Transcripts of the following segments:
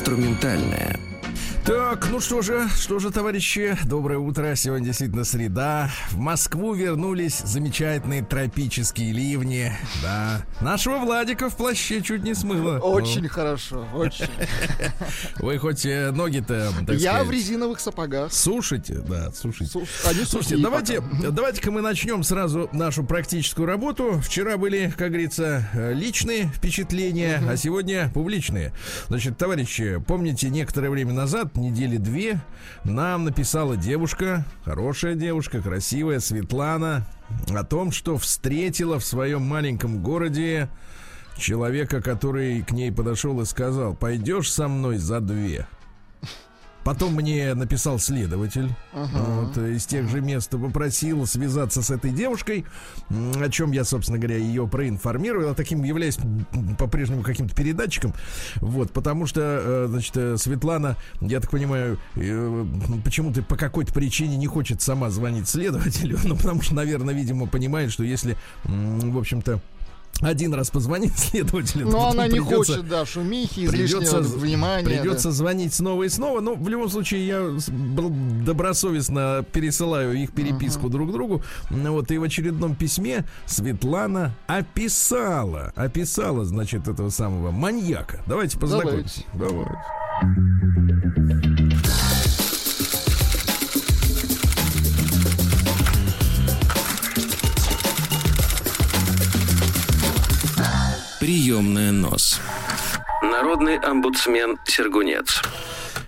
Инструментальная. Так, ну что же, что же, товарищи, доброе утро. Сегодня действительно среда. В Москву вернулись замечательные тропические ливни. Да. Нашего Владика в плаще чуть не смыло. Очень ну. хорошо, очень. Вы хоть э, ноги-то, Я в резиновых сапогах. Сушите, да. Они Слушайте, давайте, давайте-ка мы начнем сразу нашу практическую работу. Вчера были, как говорится, э, личные впечатления, а сегодня публичные. Значит, товарищи, помните, некоторое время назад недели две нам написала девушка, хорошая девушка, красивая, Светлана, о том, что встретила в своем маленьком городе человека, который к ней подошел и сказал, пойдешь со мной за две. Потом мне написал следователь uh-huh. вот, из тех же мест, попросил связаться с этой девушкой, о чем я, собственно говоря, ее проинформировал. Таким являюсь по-прежнему каким-то передатчиком. Вот, потому что, э, значит, э, Светлана, я так понимаю, э, почему-то по какой-то причине не хочет сама звонить следователю. Ну, потому что, наверное, видимо, понимает, что если, в общем-то, один раз позвонить следователю. Но она не хочет, да, шумихи, придется, внимания. Придется да. звонить снова и снова. Но в любом случае я добросовестно пересылаю их переписку uh-huh. друг другу. Вот и в очередном письме Светлана описала, описала, значит, этого самого маньяка. Давайте познакомимся. Давайте. Давайте. Приемная нос. Народный омбудсмен Сергунец.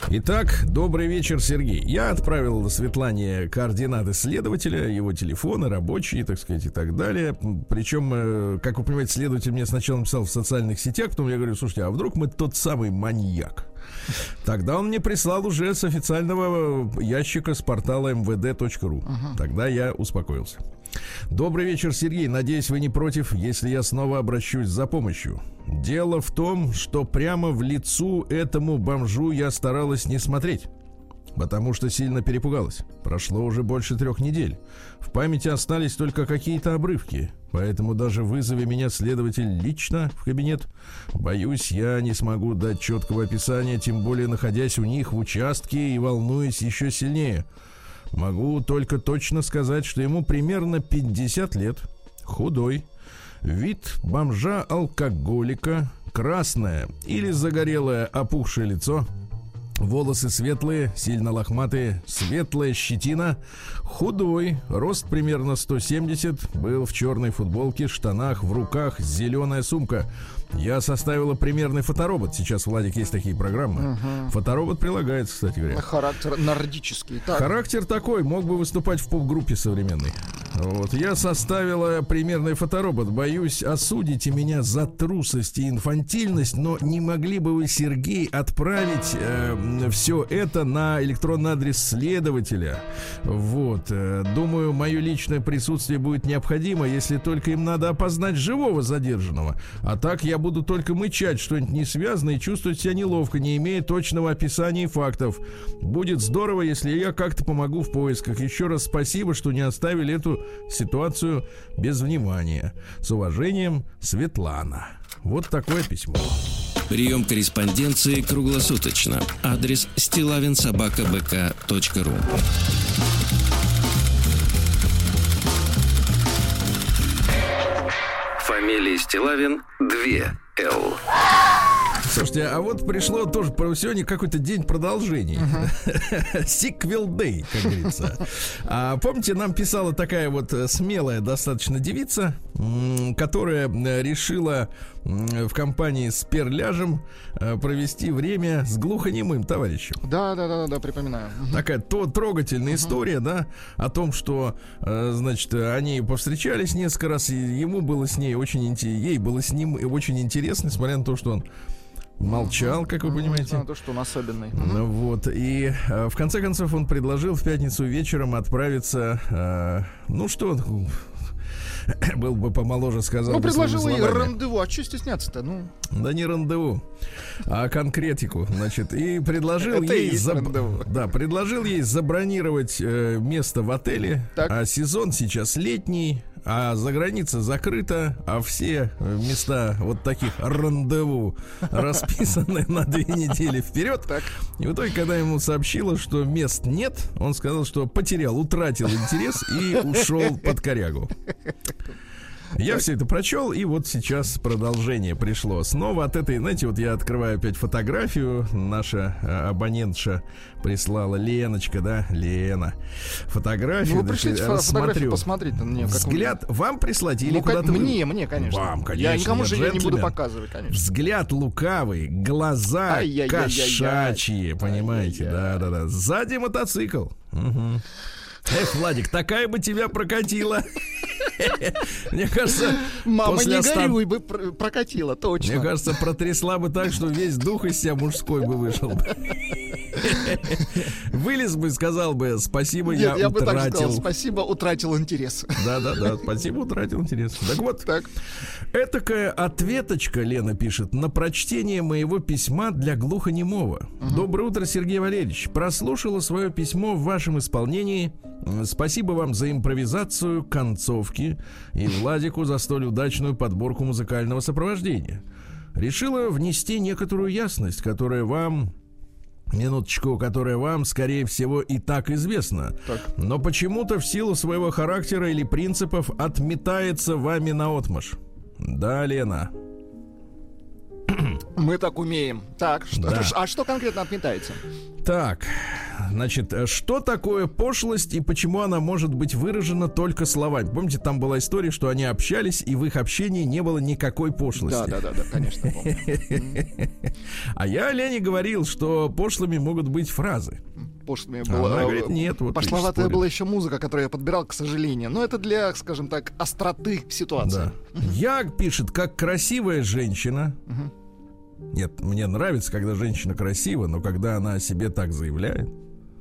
Итак, добрый вечер, Сергей. Я отправил Светлане координаты следователя, его телефоны, рабочие, так сказать, и так далее. Причем, э, как вы понимаете, следователь мне сначала написал в социальных сетях, потом я говорю, слушайте, а вдруг мы тот самый маньяк? Тогда он мне прислал уже с официального ящика с портала mvd.ru. Тогда я успокоился. Добрый вечер, Сергей. Надеюсь, вы не против, если я снова обращусь за помощью. Дело в том, что прямо в лицу этому бомжу я старалась не смотреть. Потому что сильно перепугалась. Прошло уже больше трех недель. В памяти остались только какие-то обрывки. Поэтому даже вызови меня следователь лично в кабинет. Боюсь, я не смогу дать четкого описания, тем более находясь у них в участке и волнуясь еще сильнее. Могу только точно сказать, что ему примерно 50 лет, худой, вид бомжа-алкоголика, красное или загорелое опухшее лицо, волосы светлые, сильно лохматые, светлая щетина, худой, рост примерно 170, был в черной футболке, штанах, в руках. Зеленая сумка – я составила примерный фоторобот. Сейчас, Владик, есть такие программы. Угу. Фоторобот прилагается, кстати говоря. Характер нордический. Так. Характер такой, мог бы выступать в поп-группе современной. Вот. Я составила примерный фоторобот. Боюсь, осудите меня за трусость и инфантильность, но не могли бы вы, Сергей, отправить э, все это на электронный адрес следователя? Вот. Э, думаю, мое личное присутствие будет необходимо, если только им надо опознать живого задержанного. А так я буду только мычать что-нибудь не связанное и чувствовать себя неловко, не имея точного описания и фактов. Будет здорово, если я как-то помогу в поисках. Еще раз спасибо, что не оставили эту ситуацию без внимания. С уважением, Светлана. Вот такое письмо. Прием корреспонденции круглосуточно. Адрес стилавинсобакабк.ру Фамилия Стилавин 2 Л. Слушайте, а вот пришло тоже сегодня какой-то день продолжений. Сиквел uh-huh. Day, как говорится. А, помните, нам писала такая вот э, смелая достаточно девица, которая э, решила в компании с перляжем э, провести время с глухонемым товарищем. Да, да, да, да, припоминаю. Такая то трогательная uh-huh. история, да, о том, что, значит, они повстречались несколько раз, и ему было с ней очень интересно, ей было с ним очень интересно, несмотря на то, что он молчал, как вы понимаете. Ну, то, что он особенный. Ну, вот, и э, в конце концов он предложил в пятницу вечером отправиться, э, ну что, был бы помоложе, сказал. Ну, предложил ей рандеву, а что стесняться-то? Ну. Да не рандеву, а конкретику, значит, и предложил ей, заб... да, предложил ей забронировать э, место в отеле, так. а сезон сейчас летний, а за граница закрыта, а все места вот таких рандеву расписаны на две недели вперед. Так. И в итоге, когда ему сообщила, что мест нет, он сказал, что потерял, утратил интерес и ушел под корягу. Я все это прочел, и вот сейчас продолжение пришло. Снова от этой, знаете, вот я открываю опять фотографию. Наша э, абонентша прислала Леночка, да, Лена. Фотографию. Ну, вы пришлите фотографию смотрю. посмотреть на нее. Взгляд вы... вам прислать или ну, куда-то Мне, вы... мне, конечно. Вам, конечно. Я никому же не буду показывать, конечно. Взгляд лукавый, глаза кошачьи, понимаете? Да-да-да. Сзади мотоцикл. Угу. Эх, Владик, такая бы тебя прокатила. Мне кажется, Мама, не остан... горюй бы прокатила, точно. Мне кажется, протрясла бы так, что весь дух из себя мужской бы вышел. Вылез бы, сказал бы, спасибо, Нет, я, я утратил. бы так сказал, спасибо, утратил интерес. Да-да-да, спасибо, утратил интерес. Так вот, так. этакая ответочка, Лена пишет, на прочтение моего письма для глухонемого. Угу. Доброе утро, Сергей Валерьевич. Прослушала свое письмо в вашем исполнении. Спасибо вам за импровизацию концовки и Владику за столь удачную подборку музыкального сопровождения. Решила внести некоторую ясность, которая вам Минуточку, которая вам, скорее всего, и так известна. Так. Но почему-то в силу своего характера или принципов отметается вами на отмаш. Да, Лена. Мы так умеем. Так, что, да. а что конкретно отметается? Так, значит, что такое пошлость и почему она может быть выражена только словами? Помните, там была история, что они общались, и в их общении не было никакой пошлости. Да, да, да, да конечно. А я Лене говорил, что пошлыми могут быть фразы. Пошлыми было. Она говорит, нет, вот Пошловатая была еще музыка, которую я подбирал, к сожалению. Но это для, скажем так, остроты ситуации. Да. Я, пишет, как красивая женщина, угу нет, мне нравится, когда женщина красива, но когда она о себе так заявляет.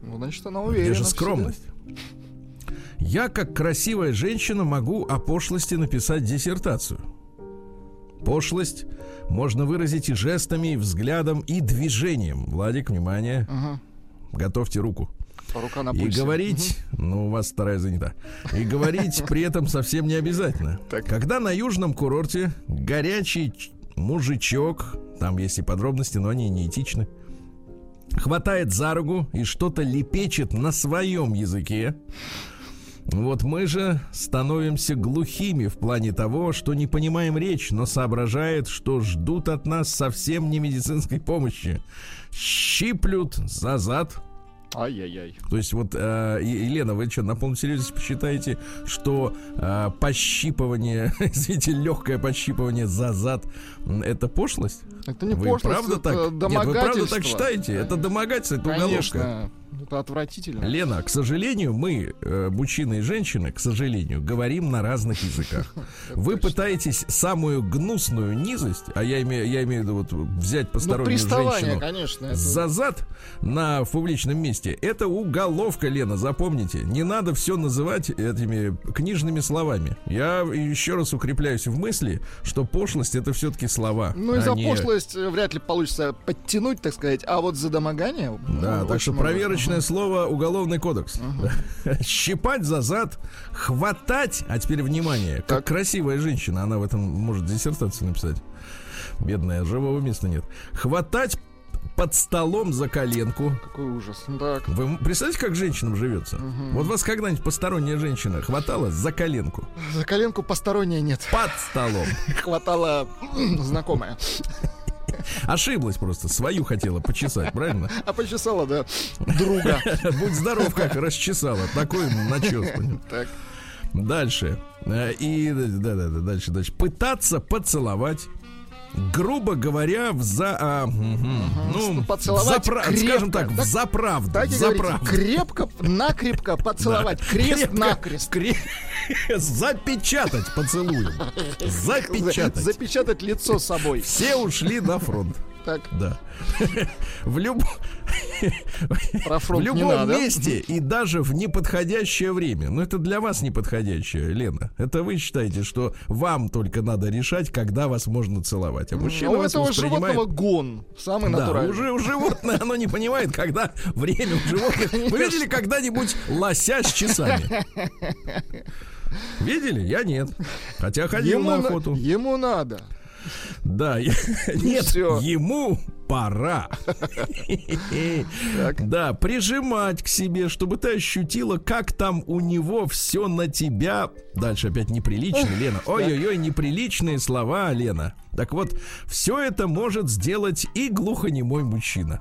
Ну, значит, она уверена. Где же скромность? Я, как красивая женщина, могу о пошлости написать диссертацию. Пошлость можно выразить и жестами, и взглядом, и движением. Владик, внимание. Угу. Готовьте руку. Рука на пульсе. И говорить, угу. ну, у вас вторая занята. И говорить при этом совсем не обязательно. Так. Когда на южном курорте горячий мужичок там есть и подробности, но они неэтичны. Хватает за руку и что-то лепечет на своем языке. Вот мы же становимся глухими в плане того, что не понимаем речь, но соображает, что ждут от нас совсем не медицинской помощи. Щиплют за зад, Ай-яй-яй. То есть вот, э, Елена, вы что, на полном серьезе посчитаете, что э, пощипывание, извините, легкое пощипывание за зад это пошлость? Это не вы пошлость, правда это так? Нет, вы правда так считаете? Это домогательство, это Конечно. Это отвратительно. Лена, к сожалению, мы, э, мужчины и женщины, к сожалению, говорим на разных языках. Вы пытаетесь самую гнусную низость, а я имею, я имею в виду вот взять ну, постороннюю женщину конечно, за зад на публичном месте. Это уголовка, Лена, запомните. Не надо все называть этими книжными словами. Я еще раз укрепляюсь в мысли, что пошлость это все-таки слова. Ну и а за не... пошлость э, вряд ли получится подтянуть, так сказать, а вот за домогание. Да, ну, так что проверочно Отличное слово уголовный кодекс. uh Щипать за зад, хватать. А теперь внимание, как так. красивая женщина, она в этом может диссертацию написать. Бедная, живого места нет. Хватать под столом за коленку. Какой ужас. Так. Вы представляете, как женщинам живется? Угу. Вот вас когда-нибудь посторонняя женщина хватала за коленку? За коленку посторонняя нет. Под столом. Хватала знакомая. Ошиблась просто, свою хотела почесать, правильно? А почесала, да, друга. Будь здоров, как расчесала. Такой начес. Так. Дальше. Э, и да, да, да, дальше, дальше. Пытаться поцеловать грубо говоря, в за, а, угу, ну, поцеловать, запра- крепко, скажем так, в заправду, так заправду. крепко, накрепко поцеловать, да. крест накрест, кре- запечатать поцелуем, запечатать, запечатать лицо собой. Все ушли на фронт. Так. Да. В любом... в любом надо. месте и даже в неподходящее время. Но это для вас неподходящее, Лена. Это вы считаете, что вам только надо решать, когда вас можно целовать. А мужчина у этого воспринимает... животного гон. Самый да, натуральный. Уже, у животное оно не понимает, когда время у животных. Вы видели когда-нибудь лося с часами? Видели? Я нет. Хотя ходил ему на охоту. На, ему надо. Да, нет, ему пора. Да, прижимать к себе, чтобы ты ощутила, как там у него все на тебя. Дальше опять неприлично, Лена. Ой-ой-ой, неприличные слова, Лена. Так вот, все это может сделать и глухонемой мужчина.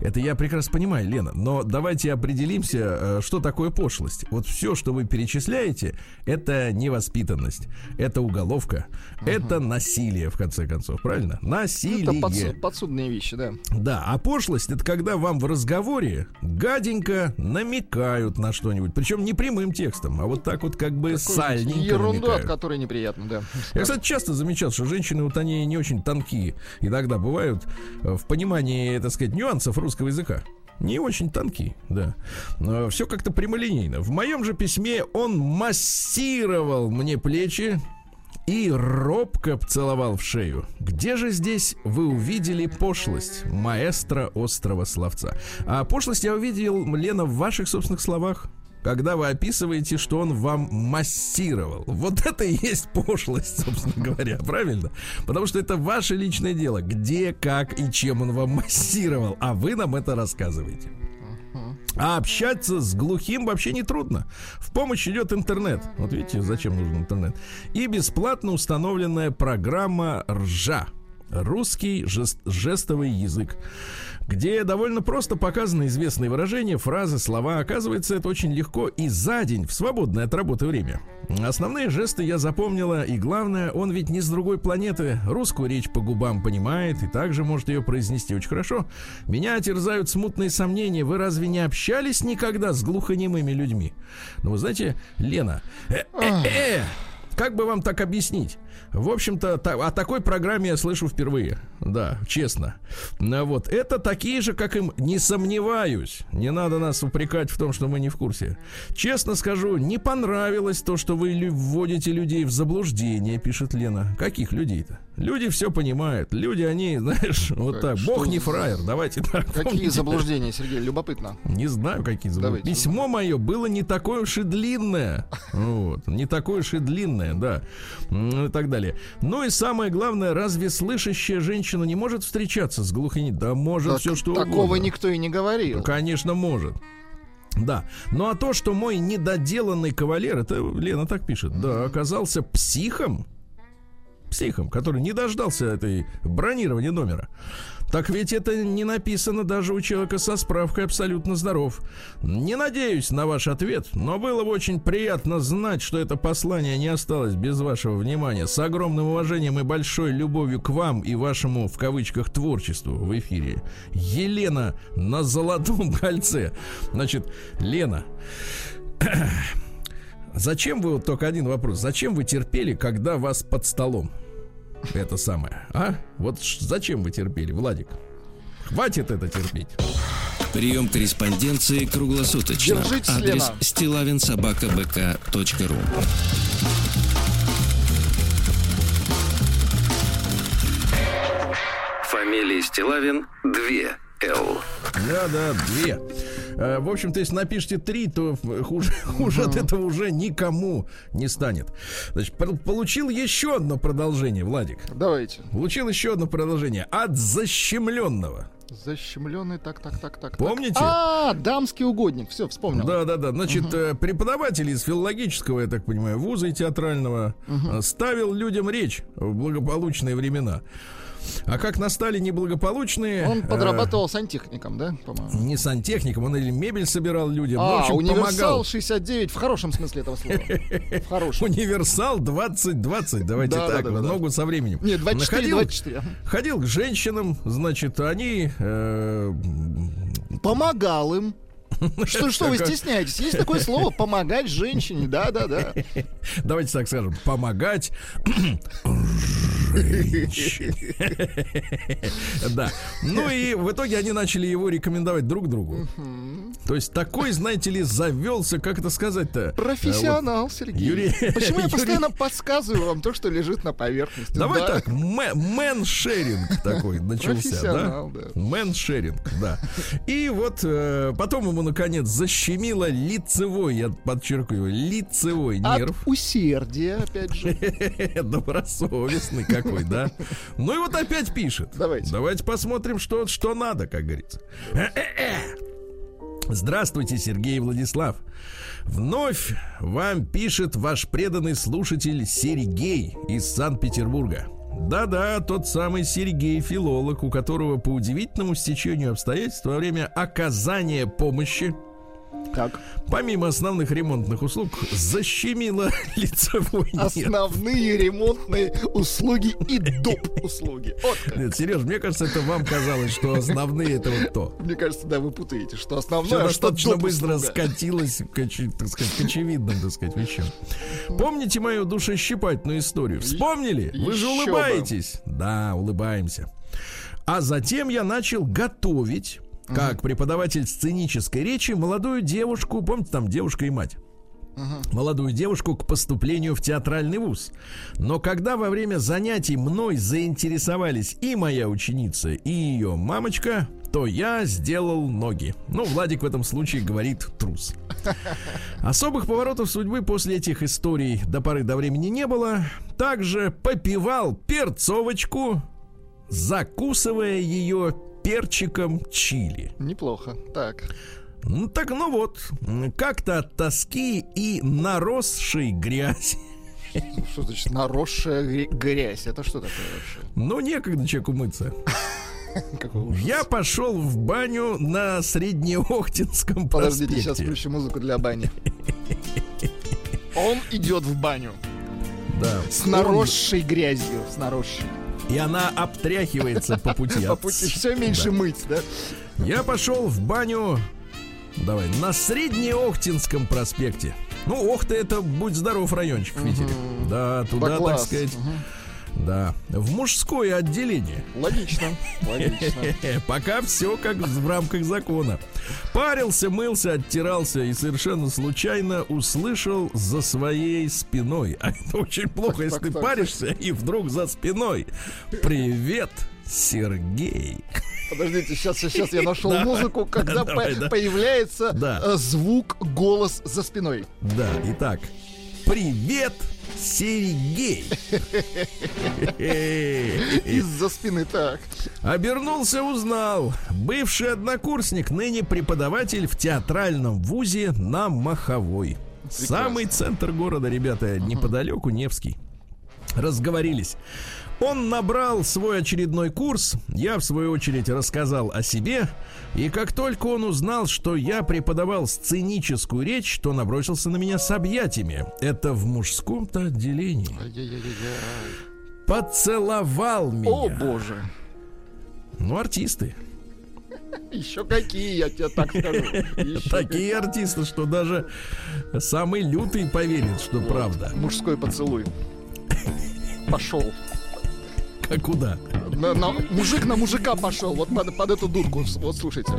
Это я прекрасно понимаю, Лена. Но давайте определимся, э, что такое пошлость. Вот все, что вы перечисляете, это невоспитанность, это уголовка, угу. это насилие, в конце концов, правильно? Насилие. Это подсуд, подсудные вещи, да. Да, а пошлость это когда вам в разговоре гаденько намекают на что-нибудь. Причем не прямым текстом, а вот так вот как бы Такой сальненько Ерунду, намекают. от которой неприятно, да. Я, кстати, часто замечал, что женщины вот они не очень тонкие. Иногда бывают э, в понимании, так сказать, нюансов русского языка. Не очень тонкий, да. Но все как-то прямолинейно. В моем же письме он массировал мне плечи и робко поцеловал в шею. Где же здесь вы увидели пошлость маэстро острова словца? А пошлость я увидел, Лена, в ваших собственных словах когда вы описываете, что он вам массировал. Вот это и есть пошлость, собственно говоря, правильно? Потому что это ваше личное дело, где, как и чем он вам массировал, а вы нам это рассказываете. А общаться с глухим вообще не трудно. В помощь идет интернет. Вот видите, зачем нужен интернет. И бесплатно установленная программа РЖА. Русский жест, жестовый язык где довольно просто показаны известные выражения, фразы, слова. Оказывается, это очень легко и за день, в свободное от работы время. Основные жесты я запомнила, и главное, он ведь не с другой планеты. Русскую речь по губам понимает и также может ее произнести очень хорошо. Меня терзают смутные сомнения. Вы разве не общались никогда с глухонемыми людьми? Ну, вы знаете, Лена, э -э -э, как бы вам так объяснить? В общем-то, о такой программе я слышу впервые. Да, честно. Ну вот. Это такие же, как им, не сомневаюсь. Не надо нас упрекать в том, что мы не в курсе. Честно скажу, не понравилось то, что вы вводите людей в заблуждение, пишет Лена. Каких людей-то? Люди все понимают. Люди, они, знаешь, вот так. Бог не фраер. Давайте так. Какие помните. заблуждения, Сергей? Любопытно. Не знаю, какие заблуждения. Давайте. Письмо мое было не такое уж и длинное. Вот. Не такое уж и длинное, да. И так далее. Ну и самое главное, разве слышащая женщина не может встречаться с глухонемым? Да может так, все что такого угодно. Такого никто и не говорил. Ну, конечно, может. Да. Ну а то, что мой недоделанный кавалер, это Лена так пишет, да, оказался психом, психом, который не дождался этой бронирования номера. Так ведь это не написано даже у человека со справкой абсолютно здоров. Не надеюсь на ваш ответ, но было бы очень приятно знать, что это послание не осталось без вашего внимания. С огромным уважением и большой любовью к вам и вашему, в кавычках, творчеству в эфире. Елена на золотом кольце. Значит, Лена, зачем вы, вот только один вопрос, зачем вы терпели, когда вас под столом? Это самое, а? Вот зачем вы терпели, Владик? Хватит это терпеть. Прием корреспонденции круглосуточно. Держитесь, Адрес стилавинсобакабк.ру Фамилия Стилавин 2 Л. Да, да, две. Э, в общем-то, если напишите три, то хуже, хуже от этого уже никому не станет. Значит, получил еще одно продолжение, Владик. Давайте. Получил еще одно продолжение от защемленного. Защемленный, так, так, так, так. Помните? А, дамский угодник. Все, вспомнил. Да, да, да. Значит, угу. преподаватель из филологического, я так понимаю, вуза и театрального угу. ставил людям речь в благополучные времена. А как настали неблагополучные... Он э, подрабатывал э, сантехником, да, по-моему? Не сантехником, он или мебель собирал людям. А, ну, общем, универсал помогал. 69 в хорошем смысле этого слова. В хорошем. Универсал 2020, давайте да, так, ногу со временем. Нет, 24, ходил, 24. Ходил к женщинам, значит, они... Э, Помогал им. Что, что вы стесняетесь? Есть такое слово помогать женщине, да, да, да. Давайте так скажем, помогать женщине. Да. Ну и в итоге они начали его рекомендовать друг другу. То есть такой, знаете ли, завелся, как это сказать-то? Профессионал, Сергей. Юрий- Почему я постоянно подсказываю вам то, что лежит на поверхности? Давай Да. так, мэ- man-sharing такой начался, да? Профессионал, да. Man-sharing, да. И вот э, потом ему, наконец, защемило лицевой, я подчеркиваю, лицевой нерв. От усердия, опять же. Добросовестный какой, да? Ну и вот опять пишет. Давайте. Давайте посмотрим, что, что надо, как говорится. Здравствуйте, Сергей и Владислав. Вновь вам пишет ваш преданный слушатель Сергей из Санкт-Петербурга. Да-да, тот самый Сергей, филолог, у которого по удивительному стечению обстоятельств во время оказания помощи Так. Помимо основных ремонтных услуг, защемило лицевой. Основные ремонтные услуги и доп. услуги. Вот. Нет, Сереж, мне кажется, это вам казалось, что основные это вот то. Мне кажется, да, вы путаете, что Все основное, а что достаточно доп. быстро скатилось так сказать, к очевидным, так сказать, вещам. Помните мою душещипательную историю? Вспомнили? Вы же Еще бы. улыбаетесь. Да, улыбаемся. А затем я начал готовить, как преподаватель сценической речи, молодую девушку, помните, там девушка и мать. молодую девушку к поступлению в театральный вуз. Но когда во время занятий мной заинтересовались и моя ученица, и ее мамочка, то я сделал ноги. Ну, Владик в этом случае говорит трус. Особых поворотов судьбы после этих историй до поры до времени не было. Также попивал перцовочку, закусывая ее перчиком чили. Неплохо. Так. Ну так, ну вот, как-то от тоски и наросшей грязи. Что значит наросшая гря- грязь? Это что такое вообще? Ну, некогда человеку мыться. Я пошел в баню на Среднеохтинском Подождите, проспекте. сейчас включу музыку для бани. Он идет в баню Да. с наросшей грязью, с наросшей. И она обтряхивается по пути. По пути все меньше мыть, да? Я пошел в баню, давай, на Среднеохтинском проспекте. Ну, Охта это, будь здоров, райончик в Питере. Да, туда, так сказать. Да, в мужское отделение. Логично, логично. Пока все как в рамках закона. Парился, мылся, оттирался и совершенно случайно услышал за своей спиной. А это очень плохо, если так, ты так. паришься и вдруг за спиной. Привет, Сергей. Подождите, сейчас, сейчас я нашел Давай, музыку, когда давай, по- да. появляется Да. э, звук, голос за спиной. Да, итак. Привет, Сергей. Из-за спины, так. Обернулся, узнал. Бывший однокурсник, ныне преподаватель в театральном вузе на Маховой. Самый центр города, ребята, неподалеку Невский. Разговорились. Он набрал свой очередной курс, я в свою очередь рассказал о себе, и как только он узнал, что я преподавал сценическую речь, то набросился на меня с объятиями. Это в мужском-то отделении. Поцеловал меня. О, боже. Ну, артисты. Еще какие, я тебе так скажу. Еще Такие артисты, что даже самый лютый поверит, что правда. Мужской поцелуй. Пошел. А куда? На- на- мужик на мужика пошел. Вот под, под эту дудку. С- Вот слушайте.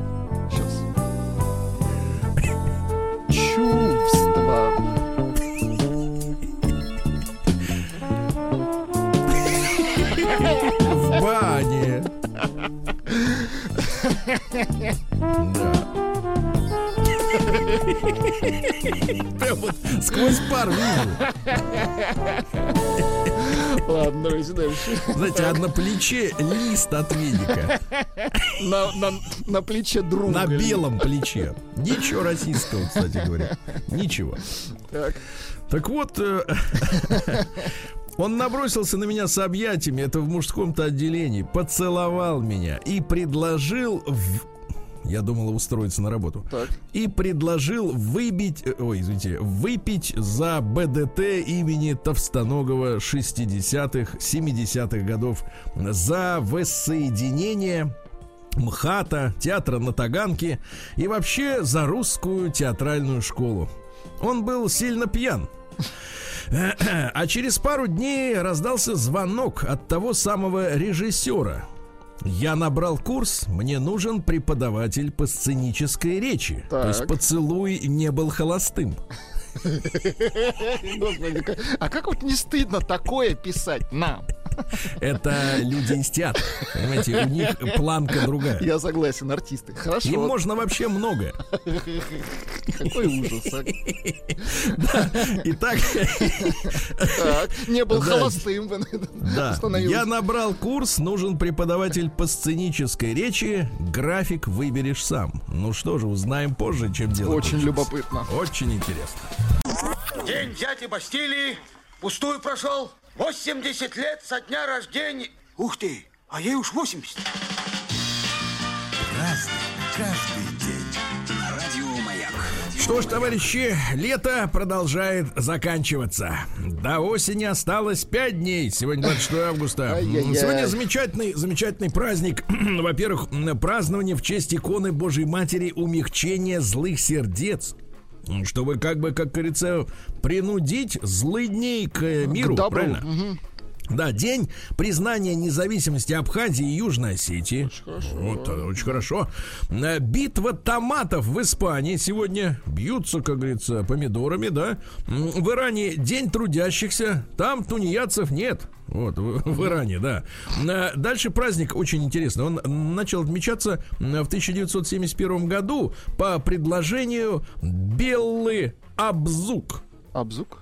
Сейчас. Чувства. В бане. Да. Прям вот сквозь пар вижу. Ладно, давайте дальше. Знаете, а на плече лист от веника. На, на, на плече друга. На белом плече. Ничего российского, кстати говоря. Ничего. Так. Так вот, э, он набросился на меня с объятиями, это в мужском-то отделении, поцеловал меня и предложил... в- Я думал устроиться на работу. Так. И предложил выбить, э, ой, извините, выпить за БДТ имени Товстоногова 60-х, 70-х годов за воссоединение МХАТа, театра на Таганке и вообще за русскую театральную школу. Он был сильно пьян. А через пару дней раздался звонок от того самого режиссера. Я набрал курс, мне нужен преподаватель по сценической речи. То есть Так. поцелуй не был холостым. Господи, а как вот не стыдно такое писать нам? Это люди из театра. Понимаете, у них планка другая. Я согласен, артисты. Хорошо. Им можно вообще многое. Какой ужас. а. Итак, Так, не был Да. холостым. да, я набрал курс, нужен преподаватель по сценической речи, график выберешь сам. Ну что же, узнаем позже, чем дело. Очень любопытно. Очень интересно. День дяди Бастилии пустую прошел. 80 лет со дня рождения. Ух ты, а ей уж 80. Что ж, товарищи, лето продолжает заканчиваться. До осени осталось 5 дней. Сегодня 26 августа. Сегодня замечательный, замечательный праздник. Во-первых, празднование в честь иконы Божьей Матери умягчения злых сердец. Чтобы, как бы, как говорится, принудить злыдней к э, миру. добру. Правильно? Да, день признания независимости Абхазии и Южной Осетии. Очень хорошо. Вот, э, очень хорошо. Э, Битва томатов в Испании сегодня бьются, как говорится, помидорами, да. В Иране день трудящихся, там тунеядцев нет. Вот, в, в Иране, да. Э, Дальше праздник очень интересный. Он начал отмечаться в 1971 году по предложению Беллы Абзук. Абзук.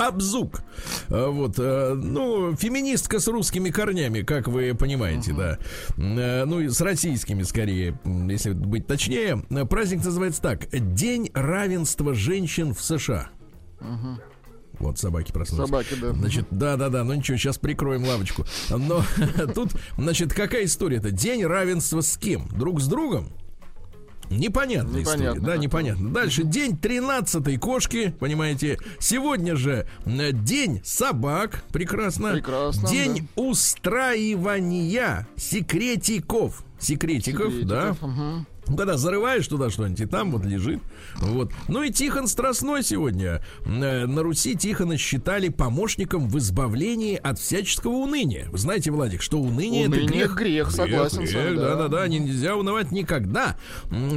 Абзук. Э, Вот, э, ну, феминистка с русскими корнями, как вы понимаете, да. Э, Ну, и с российскими, скорее, если быть точнее. Э, Праздник называется так. День равенства женщин в США. Вот собаки проснулись. Собаки, да. Значит, да-да-да, ну ничего, сейчас прикроем лавочку. Но тут, значит, какая история-то? День равенства с кем? Друг с другом? Непонятная история, Непонятно. да, непонятно. Дальше день 13 кошки, понимаете. Сегодня же э, день собак, прекрасно. Прекрасно, День устраивания секретиков. Секретиков, да. Секретиков, мгм. Да-да, зарываешь туда что-нибудь, и там вот лежит. Вот. Ну и Тихон Страстной сегодня. Э, На Руси Тихона считали помощником в избавлении от всяческого уныния. Вы знаете, Владик, что уныние, это Уныние грех. грех, согласен с вами, да. Да-да-да, нельзя унывать никогда.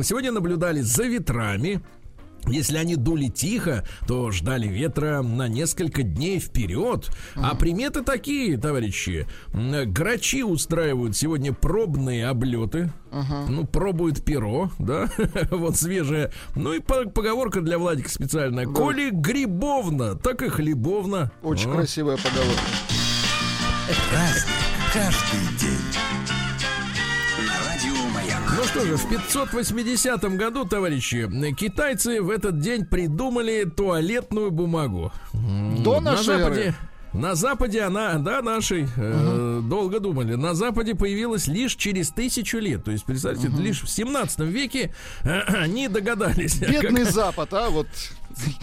Сегодня наблюдали за ветрами. Если они дули тихо, то ждали ветра на несколько дней вперед. А приметы такие, товарищи. Грачи устраивают сегодня пробные облеты. Ну, пробуют перо, да, вот свежее. Ну и по- поговорка для Владика специальная. Коли грибовна, так и хлебовна. Очень А. красивая поговорка. Каждый день. На. Ну что же, в 580 году, товарищи, китайцы в этот день придумали туалетную бумагу. До на нашей Западе, эры. на Западе она, да, нашей, э, долго думали. На Западе появилась лишь через тысячу лет. То есть, представьте, лишь в 17 веке э, они догадались. Бедный как Запад, а вот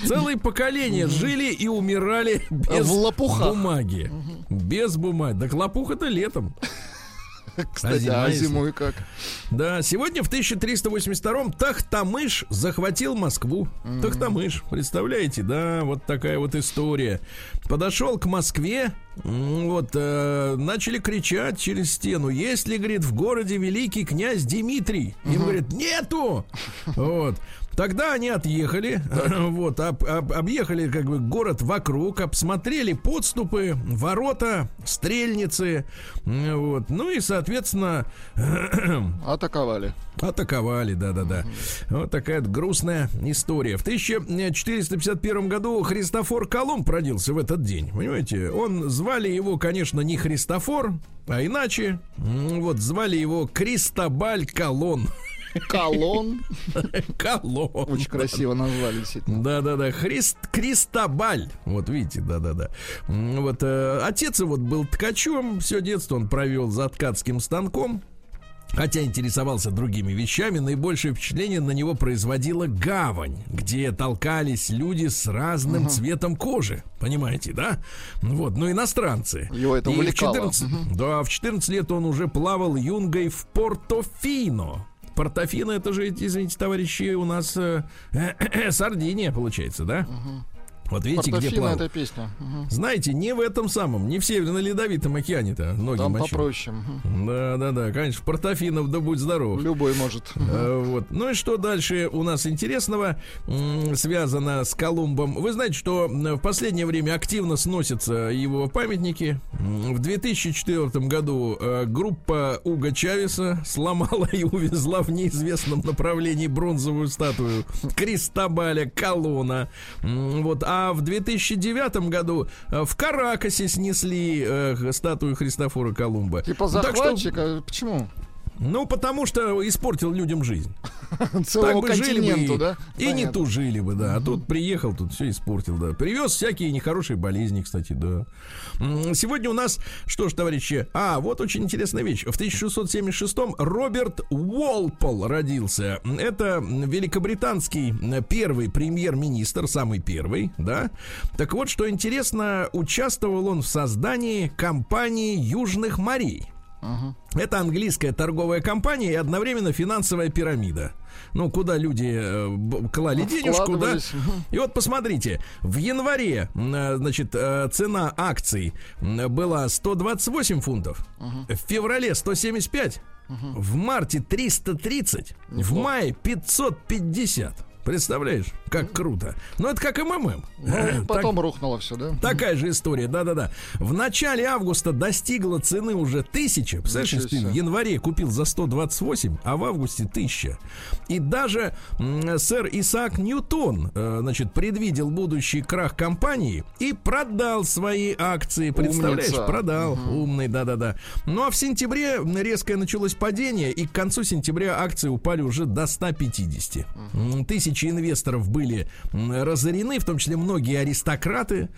целые поколения жили и умирали без В лопухах. бумаги. Без бумаги. Так лопуха-то летом. кстати, а зимой как? Да, сегодня в 1382-м Тахтамыш захватил Москву. Тахтамыш, представляете, да, вот такая вот история. Подошел к Москве, вот, э, начали кричать через стену, есть ли, говорит, в городе великий князь Дмитрий? Им говорит, нету! Вот. Тогда они отъехали, вот, об- об- объехали как бы город вокруг, обсмотрели подступы, ворота, стрельницы, вот, ну и, соответственно, Атаковали. Атаковали, да-да-да. Вот такая грустная история. В 1451 году Христофор Колумб родился в этот день. Понимаете? Он звали его, конечно, не Христофор, а иначе. Вот звали его Кристобаль Колон. Колон. Колон. Очень красиво назвали, действительно. Да-да-да, Христ, Кристобаль. Вот видите, да-да-да. Вот э, отец его вот был ткачом, все детство он провел за ткацким станком. Хотя интересовался другими вещами, наибольшее впечатление на него производила гавань, где толкались люди с разным цветом кожи. Понимаете, да? Вот, ну иностранцы. Его это И в увлекало. 14 Да, в 14 лет он уже плавал юнгой в Портофино. Портофино это же, извините, товарищи, у нас э, Сардиния, получается, да? Вот видите, где плавал. эта песня. Мгм. Знаете, не в этом самом, не в Северно-Ледовитом океане-то ноги Там мочил. попроще. мгм. Да, да, да, конечно, Портофинов, да будь здоров. Любой может. Э, Вот. Ну и что дальше у нас интересного связано с Колумбом? Вы знаете, что в последнее время активно сносятся его памятники. В 2004 году э, группа Уга Чавеса сломала и увезла в неизвестном направлении бронзовую статую Кристобаля Колона. Вот. А в 2009 году э, в Каракасе снесли э, статую Христофора Колумба. Типа Ну, так что- захватчика. Почему? Ну, потому что испортил людям жизнь. Целому Так бы жили бы и, да? и не Понятно. тужили бы, да. А тут приехал, тут все испортил, да. Привез всякие нехорошие болезни, кстати, да. Сегодня у нас, что ж, товарищи, а, вот очень интересная вещь. В 1676-м Роберт Уолпол родился. Это великобританский м, первый премьер-министр, самый первый, да. Так вот, что интересно, участвовал он в создании компании Южных морей. Это английская торговая компания и одновременно финансовая пирамида. Ну, куда люди э, клали денежку, да? И вот посмотрите, в январе, э, значит, э, цена акций была 128 фунтов, в феврале 175, в марте 330, в мае 550. Представляешь, как круто. Ну, это как МММ. Ну, Так- потом рухнуло все, да? Такая же история, да-да-да. В начале августа достигла цены уже тысяча. Представляешь, в январе купил за 128, а в августе тысяча. И даже сэр Исаак Ньютон, э, значит, предвидел будущий крах компании и продал свои акции. Представляешь, Умница. продал. Умный, да-да-да. Ну а в сентябре резкое началось падение, и к концу сентября акции упали уже до 150. М, Тысячи инвесторов были разорены, в том числе многие аристократы,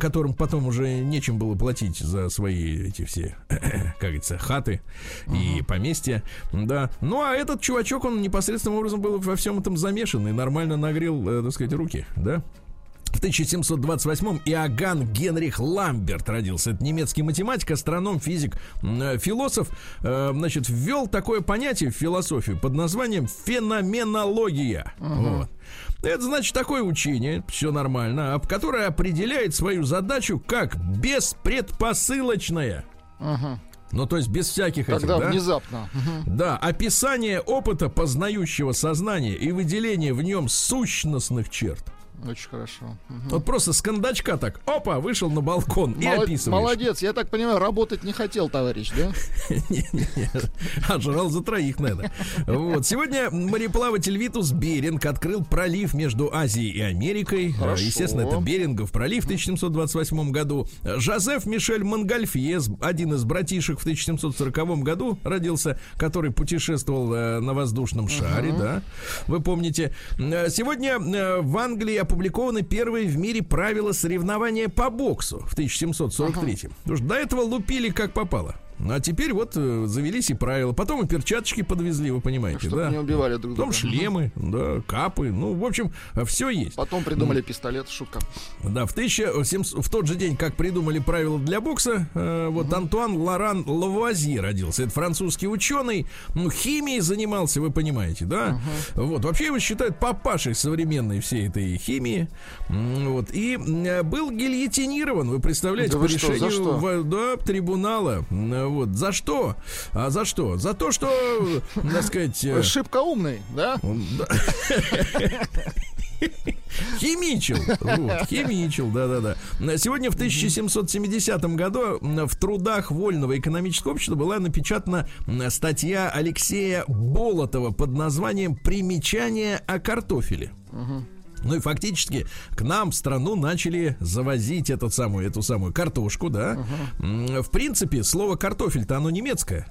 которым потом уже нечем было платить за свои эти все, как говорится, хаты и поместья. Да. Ну а этот чувачок, он непосредственным образом был во всем этом замешан и нормально нагрел, э, так сказать, руки, да? В 1728-м Иоганн Генрих Ламберт родился. Это немецкий математик, астроном, физик, э, философ. э, Значит, ввел такое понятие в философию под названием феноменология. Вот. Это значит такое учение, все нормально, которое определяет свою задачу как беспредпосылочное. Мгм. Ну, то есть без всяких этих, Когда да? внезапно. Да, описание опыта познающего сознания и выделение в нем сущностных черт. Очень хорошо. Мгм. Вот просто с кондачка так, опа, вышел на балкон и Молод- описываешь. Молодец, я так понимаю, работать не хотел, товарищ, да? Не-не-не, а жрал за троих, наверное. Вот. Сегодня мореплаватель Витус Беринг открыл пролив между Азией и Америкой. Хорошо. Э, Естественно, это Берингов пролив в 1728 году. Жозеф Мишель Монгольфье, один из братишек в 1740 году родился, который путешествовал э, на воздушном шаре, да. Вы помните. Э, Сегодня в Англии опубликованы первые в мире правила соревнования по боксу в 1743. Потому что до этого лупили как попало. А теперь вот э, завелись и правила. Потом и перчаточки подвезли, вы понимаете, Чтобы да? не убивали друг Потом друга. шлемы, да, капы. Ну, в общем, все есть. Потом придумали пистолет, шутка. Да, в, 1700 в тот же день, как придумали правила для бокса, э, вот Антуан Лоран Лавуазье родился. Это французский ученый, ну, химией занимался, вы понимаете, да? Вот, вообще его считают папашей современной всей этой химии. Вот, и э, был гильотинирован, вы представляете, Да по вы что, решению что? в- да, трибунала. Вот, за что? А за что? За то, что, так сказать... э, Шибко умный, да? Химичил. Вот, химичил, да-да-да. Сегодня в 1770 году в трудах Вольного экономического общества была напечатана статья Алексея Болотова под названием «Примечание о картофеле». Ну и фактически к нам в страну начали завозить эту самую, эту самую картошку, да. М, В принципе, слово картофель-то оно немецкое.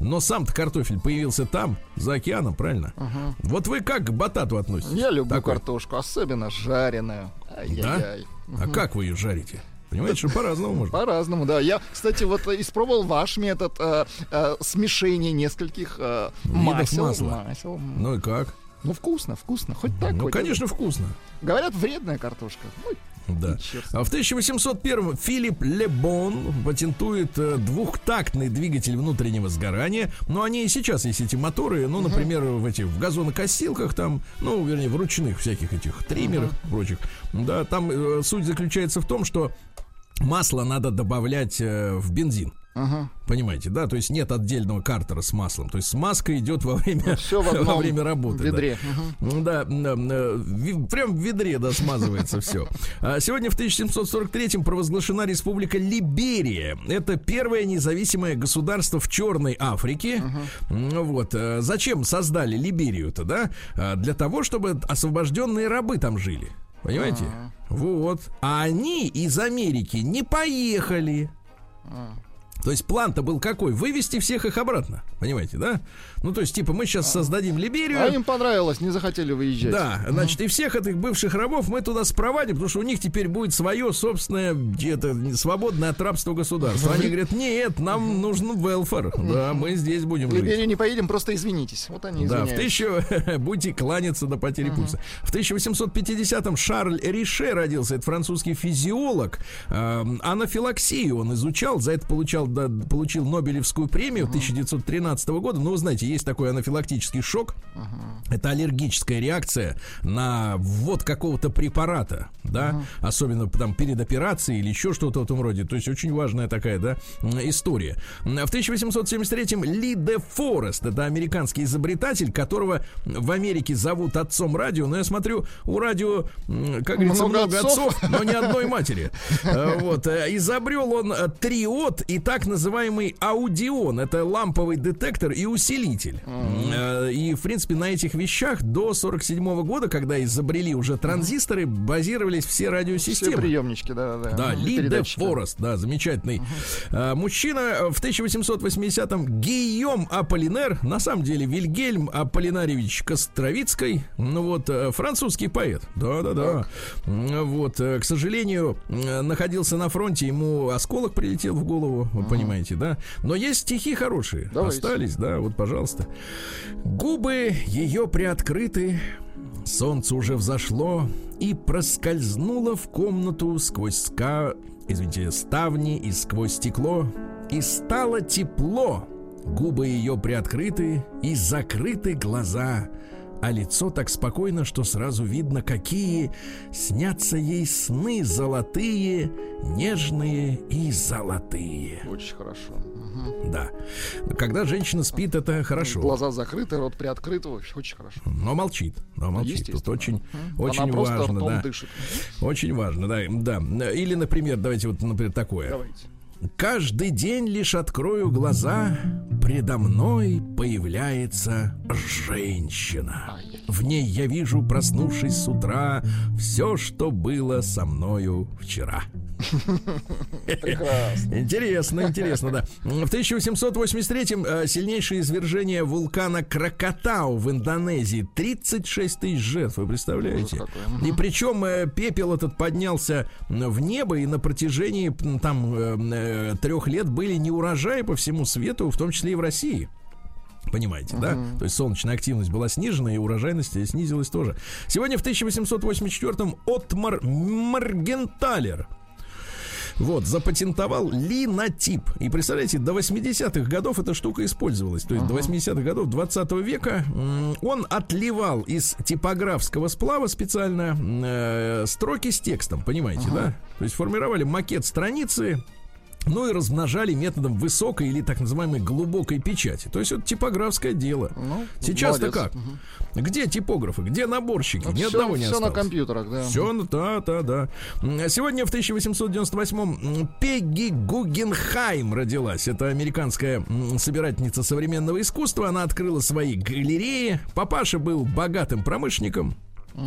Но сам-то картофель появился там, за океаном, правильно? Вот вы как к батату относитесь? Я люблю Такой. картошку, особенно жареную. Ай-яй-яй. А как вы ее жарите? Понимаете, что по-разному можно. По-разному, да. Я, кстати, вот испробовал ваш метод э, э, смешения нескольких э, масел. масла. масел. Ну и как? Ну, вкусно, вкусно. Хоть так, Ну, хоть конечно, вкусно. Говорят, вредная картошка. Ну, Да. А в 1801 Филипп Лебон патентует э, двухтактный двигатель внутреннего сгорания. Но они и сейчас есть эти моторы, ну, например, в этих в газонокосилках там, ну, вернее, в ручных всяких этих триммерах прочих. Да, там э, суть заключается в том, что масло надо добавлять э, в бензин. Ага. Понимаете, да? То есть нет отдельного картера с маслом. То есть смазка идет во время, Все в во время работы. да. ведре. Ну Да, да, да, ви- прям в ведре, да, смазывается все. Сегодня в 1743-м провозглашена республика Либерия. Это первое независимое государство в Черной Африке. Ну Вот. э, Зачем создали Либерию-то, да? А, Для того, чтобы освобожденные рабы там жили. Понимаете? Вот. А они из Америки не поехали. То есть план-то был какой? Вывести всех их обратно. Понимаете, да? Ну, то есть, типа, мы сейчас создадим Либерию. А им понравилось, не захотели выезжать. Да, значит, и всех этих бывших рабов мы туда спровадим, потому что у них теперь будет свое собственное, где-то свободное от рабства государство. Они говорят, нет, нам нужен велфар. Да, мы здесь будем жить. Либерию не поедем, просто извинитесь. Вот они Да, в извиняются. тысячу... Будете кланяться до потери пульса. В 1850-м Шарль Рише родился. Это французский физиолог. Эм, Анафилаксию он изучал. За это получал, да, получил Нобелевскую премию 1913 года. Ну, вы знаете, есть такой анафилактический шок. Это аллергическая реакция на ввод какого-то препарата, да, особенно там перед операцией или еще что-то в этом роде. То есть очень важная такая, да, история. В 1873-м Ли де Форест, это американский изобретатель, которого в Америке зовут отцом радио, но я смотрю, у радио, как говорится, Много много, отцов. но ни одной матери. Э, Вот. э, Изобрел он триод и так называемый аудион. Это ламповый детектор и усилитель. Э, И, в принципе, на этих вещах до 47 года, когда изобрели уже транзисторы, базировались все Все радиосистемы. приемнички, да, да. Да, Мгм, Ли де передатчики. Форест, да, замечательный. А, мужчина э, в 1880-м Гийом Аполлинер, на самом деле Вильгельм Аполлинаревич Костровицкой, ну вот, французский поэт. Да-да-да. Вот, к сожалению, находился на фронте, ему осколок прилетел в голову, вы понимаете, да? Но есть стихи хорошие. Давайте. Остались, да, вот, пожалуйста. Губы ее приоткрыты, Солнце уже взошло и проскользнуло в комнату сквозь ска... Извините, ставни и сквозь стекло. И стало тепло. Губы ее приоткрыты и закрыты глаза. А лицо так спокойно, что сразу видно, какие снятся ей сны золотые, нежные и золотые. Очень хорошо. Да. Когда женщина спит, это хорошо. Глаза закрыты, рот приоткрыт. Очень хорошо. Но молчит, но молчит. Тут очень, очень Она важно, да. дышит. Очень важно, да, да. Или, например, давайте вот, например, такое. Давайте. Каждый день лишь открою глаза, предо мной появляется женщина. В ней я вижу, проснувшись с утра, все, что было со мною вчера. Прекрасно. Интересно, интересно, да. В 1883-м э, сильнейшее извержение вулкана Кракатау в Индонезии. 36 тысяч жертв, вы представляете? И причем э, пепел этот поднялся в небо, и на протяжении там э, трех лет были неурожаи по всему свету, в том числе и в России. Понимаете, да? То есть солнечная активность была снижена, и урожайность снизилась тоже. Сегодня в 1884-м Отмар Маргенталер вот, запатентовал линотип. И представляете, до 80-х годов эта штука использовалась. То есть до 80-х годов 20 века м, он отливал из типографского сплава специально э, строки с текстом, понимаете, да? То есть формировали макет страницы, ну и размножали методом высокой или так называемой глубокой печати. То есть это типографское дело. Ну, Сейчас-то как? Где типографы? Где наборщики? Ни все, одного не все на осталось. компьютерах, да. Все, ну, да, да, да. Сегодня в 1898-м Пегги Гугенхайм родилась. Это американская собирательница современного искусства. Она открыла свои галереи. Папаша был богатым промышленником.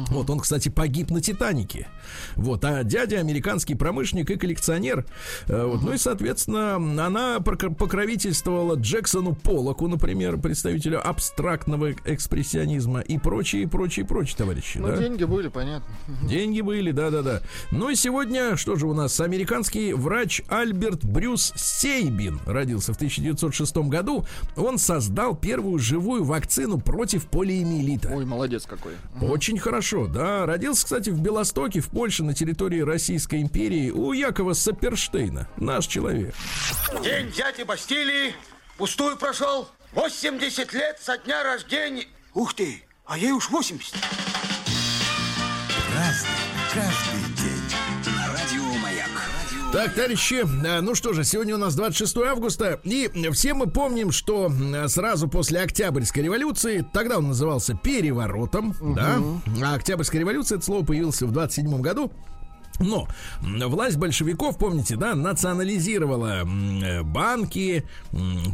Вот, он, кстати, погиб на Титанике. Вот, а дядя американский промышленник и коллекционер. Э, Вот, ну и, соответственно, она покровительствовала Джексону Полоку, например, представителю абстрактного экспрессионизма и прочие, прочие, прочие товарищи. Ну, да? деньги были, понятно. Деньги были, да-да-да. Ну и сегодня, что же у нас, американский врач Альберт Брюс Сейбин родился в 1906 году. Он создал первую живую вакцину против полиэмиелита. Ой, молодец какой. Очень хорошо хорошо, да. Родился, кстати, в Белостоке, в Польше, на территории Российской империи, у Якова Саперштейна. Наш человек. День дяди Бастилии пустую прошел. 80 лет со дня рождения. Ух ты, а ей уж 80. Разный, каждый. Так, товарищи, а, ну что же, сегодня у нас 26 августа, и все мы помним, что м, сразу после Октябрьской революции, тогда он назывался переворотом, да, а Октябрьская революция, это слово появилось в 27 году, но власть большевиков, помните, да, национализировала э, банки,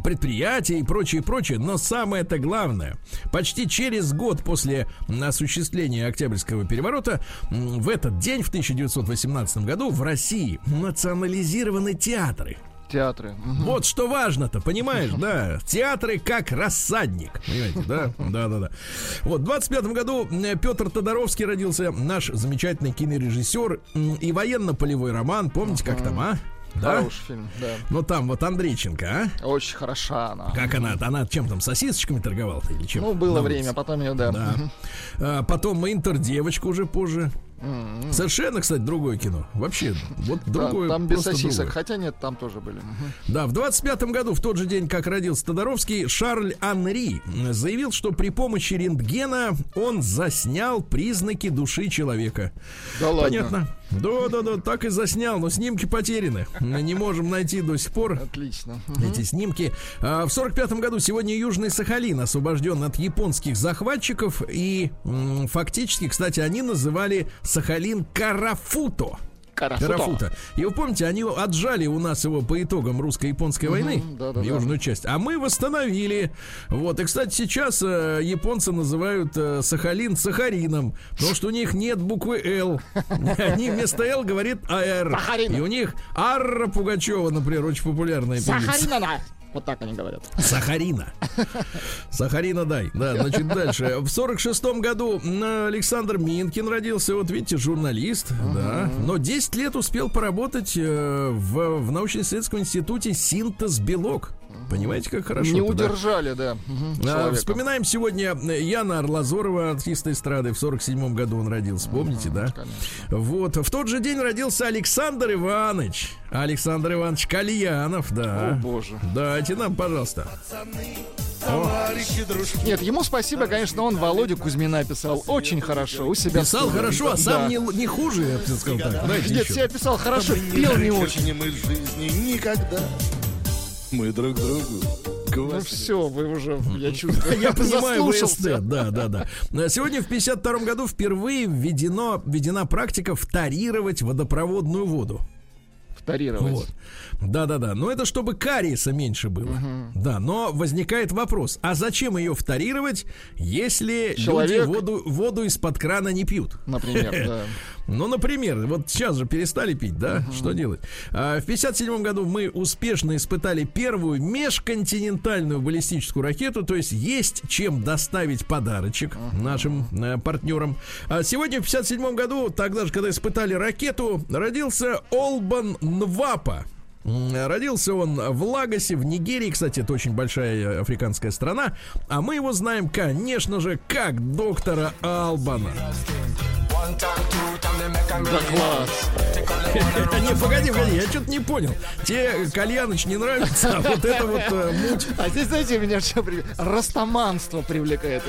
предприятия и прочее, прочее. Но самое-то главное, почти через год после осуществления Октябрьского переворота, в этот день, в 1918 году, в России национализированы театры. Театры. Вот что важно-то, понимаешь, да? Театры как рассадник, понимаете, да? Да, да, да. Вот, в 25 году э, Петр Тодоровский родился, наш замечательный кинорежиссер и военно-полевой роман, помните, как там, а? Да? Хороший фильм, да. Ну там вот Андрейченко, а? Очень хороша она. Как она? Она чем там, сосисочками торговала или чем? Ну, было время, потом ее, да. Да. А, потом Интер-девочка уже позже. М-м. Совершенно, кстати, другое кино. Вообще, вот другое. Там без сосисок, другое. хотя нет, там тоже были. Да, в 25 году, в тот же день, как родился Тодоровский, Шарль Анри заявил, что при помощи рентгена он заснял признаки души человека. Да ладно. Понятно. Да, да, да, так и заснял, но снимки потеряны. Мы не можем найти до сих пор Отлично. эти снимки. А, В сорок пятом году сегодня Южный Сахалин освобожден от японских захватчиков. И фактически, кстати, они называли Сахалин Карафуто. Карафуто. И вы помните, они отжали у нас его по итогам русско-японской войны, да-да-да. южную часть, а мы восстановили. Вот, и, кстати, сейчас э, японцы называют э, Сахалин Сахарином, потому что у них нет буквы «Л». Они вместо «Л» говорят «АР». И у них Арра Пугачева, например, очень популярная певица. Вот так они говорят. Сахарина. Сахарина дай. Да, значит, дальше. В сорок шестом году Александр Минкин родился. Вот видите, журналист. Да. Но 10 лет успел поработать э, в, в научно-исследовательском институте «Синтез белок». Понимаете, как хорошо Не удержали, да. а, вспоминаем сегодня э, Яна Арлазорова, артиста эстрады. В 47 году он родился, помните, да? конечно. Вот. В тот же день родился Александр Иванович. Александр Иванович Кальянов, да. О, боже. Дайте нам, пожалуйста. Нет, ему спасибо, конечно, он Володю Кузьмина писал очень хорошо у себя. Писал студии. хорошо, а Да. сам не, не хуже, я бы сказал так. Знаете, Нет, себя писал хорошо, пел не очень. мы жизни никогда. Мы друг другу Ну все, вы уже, я чувствую, Я понимаю заслушался. ВСТ, да, да, да. Сегодня в 52 году впервые введено, введена практика вторировать водопроводную воду. Вторировать. Вот. Да, да, да. Но это чтобы кариеса меньше было. Да, но возникает вопрос: а зачем ее вторировать, если Человек- люди воду, воду из-под крана не пьют? Например, да. Ну, например, вот сейчас же перестали пить, да? Что делать? А, в 57 году мы успешно испытали первую межконтинентальную баллистическую ракету, то есть есть чем доставить подарочек нашим э, партнерам. А сегодня в 57 году, тогда же, когда испытали ракету, родился Олбан Нвапа. Родился он в Лагосе, в Нигерии. Кстати, это очень большая э, африканская страна. А мы его знаем, конечно же, как доктора Албана. Да класс. Не, погоди, погоди, я что-то не понял. Тебе Кальяныч не нравится, а вот это вот э, муть. А здесь, знаете, меня что привлекает? Растаманство привлекает.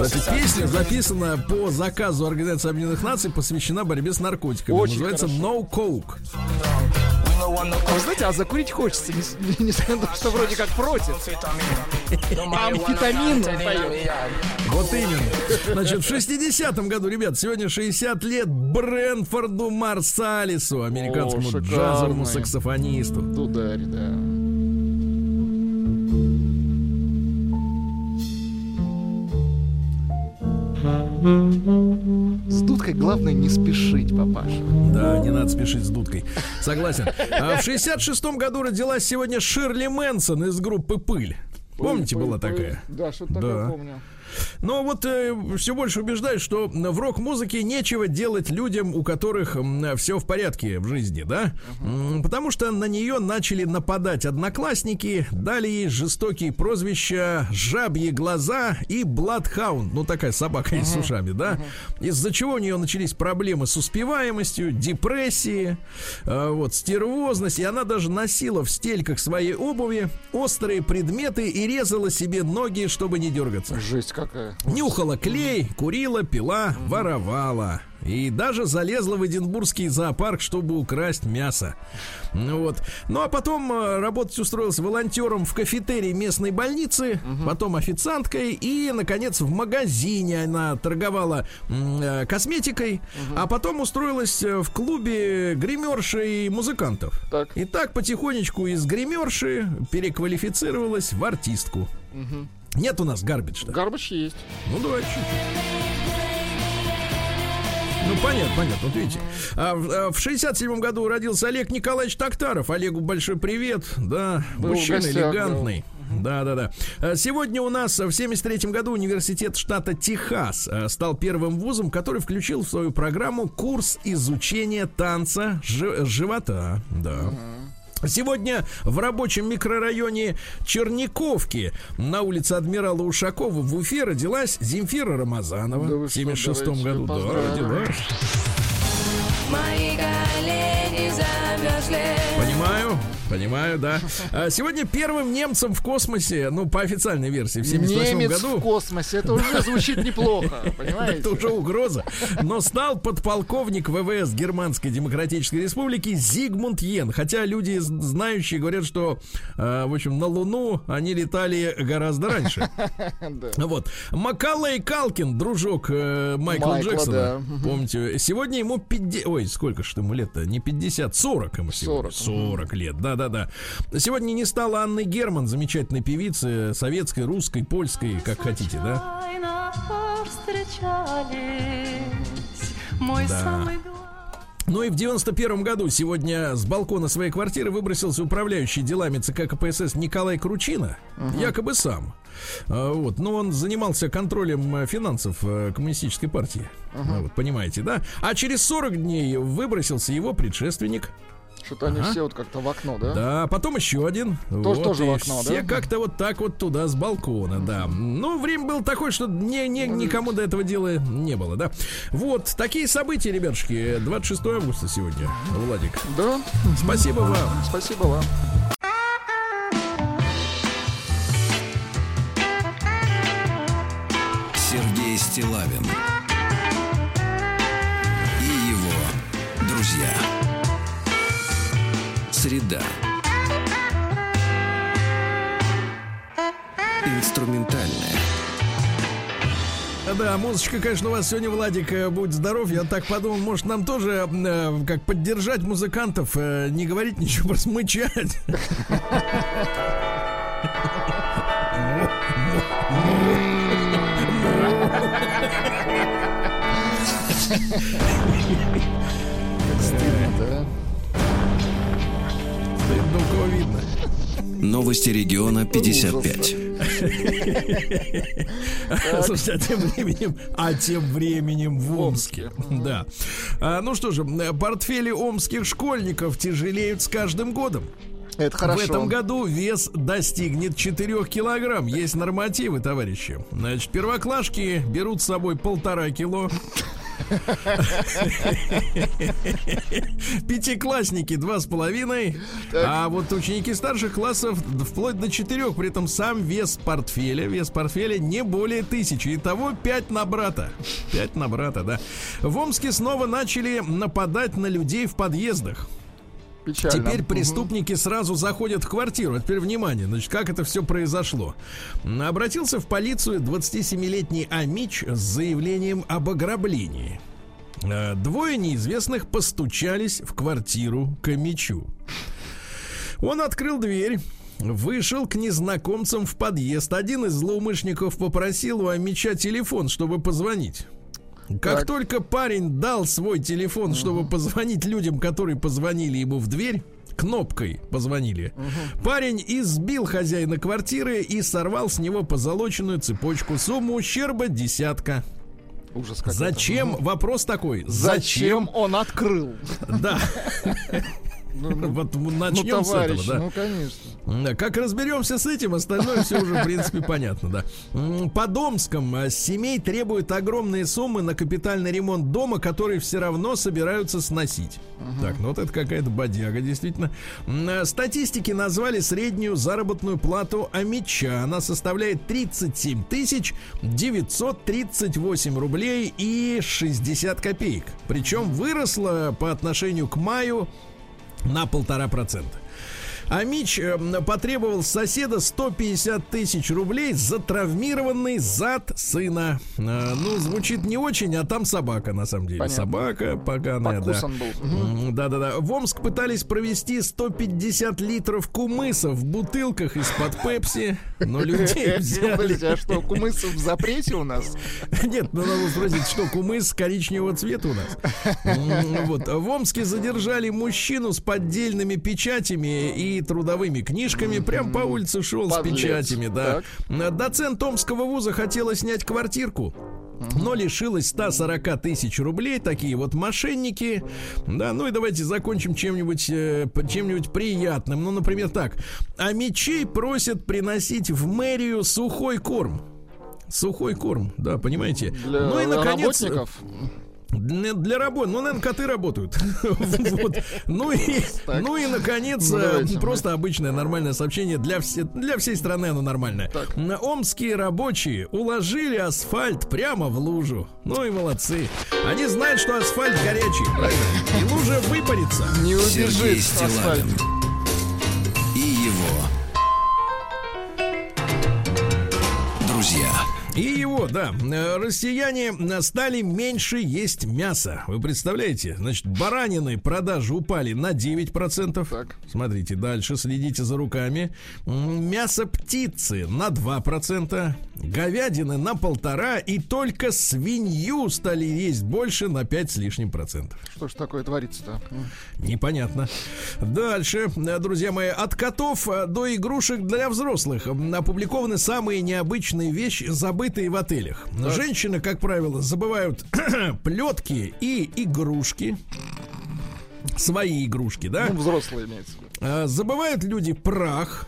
Кстати, песня записана по заказу Организации Объединенных Наций, посвящена борьбе с наркотиками. Очень Называется No Coke. А вы знаете, а закурить хочется, не- несмотря на то, что вроде как против. Амфетамин он поет. Вот именно. Значит, в 60-м году, ребят, сегодня 60 лет Брэнфорду Марсалису, американскому О, джазовому саксофонисту. Дударь, да. С дудкой главное не спешить, папаша. Да, не надо спешить с дудкой. Согласен. А в 66-м году родилась сегодня Ширли Мэнсон из группы «Пыль». Помните, Пыль, была пыль. такая? Да, что-то Да. такое помню. Но вот э, все больше убеждаюсь, что в рок-музыке нечего делать людям, у которых все в порядке в жизни, да? М, Потому что на нее начали нападать одноклассники, дали ей жестокие прозвища «Жабьи глаза» и «Бладхаунд». Ну, такая собака с ушами, да? Из-за чего у нее начались проблемы с успеваемостью, депрессии, э, вот, стервозность. И она даже носила в стельках своей обуви острые предметы и резала себе ноги, чтобы не дергаться. Жесть какая. Нюхала клей, курила, пила, воровала. И даже залезла в Эдинбургский зоопарк, чтобы украсть мясо. Ну вот. Ну а потом э, работать устроился волонтером в кафетерии местной больницы, потом официанткой и, наконец, в магазине она торговала э, косметикой, а потом устроилась э, в клубе гримершей музыкантов. Так. И так потихонечку из гримерши переквалифицировалась в артистку. Нет у нас гарбидж-то. Гарбач есть. Ну, давай чуть-чуть. Ну, понятно, понятно. Вот видите. А в, а в 67 году родился Олег Николаевич Токтаров. Олегу большой привет. Да, Был мужчина гостях, элегантный. Да, да, да. А Сегодня у нас в 73 году университет штата Техас а, стал первым вузом, который включил в свою программу курс изучения танца жи- живота. Да. Сегодня в рабочем микрорайоне Черниковки на улице адмирала Ушакова в Уфе родилась Земфира Рамазанова Да в что, 76 давайте году. Да, родилась. Мои колени замерзли. Понимаю, да. А Сегодня первым немцем в космосе, ну, по официальной версии, в 78 Немец году. в космосе. Это уже звучит неплохо, понимаете? Это уже угроза. Но стал подполковник ВВС Германской Демократической Республики Зигмунд Йен. Хотя люди, знающие, говорят, что, э, в общем, на Луну они летали гораздо раньше. Да. Вот. Макалей Калкин, дружок э, Майкла, Джексона. да. Помните, сегодня ему 50... Ой, сколько ж ему лет-то? Не 50, 40 ему сегодня. 40, 40 лет, да-да-да. Сегодня не стало Анны Герман, замечательной певицы, советской, русской, польской, как хотите, да? Мой Да. самый главный. Ну и в 91 году сегодня с балкона своей квартиры выбросился управляющий делами ЦК КПСС Николай Кручина, якобы сам. А, Вот, но он занимался контролем э, финансов э, коммунистической партии. А, Вот, понимаете, да? А через 40 дней выбросился его предшественник. Что-то они Ага. все вот как-то в окно, да? Да, потом еще один. Тоже- тоже и в окно, все да? как-то вот так вот туда с балкона, да. Ну, время было такое, что не, не, никому до этого дела не было, да. Вот, такие события, ребятушки. 26 августа сегодня, Владик. Да. Спасибо вам. Спасибо вам. Сергей Стилавин Среда. Инструментальная. Да, музычка, конечно, у вас сегодня, Владик, э, будь здоров. Я так подумал, может, нам тоже э, как поддержать музыкантов, э, не говорить ничего, просто мычать. Кого видно. Новости региона 55. Слушайте, а тем временем, а тем временем в Омске. Да. А, ну что же, портфели омских школьников тяжелеют с каждым годом. Это хорошо. В этом году вес достигнет 4 килограмм. Есть нормативы, товарищи. Значит, первоклашки берут с собой полтора кило. Пятиклассники два с половиной, а вот ученики старших классов вплоть до четырех. При этом сам вес портфеля, вес портфеля не более тысячи. Итого пять на брата. Пять на брата, да. В Омске снова начали нападать на людей в подъездах. Печально. Теперь преступники сразу заходят в квартиру. А Теперь внимание, значит, как это все произошло. Обратился в полицию 27-летний Амич с заявлением об ограблении. Э, Двое неизвестных постучались в квартиру к Амичу. Он открыл дверь. Вышел к незнакомцам в подъезд. Один из злоумышленников попросил у Амича телефон, чтобы позвонить. Как Так. только парень дал свой телефон, чтобы позвонить людям, которые позвонили ему в дверь, кнопкой позвонили. Парень избил хозяина квартиры и сорвал с него позолоченную цепочку. Сумма ущерба десятка. Ужас какой-то. Зачем? Вопрос такой. Зачем он открыл? Да. Ну, ну, Вот ну, начнем с этого, да. ну, конечно. Да, Как разберемся с этим, остальное все уже, в принципе, понятно, да. По Домском а, семей требуют огромные суммы на капитальный ремонт дома, который все равно собираются сносить. Так, ну вот это какая-то бодяга, действительно. А, Статистики назвали среднюю заработную плату Амича. Она составляет 37 тысяч 938 рублей и 60 копеек. Причем выросла по отношению к маю на полтора процента. А Мич э, потребовал с соседа 150 тысяч рублей за травмированный зад сына. Э, ну, звучит не очень, а там собака, на самом деле. Понятно. Собака поганая, да. Покусан был. М, Да-да-да. В Омск пытались провести 150 литров кумыса в бутылках из-под пепси, но людей взяли. А что, кумыс в запрете у нас? Нет, ну надо спросить, что кумыс коричневого цвета у нас. Вот. В Омске задержали мужчину с поддельными печатями и трудовыми книжками. Прям по улице шел с Подлец. печатями, да. Доцент Омского вуза хотела снять квартирку. Но лишилась 140 тысяч рублей, такие вот мошенники. Да, ну и давайте закончим чем-нибудь э, чем-нибудь приятным. Ну, например, так. А мечей просят приносить в мэрию сухой корм. Сухой корм, да, понимаете? Для ну и наконец. работников? Для, работы. Ну, наверное, коты работают. Вот. Ну и, Так. ну и наконец, Ну, э, давайте. просто обычное нормальное сообщение для, все, для всей страны оно нормальное. Так. Омские рабочие уложили асфальт прямо в лужу. Ну и молодцы. Они знают, что асфальт горячий? И лужа выпарится. Не убежит асфальт. Да, э, россияне э, стали меньше есть мясо. Вы представляете? Значит, баранины продажи упали на 9%. Так. Смотрите дальше, следите за руками. Мясо птицы на 2%. Говядины на полтора. И только свинью стали есть больше на 5 с лишним процентов. Что ж такое творится-то? Непонятно. Дальше, э, друзья мои, от котов до игрушек для взрослых опубликованы самые необычные вещи, забытые в отелях. Женщины, как правило, забывают плетки и игрушки. Свои игрушки, да? Ну, взрослые имеется. Э, Забывают люди прах.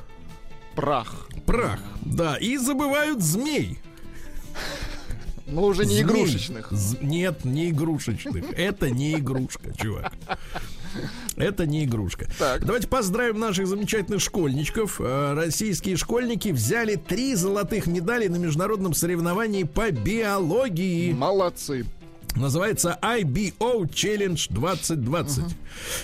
Прах. Прах, да, и забывают змей. Ну, уже не Змей. игрушечных. З- Нет, не игрушечных. Это не игрушка, чувак. Это не игрушка. Так. Давайте поздравим наших замечательных школьничков. Э, Российские школьники взяли три золотых медали на международном соревновании по биологии. Молодцы. Называется IBO Challenge 2020.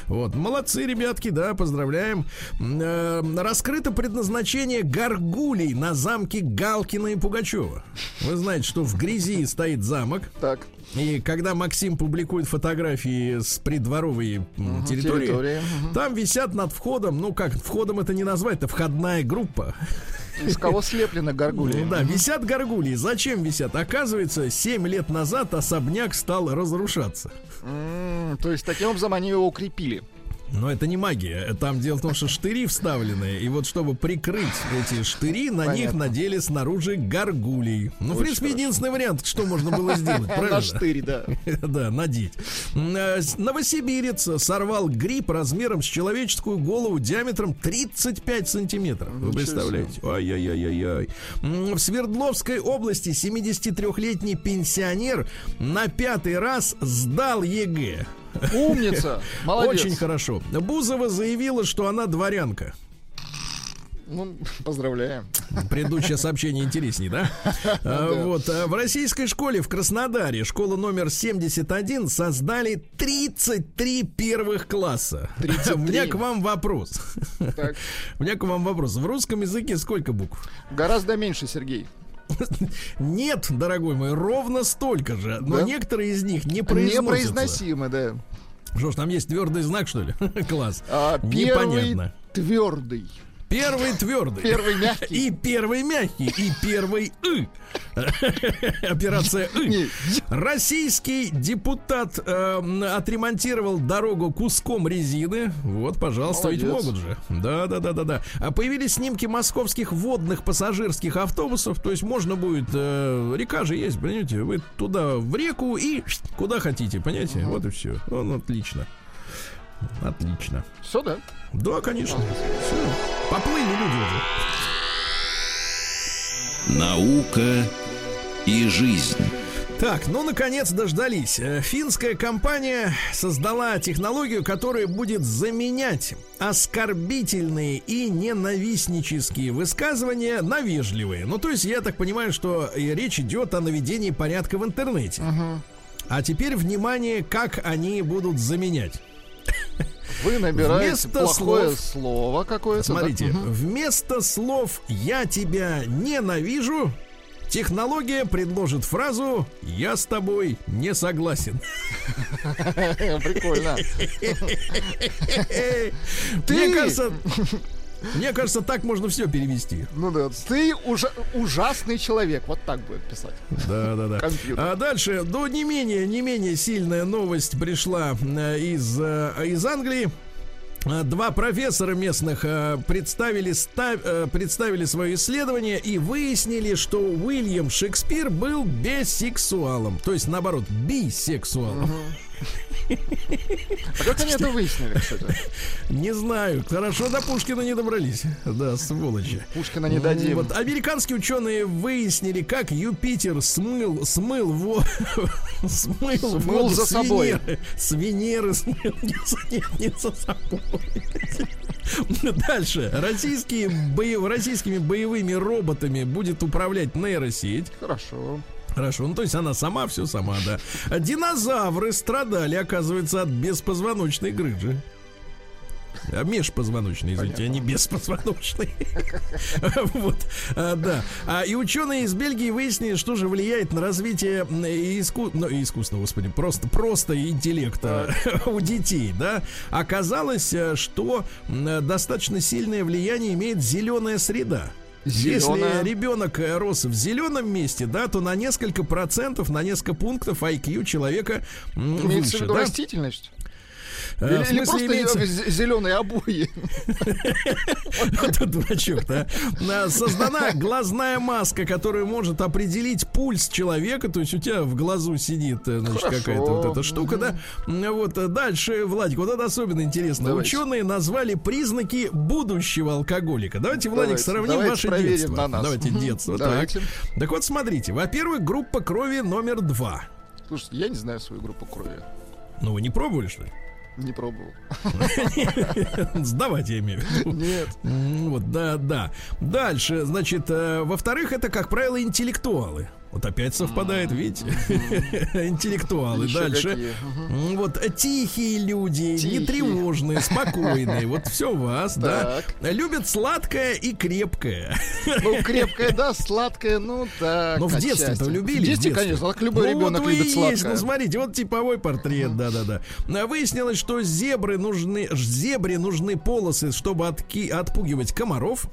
Вот. Молодцы, ребятки, да, поздравляем. Э, раскрыто предназначение горгулей на замке Галкина и Пугачева. Вы знаете, что в грязи стоит замок. Так, И когда Максим публикует фотографии с придворовой м, территории, территории, там висят над входом, ну как, входом это не назвать, это входная группа. Из кого слеплены горгульи? Ну да, висят горгульи. Зачем висят? Оказывается, 7 лет назад особняк стал разрушаться. То есть, таким образом они его укрепили. Но это не магия. Там дело в том, что штыри вставлены. И вот чтобы прикрыть эти штыри, на них Понятно. надели снаружи горгулей. Ну, в Очень принципе, хорошо. единственный вариант, что можно было сделать, На правильно? штыре, да. Да, надеть. С- Новосибирец сорвал гриб размером с человеческую голову диаметром 35 сантиметров. Вы представляете? Ай-яй-яй-яй. М, В Свердловской области 73-летний пенсионер на пятый раз сдал ЕГЭ. Умница. Молодец. Очень хорошо. Бузова заявила, что она дворянка. Ну, поздравляем. Предыдущее сообщение интересней, да? А, Вот. а, В российской школе в Краснодаре, школа номер 71, создали 33 первых класса. 33. У меня к вам вопрос. Так. У меня к вам вопрос. В русском языке сколько букв? Гораздо меньше, Сергей. Нет, дорогой мой, ровно столько же. Но Да? некоторые из них не произносятся. Непроизносимо, да. Что ж, там есть твердый знак, что ли? Класс. А, Непонятно. твердый. Первый твердый. Первый мягкий. И первый мягкий. И первый «ы». Операция «ы». Российский депутат э, отремонтировал дорогу куском резины. Вот, пожалуйста, ведь Молодец. могут же. Да, да, да, да, да. А появились снимки московских водных пассажирских автобусов. То есть можно будет. э, река же есть, понимаете? Вы туда в реку и куда хотите, понимаете? Вот и все. Ну, отлично. Отлично. Все, да? Да, конечно. Все. Поплыли люди уже. Наука и жизнь. Так, ну наконец дождались. Э, Финская компания создала технологию, которая будет заменять оскорбительные и ненавистнические высказывания на вежливые. Ну, то есть, я так понимаю, что э, речь идет о наведении порядка в интернете. А теперь внимание, как они будут заменять. Вы набираете Вместо плохое слов- слово какое-то. да? Смотрите, Мгм. вместо слов «я тебя ненавижу» технология предложит фразу «я с тобой не согласен». Прикольно. Мне кажется, мне кажется, так можно все перевести. Ну да, ты ужа- ужасный человек. Вот так будет писать. Да, да, да. Компьютер. А дальше, до не менее, не менее сильная новость пришла э, из, э, из Англии. Э, Два профессора местных представили, ста- э, представили свое исследование и выяснили, что Уильям Шекспир был бисексуалом. То есть, наоборот, бисексуалом. А как они это выяснили, кстати? Не знаю. Хорошо до Пушкина не добрались. Да, сволочи. Пушкина не дадим. Вот американские ученые выяснили, как Юпитер смыл, смыл, во, смыл, Смыл за с собой. Венеры. С Венеры смыл, не, за- не, не за собой. Дальше. Российские боев, российскими боевыми роботами будет управлять нейросеть. Хорошо. Хорошо, ну то есть она сама все сама, да. А Динозавры страдали, оказывается, от беспозвоночной грыжи. А межпозвоночные, извините, а не беспозвоночные. Вот, а, да. А, И ученые из Бельгии выяснили, что же влияет на развитие ну, искусственного, господи, просто, просто интеллекта у детей, да. Оказалось, э, что достаточно сильное влияние имеет зеленая среда. Зелёная. Если ребенок э, рос в зеленом месте, да, то на несколько процентов, на несколько пунктов IQ человека Имеется в выше, виду да? растительность? Э, Или, просто имеется- зеленые обои? Вот это дурачок, да. Создана глазная маска, которая может определить пульс человека. То есть у тебя в глазу сидит, э, значит, какая-то вот эта штука, да. Вот э, дальше, Владик, вот это особенно интересно. Ученые назвали признаки будущего алкоголика. Давайте, Владик, сравним ваше детство. на нас. Давайте детство. Так вот, смотрите. Во-первых, группа крови номер два. Слушайте, я не знаю свою группу крови. Ну, вы не пробовали, что ли? Не пробовал. Сдавать, я имею в виду. Нет. Вот, да, да. Дальше, значит, э, во-вторых, это, как правило, интеллектуалы. Вот опять совпадает, видите? Интеллектуалы. Дальше. Вот э, тихие люди, нетревожные, спокойные. Вот все вас, да. Любят сладкое и крепкое. Ну, крепкая, да, сладкая, ну так. Но в детстве-то любили. В детстве, конечно, так любой ну, ребенок любит сладкое. Ну, смотрите, вот типовой портрет, да-да-да. А Выяснилось, что зебры нужны, зебре нужны полосы, чтобы отпугивать комаров.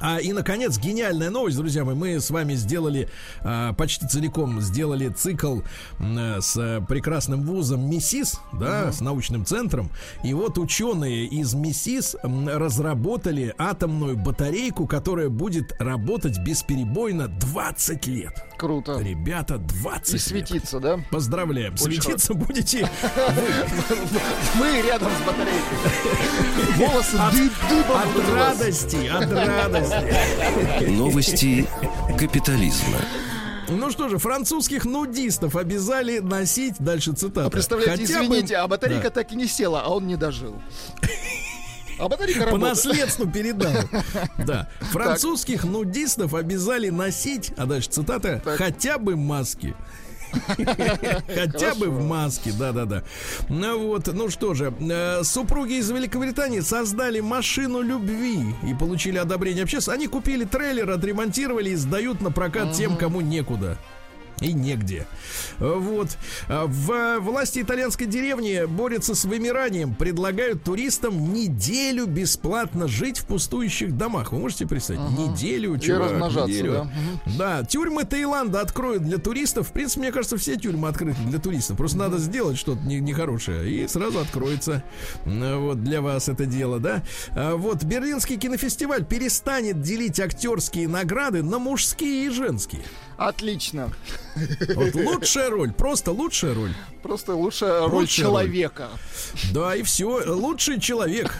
А, и, наконец, гениальная новость, друзья мои. Мы с вами сделали а, почти целиком сделали цикл э, с э, прекрасным вузом МИСИС, да, с научным центром. И вот ученые из МИСИС разработали атомную батарейку, которая будет работать бесперебойно 20 лет. Круто. Ребята, 20 И лет. светиться, да? Поздравляем. Очень Светиться будете Мы рядом с батарейкой. Волосы ды- дыбом от радости, от радости. Новости капитализма. Ну что же, французских нудистов обязали носить, дальше цитата. А представляете, хотя бы- извините, а батарейка Да. так и не села, а он не дожил. А батарейка По работает. наследству передал. Да. Французских нудистов обязали носить, а дальше цитата, хотя бы маски. Хотя бы в маске, да-да-да. Ну вот, ну что же, э, супруги из Великобритании создали машину любви и получили одобрение общественности. Они купили трейлер, отремонтировали и сдают на прокат тем, кому некуда. И негде. Вот. А В власти итальянской деревни борются с вымиранием, предлагают туристам неделю бесплатно жить в пустующих домах. Вы можете представить? Неделю, И чувак, размножаться, неделю. да. Да, тюрьмы Таиланда откроют для туристов. В принципе, мне кажется, все тюрьмы открыты для туристов. Просто надо сделать что-то не- нехорошее. И сразу откроется э, вот для вас это дело, да. А Вот Берлинский кинофестиваль перестанет делить актерские награды на мужские и женские. Отлично. Вот лучшая роль, просто лучшая роль. Просто лучшая роль Лучшая роль. человека. Да, и все. Лучший человек.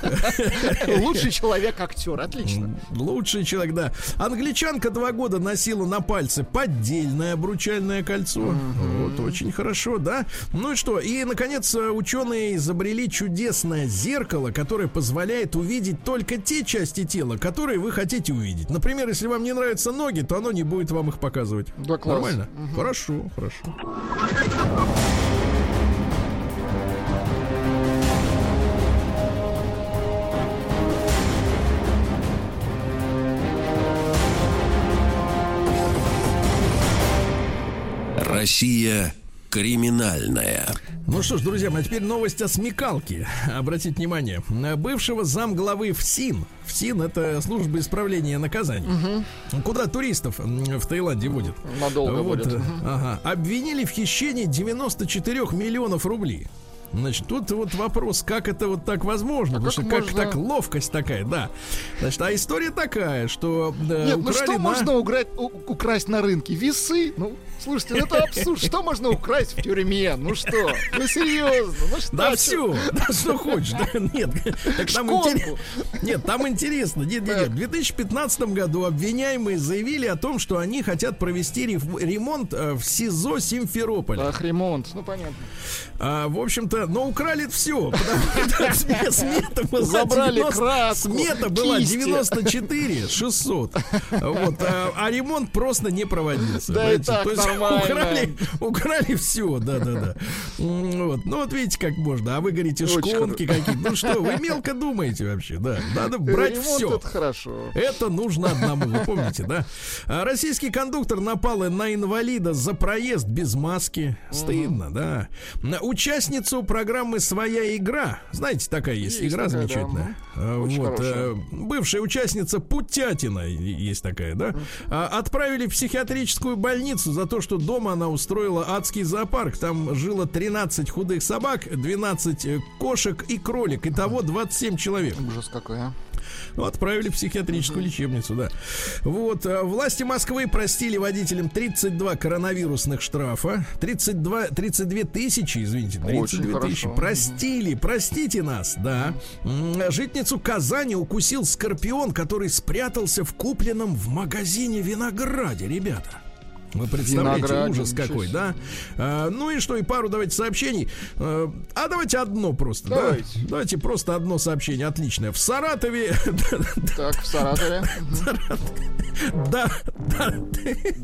Лучший человек-актер. Отлично. Лучший человек, да. Англичанка два года носила на пальце поддельное обручальное кольцо. Вот, очень хорошо, да. Ну и что? И, наконец, ученые изобрели чудесное зеркало, которое позволяет увидеть только те части тела, которые вы хотите увидеть. Например, если вам не нравятся ноги, то оно не будет вам их показывать. Да, класс. Нормально? Хорошо, хорошо. Россия криминальная. Ну что ж, друзья мои, а теперь новость о смекалке. Обратите внимание. Бывшего замглавы ФСИН. ФСИН это служба исправления наказаний. Куда туристов в Таиланде водят. Надолго Вот, водят. ага. Обвинили в хищении 94 миллионов рублей. Значит, тут вот вопрос, как это вот так возможно? Потому как что как можно- так ловкость такая, да. Значит, а история такая, что э, Нет, ну что на- можно уграть- у- украсть на рынке? Весы? Ну, слушайте, ну это абсурд. Что можно украсть в тюрьме? Ну что? Ну серьезно? Ну что? Да все, да что хочешь. Да, нет, так там интерес- Нет, там интересно. Нет, нет, нет. В 2015 году обвиняемые заявили о том, что они хотят провести ремонт э, в СИЗО Симферополя. Ах, ремонт. Ну понятно. А, в общем-то, но украли все. Потому что сме- смета была Забрали 90 краску, Смета была кисти. 94 600. Вот, а, а ремонт просто не проводился. Да и так То есть нормально. украли, украли все, да, да, да. М, Вот. Ну вот видите, как можно. А вы говорите, Очень шконки какие-то. Ну что, вы мелко думаете вообще, да. Надо брать ремонт все. это хорошо. Это нужно одному, вы помните, да? А Российский кондуктор напал на инвалида за проезд без маски. Стыдно, да. На Участницу программы «Своя игра». Знаете, такая есть, Есть игра такая, да, замечательная. А, Очень Вот, хорошая. э, бывшая участница Путятина есть такая, да? А, Отправили в психиатрическую больницу за то, что дома она устроила адский зоопарк. Там жило 13 худых собак, 12 э, кошек и кролик. Итого 27 человек. Ужас какой, а. Ну, отправили в психиатрическую лечебницу, да. Вот, э, власти Москвы простили водителям 32 коронавирусных штрафа. 32, 32 тысячи, извините, 32 Очень тысячи. хорошо. Простили, простите нас, да. М, Житницу Казани укусил скорпион, который спрятался в купленном в магазине винограде, ребята. Вы представляете, ужас какой, да? А, ну и что, и пару давайте сообщений. А, а давайте одно просто, да? Давайте. Давайте просто одно сообщение, отличное. В Саратове, Так, в Саратове. да, да,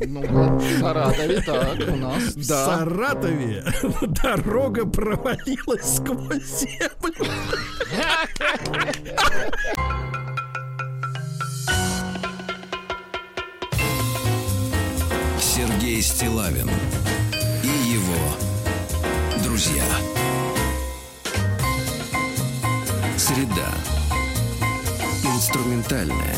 Ну, в Саратове, так, у нас. в Да. Саратове дорога провалилась сквозь землю. Сергей Стилавин и его друзья. Среда. Инструментальная.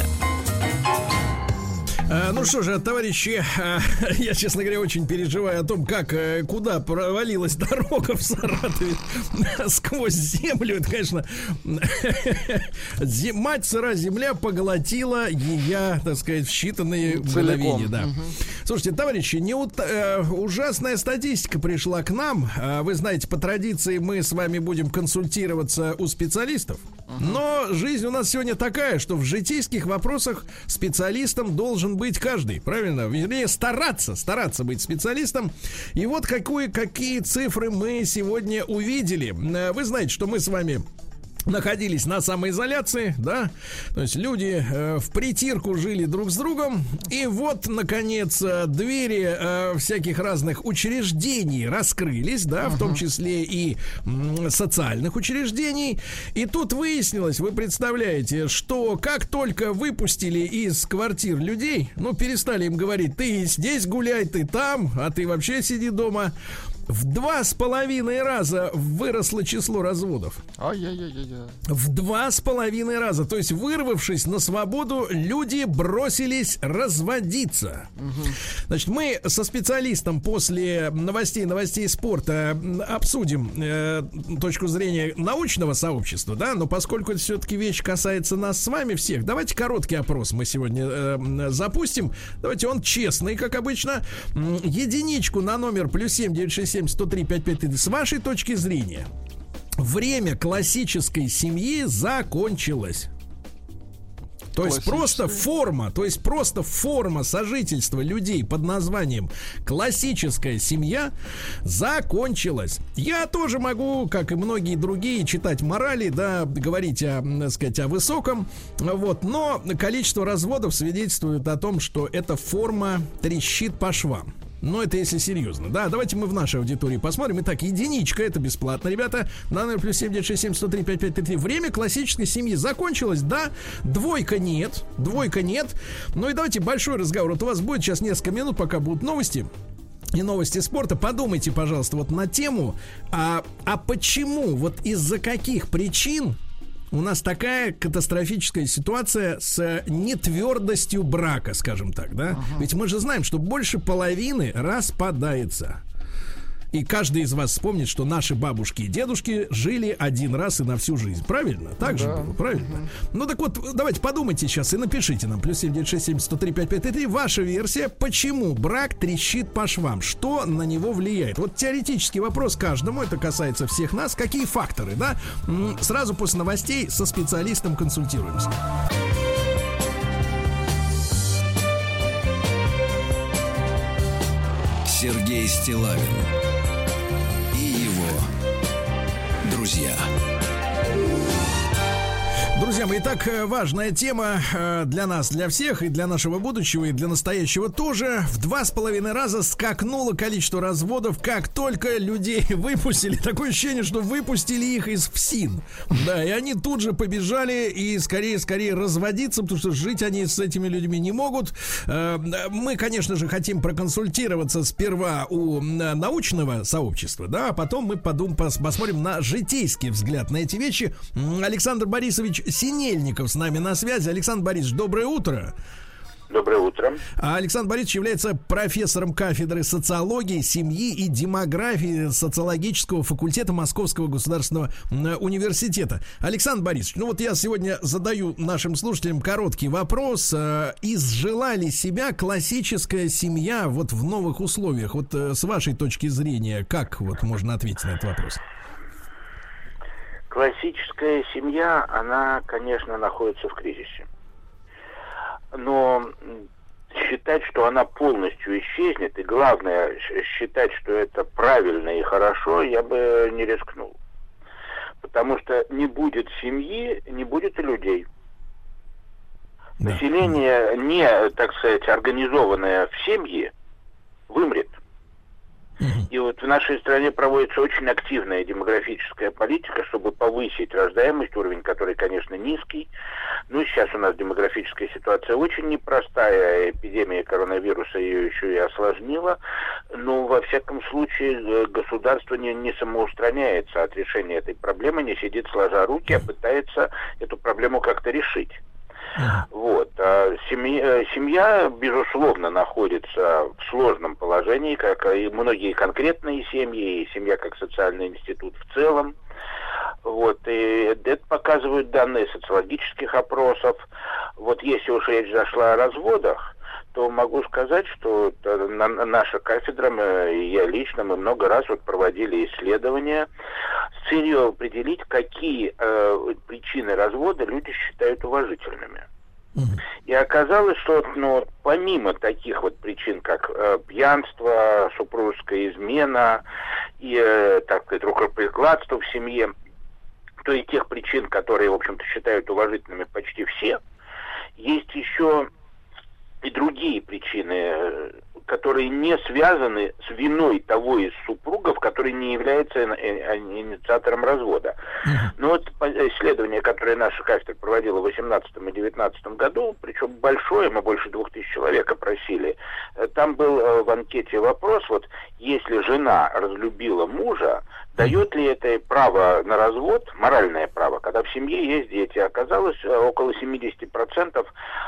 А, ну что же, товарищи, а, я, честно говоря, очень переживаю о том, как, э, куда провалилась дорога в Саратове сквозь землю. Это, конечно, мать сыра земля поглотила ее, так сказать, в считанные мгновения. Да. Слушайте, товарищи, неут- э, ужасная статистика пришла к нам. Вы знаете, по традиции мы с вами будем консультироваться у специалистов. Но жизнь у нас сегодня такая, что в житейских вопросах специалистом должен быть каждый, правильно? Вернее, стараться, стараться быть специалистом. И вот какую, какие цифры мы сегодня увидели. Э, Вы знаете, что мы с вами находились на самоизоляции, да, то есть люди э, в притирку жили друг с другом, и вот, наконец, э, двери э, всяких разных учреждений раскрылись, да, в том числе и м, социальных учреждений, и тут выяснилось, вы представляете, что как только выпустили из квартир людей, ну, перестали им говорить, ты здесь гуляй, ты там, а ты вообще сиди дома, в два с половиной раза выросло число разводов. Ай-яй-яй-яй. В два с половиной раза. То есть, вырвавшись на свободу, люди бросились разводиться. Значит, мы со специалистом после новостей, новостей спорта обсудим э, точку зрения научного сообщества, да, но поскольку это все-таки вещь касается нас с вами всех, давайте короткий опрос мы сегодня э, запустим. Давайте он честный, как обычно. Единичку на номер плюс 7 967 103 5533. С вашей точки зрения, время классической семьи закончилось. То есть просто форма, то есть просто форма сожительства людей под названием классическая семья закончилась. Я тоже могу, как и многие другие, читать морали, да, говорить о, так сказать, о высоком, вот, но количество разводов свидетельствует о том, что эта форма трещит по швам. Но это если серьезно. Да, давайте мы в нашей аудитории посмотрим. Итак, единичка, это бесплатно, ребята. На номер плюс 7967 103 5533. Время классической семьи закончилось, да. Двойка нет. Двойка нет. Ну и давайте большой разговор. Вот у вас будет сейчас несколько минут, пока будут новости и новости спорта. Подумайте, пожалуйста, вот на тему, а, а почему, вот из-за каких причин у нас такая катастрофическая ситуация с нетвердостью брака, скажем так, да? Ведь мы же знаем, что больше половины распадается. И каждый из вас вспомнит, что наши бабушки и дедушки жили один раз и на всю жизнь. Правильно? Так же было, правильно? Ну так вот, давайте подумайте сейчас и напишите нам. Плюс 7967 103 5533. Ваша версия, почему брак трещит по швам? Что на него влияет? Вот теоретический вопрос каждому, это касается всех нас. Какие факторы, да? Сразу после новостей со специалистом консультируемся. Сергей Стилавин друзья. Друзья мои, итак, э, важная тема э, для нас, для всех, и для нашего будущего, и для настоящего тоже. В два с половиной раза скакнуло количество разводов, как только людей выпустили. Такое ощущение, что выпустили их из ФСИН. Да, и они тут же побежали и скорее-скорее разводиться, потому что жить они с этими людьми не могут. Э, Мы, конечно же, хотим проконсультироваться сперва у научного сообщества, да, а потом мы подум, пос- посмотрим на житейский взгляд на эти вещи. Александр Борисович Синельников с нами на связи. Александр Борисович, доброе утро. Доброе утро. А Александр Борисович является профессором кафедры социологии, семьи и демографии социологического факультета Московского государственного университета. Александр Борисович, ну вот я сегодня задаю нашим слушателям короткий вопрос. Э, Изжила ли себя классическая семья вот в новых условиях? Вот э, с вашей точки зрения, как вот можно ответить на этот вопрос? Классическая семья, она, конечно, находится в кризисе. Но считать, что она полностью исчезнет, и главное, считать, что это правильно и хорошо, я бы не рискнул. Потому что не будет семьи, не будет и людей. Да. Население, не, так сказать, организованное в семьи, вымрет. И вот в нашей стране проводится очень активная демографическая политика, чтобы повысить рождаемость, уровень который, конечно, низкий. Ну, сейчас у нас демографическая ситуация очень непростая, эпидемия коронавируса ее еще и осложнила. Но, во всяком случае, э, государство не, не самоустраняется от решения этой проблемы, не сидит сложа руки, а пытается эту проблему как-то решить. Вот. А семья, семья, безусловно, находится в сложном положении, как и многие конкретные семьи, и семья как социальный институт в целом. Вот, и это показывают данные социологических опросов. Вот если уж речь зашла о разводах, то могу сказать, что наша кафедра, мы, и я лично, мы много раз вот проводили исследования с целью определить, какие э, причины развода люди считают уважительными. И оказалось, что ну, помимо таких вот причин, как э, пьянство, супружеская измена и, э, так сказать, рукоприкладство в семье, то и тех причин, которые, в общем-то, считают уважительными почти все, есть еще и другие причины, э, которые не связаны с виной того из супругов, который не является э, э, инициатором развода. Но вот исследование, которое наша кафедра проводила в 2018 и 2019 году, причем большое, мы больше двух тысяч человек опросили, там был в анкете вопрос, вот если жена разлюбила мужа, Дает ли это право на развод, моральное право, когда в семье есть дети? Оказалось, э, около 70%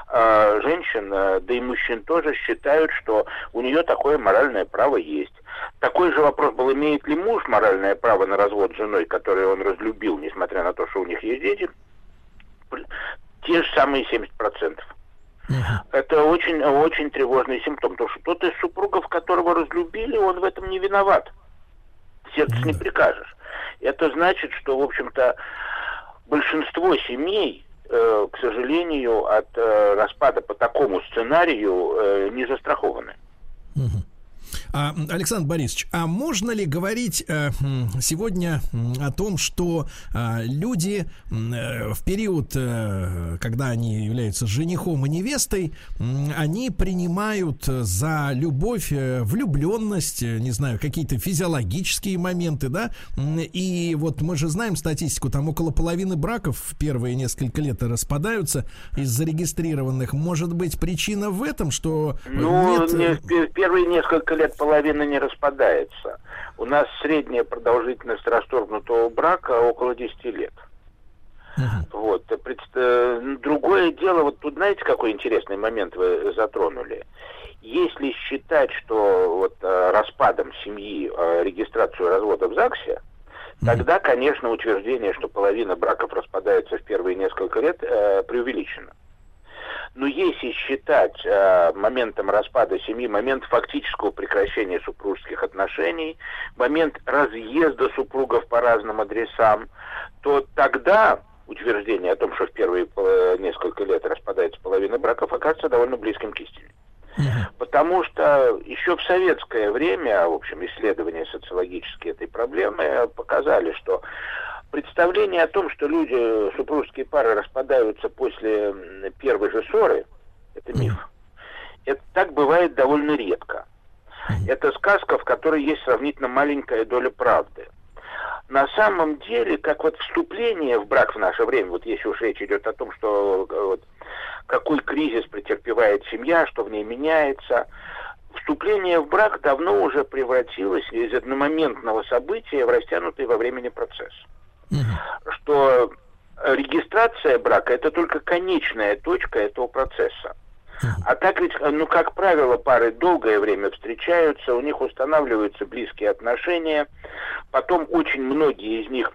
э, женщин, э, да и мужчин тоже считают, что у нее такое моральное право есть. Такой же вопрос был, имеет ли муж моральное право на развод с женой, которую он разлюбил, несмотря на то, что у них есть дети? Те же самые 70%. Это очень, очень тревожный симптом, потому что тот из супругов, которого разлюбили, он в этом не виноват сердцу не прикажешь. Это значит, что, в общем-то, большинство семей, э, к сожалению, от э, распада по такому сценарию э, не застрахованы. Угу. А, Александр Борисович, а можно ли говорить э, сегодня о том, что э, люди э, в период, э, когда они являются женихом и невестой, э, они принимают за любовь э, влюбленность, э, не знаю, какие-то физиологические моменты, да? И вот мы же знаем статистику, там около половины браков в первые несколько лет распадаются из зарегистрированных. Может быть, причина в этом, что ну, нет... Не, первые несколько лет половина не распадается. У нас средняя продолжительность расторгнутого брака около 10 лет. Uh-huh. Вот. Э, другое дело, вот тут знаете, какой интересный момент вы затронули. Если считать, что вот э, распадом семьи э, регистрацию развода в ЗАГСе, тогда, конечно, утверждение, что половина браков распадается в первые несколько лет, преувеличено. Но если считать э, моментом распада семьи, момент фактического прекращения супружеских отношений, момент разъезда супругов по разным адресам, то тогда утверждение о том, что в первые э, несколько лет распадается половина браков, окажется довольно близким к истине. Потому что еще в советское время, в общем, исследования социологические этой проблемы показали, что представление о том, что люди, супружеские пары распадаются после первой же ссоры, это миф. Это так бывает довольно редко. Это сказка, в которой есть сравнительно маленькая доля правды. На самом деле, как вот вступление в брак в наше время, вот если уж речь идет о том, что вот, какой кризис претерпевает семья, что в ней меняется, вступление в брак давно уже превратилось из одномоментного события в растянутый во времени процесс что регистрация брака это только конечная точка этого процесса. А так ведь, ну, как правило, пары долгое время встречаются, у них устанавливаются близкие отношения, потом очень многие из них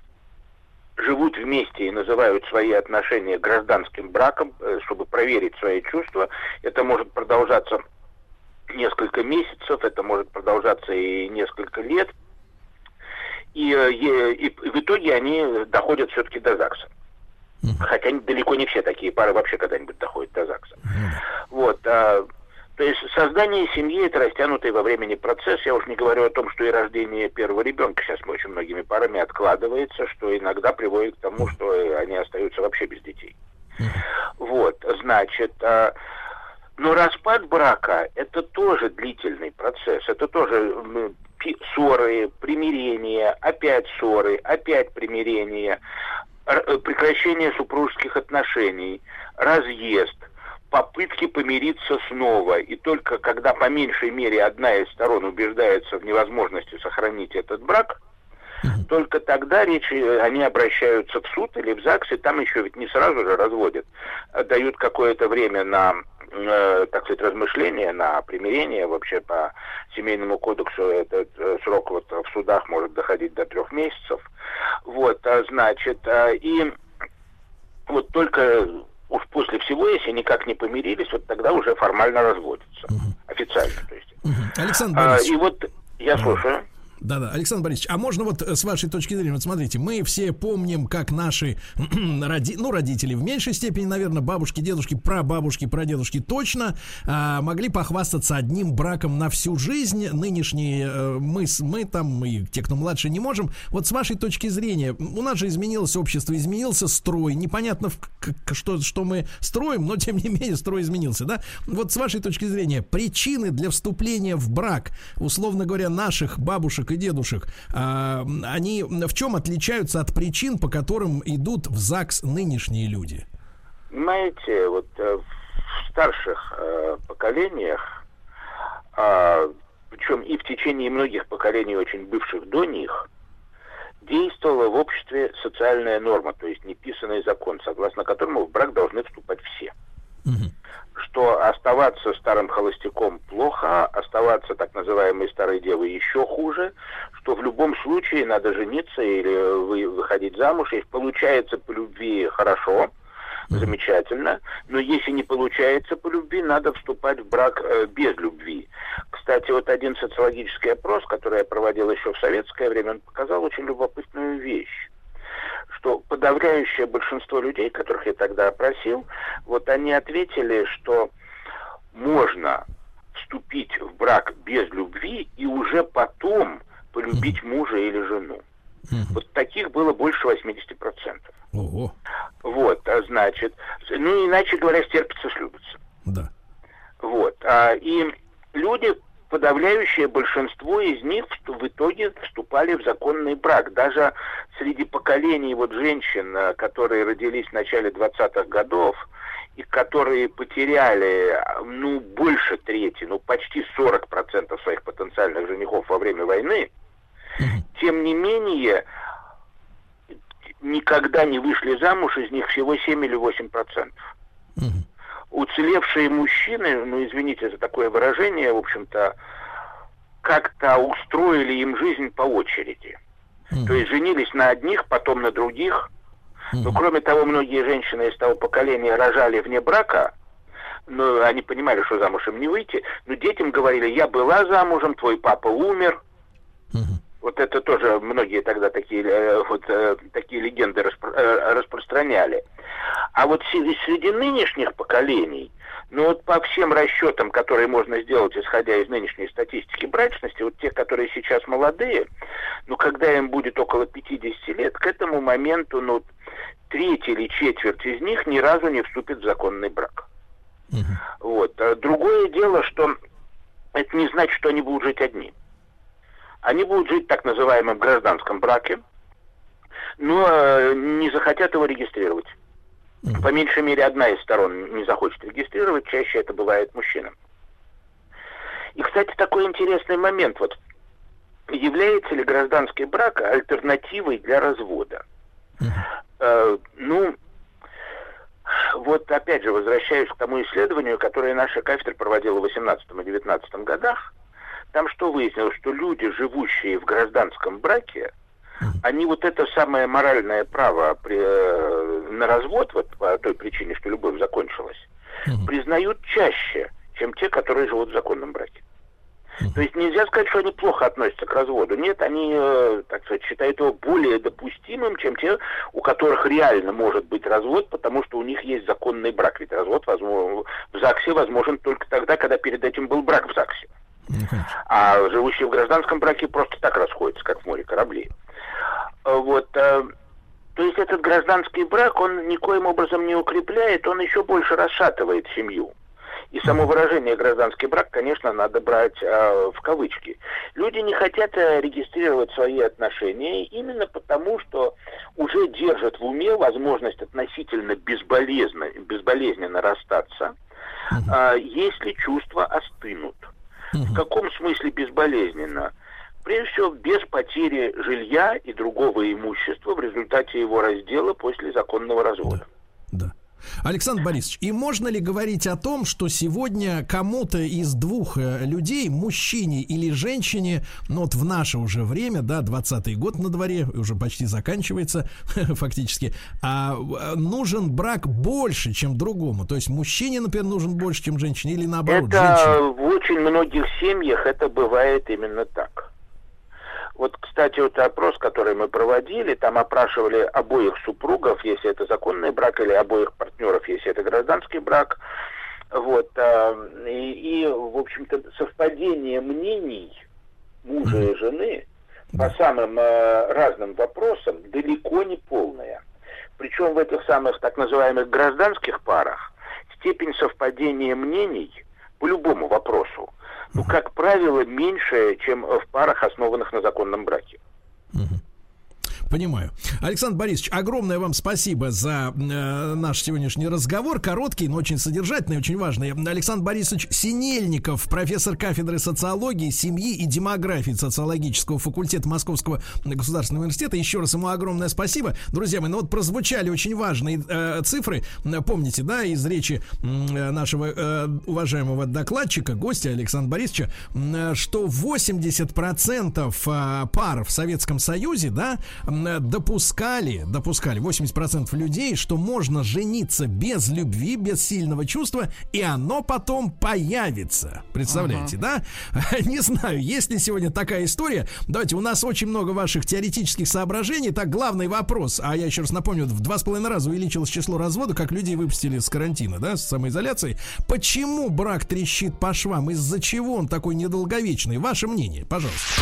живут вместе и называют свои отношения гражданским браком, э, чтобы проверить свои чувства. Это может продолжаться несколько месяцев, это может продолжаться и несколько лет – и, э, и, и в итоге они доходят все-таки до ЗАГСа. Хотя далеко не все такие пары вообще когда-нибудь доходят до ЗАГСа. Вот. А, то есть создание семьи это растянутый во времени процесс. Я уж не говорю о том, что и рождение первого ребенка сейчас очень многими парами откладывается, что иногда приводит к тому, что они остаются вообще без детей. Вот, значит, а, но распад брака это тоже длительный процесс, это тоже ссоры, примирение, опять ссоры, опять примирение, э, прекращение супружеских отношений, разъезд, попытки помириться снова. И только когда по меньшей мере одна из сторон убеждается в невозможности сохранить этот брак, только тогда речь, э, они обращаются в суд или в ЗАГС, и там еще ведь не сразу же разводят, а дают какое-то время на э, так сказать, размышления на примирение вообще по семейному кодексу этот э, срок вот в судах может доходить до трех месяцев. Вот, а, значит, а, и вот только уж после всего, если никак не помирились, вот тогда уже формально разводятся. Угу. Официально, то есть. Угу. Александр Борисович. А, и вот я слушаю. Да-да, Александр Борисович, а можно вот э, с вашей точки зрения, вот смотрите, мы все помним, как наши роди, ну, родители в меньшей степени, наверное, бабушки, дедушки, прабабушки, прадедушки точно а, могли похвастаться одним браком на всю жизнь. Нынешние э, мы, мы там, и те, кто младше, не можем. Вот с вашей точки зрения, у нас же изменилось общество, изменился строй. Непонятно, что, что мы строим, но тем не менее строй изменился, да? Вот с вашей точки зрения, причины для вступления в брак, условно говоря, наших бабушек и дедушек, а, они в чем отличаются от причин, по которым идут в ЗАГС нынешние люди? Понимаете, вот э, в старших э, поколениях, а, причем и в течение многих поколений, очень бывших до них, действовала в обществе социальная норма, то есть неписанный закон, согласно которому в брак должны вступать все. Что оставаться старым холостяком плохо, оставаться так называемой старой девой еще хуже, что в любом случае надо жениться или вы, выходить замуж, если получается по любви хорошо, замечательно, но если не получается по любви, надо вступать в брак э, без любви. Кстати, вот один социологический опрос, который я проводил еще в советское время, он показал очень любопытную вещь что подавляющее большинство людей, которых я тогда опросил, вот они ответили, что можно вступить в брак без любви и уже потом полюбить мужа или жену. Вот таких было больше 80%. Ого, Вот, а значит, ну иначе говоря, стерпится, слюбится. да. Вот. А, и люди, подавляющее большинство из них в итоге вступали в законный брак. Даже среди поколений вот женщин, э, которые родились в начале 20-х годов, и которые потеряли, ну, больше трети, ну, почти 40% своих потенциальных женихов во время войны, тем не менее, никогда не вышли замуж, из них всего 7 или 8 процентов уцелевшие мужчины, ну извините за такое выражение, в общем-то, как-то устроили им жизнь по очереди. То есть женились на одних, потом на других. Но кроме того, многие женщины из того поколения рожали вне брака, но они понимали, что замуж им не выйти, но детям говорили, я была замужем, твой папа умер. Вот это тоже многие тогда такие, э, вот, э, такие легенды распро- э, распространяли. А вот среди, нынешних поколений, ну вот по всем расчетам, которые можно сделать, исходя из нынешней статистики брачности, вот те, которые сейчас молодые, ну когда им будет около 50 лет, к этому моменту, ну, треть или четверть из них ни разу не вступит в законный брак. Вот. А Другое дело, что это не значит, что они будут жить одни. Они будут жить в так называемом гражданском браке, но э, не захотят его регистрировать. По меньшей мере, одна из сторон не захочет регистрировать, чаще это бывает мужчина. И, кстати, такой интересный момент. Вот является ли гражданский брак альтернативой для развода? Э, ну, вот опять же, возвращаюсь к тому исследованию, которое наша кафедра проводила в 18 и 19 годах. Там что выяснилось, что люди, живущие в гражданском браке, они вот это самое моральное право при, э, на развод, вот по той причине, что любовь закончилась, признают чаще, чем те, которые живут в законном браке. То есть нельзя сказать, что они плохо относятся к разводу. Нет, они, э, так сказать, считают его более допустимым, чем те, у которых реально может быть развод, потому что у них есть законный брак. Ведь развод возможно, в ЗАГСе возможен только тогда, когда перед этим был брак в ЗАГСе. А живущие в гражданском браке просто так расходятся, как в море корабли. Э, Вот. э, То есть этот гражданский брак, он никоим образом не укрепляет, он еще больше расшатывает семью. И само выражение гражданский брак, конечно, надо брать э, в кавычки. Люди не хотят э, регистрировать свои отношения именно потому, что уже держат в уме возможность относительно безболезненно, безболезненно расстаться, э, если чувства остынут. В каком смысле безболезненно? Прежде всего, без потери жилья и другого имущества в результате его раздела после законного развода. Да. Александр Борисович, и можно ли говорить о том, что сегодня кому-то из двух э, людей, мужчине или женщине, ну вот в наше уже время, да, 20-й год на дворе, уже почти заканчивается фактически, а э, нужен брак больше, чем другому? То есть мужчине, например, нужен больше, чем женщине, или наоборот, Это женщине? в очень многих семьях это бывает именно так. Вот, кстати, вот опрос, который мы проводили, там опрашивали обоих супругов, если это законный брак, или обоих партнеров, если это гражданский брак. Вот, а, и, и, в общем-то, совпадение мнений мужа и жены по самым э, разным вопросам далеко не полное. Причем в этих самых так называемых гражданских парах степень совпадения мнений по любому вопросу, ну, как правило, меньше, чем в парах, основанных на законном браке. Понимаю. Александр Борисович, огромное вам спасибо за э, наш сегодняшний разговор. Короткий, но очень содержательный, очень важный. Александр Борисович Синельников, профессор кафедры социологии, семьи и демографии социологического факультета Московского государственного университета. Еще раз ему огромное спасибо. Друзья мои, ну вот прозвучали очень важные э, цифры. Помните, да, из речи э, нашего э, уважаемого докладчика, гостя Александра Борисовича, э, что 80% э, пар в Советском Союзе, да, допускали, допускали 80% людей, что можно жениться без любви, без сильного чувства, и оно потом появится. Представляете, ага. да? Не знаю, есть ли сегодня такая история. Давайте, у нас очень много ваших теоретических соображений. Так, главный вопрос, а я еще раз напомню, в два с половиной раза увеличилось число разводов, как людей выпустили с карантина, да, с самоизоляцией. Почему брак трещит по швам? Из-за чего он такой недолговечный? Ваше мнение, пожалуйста.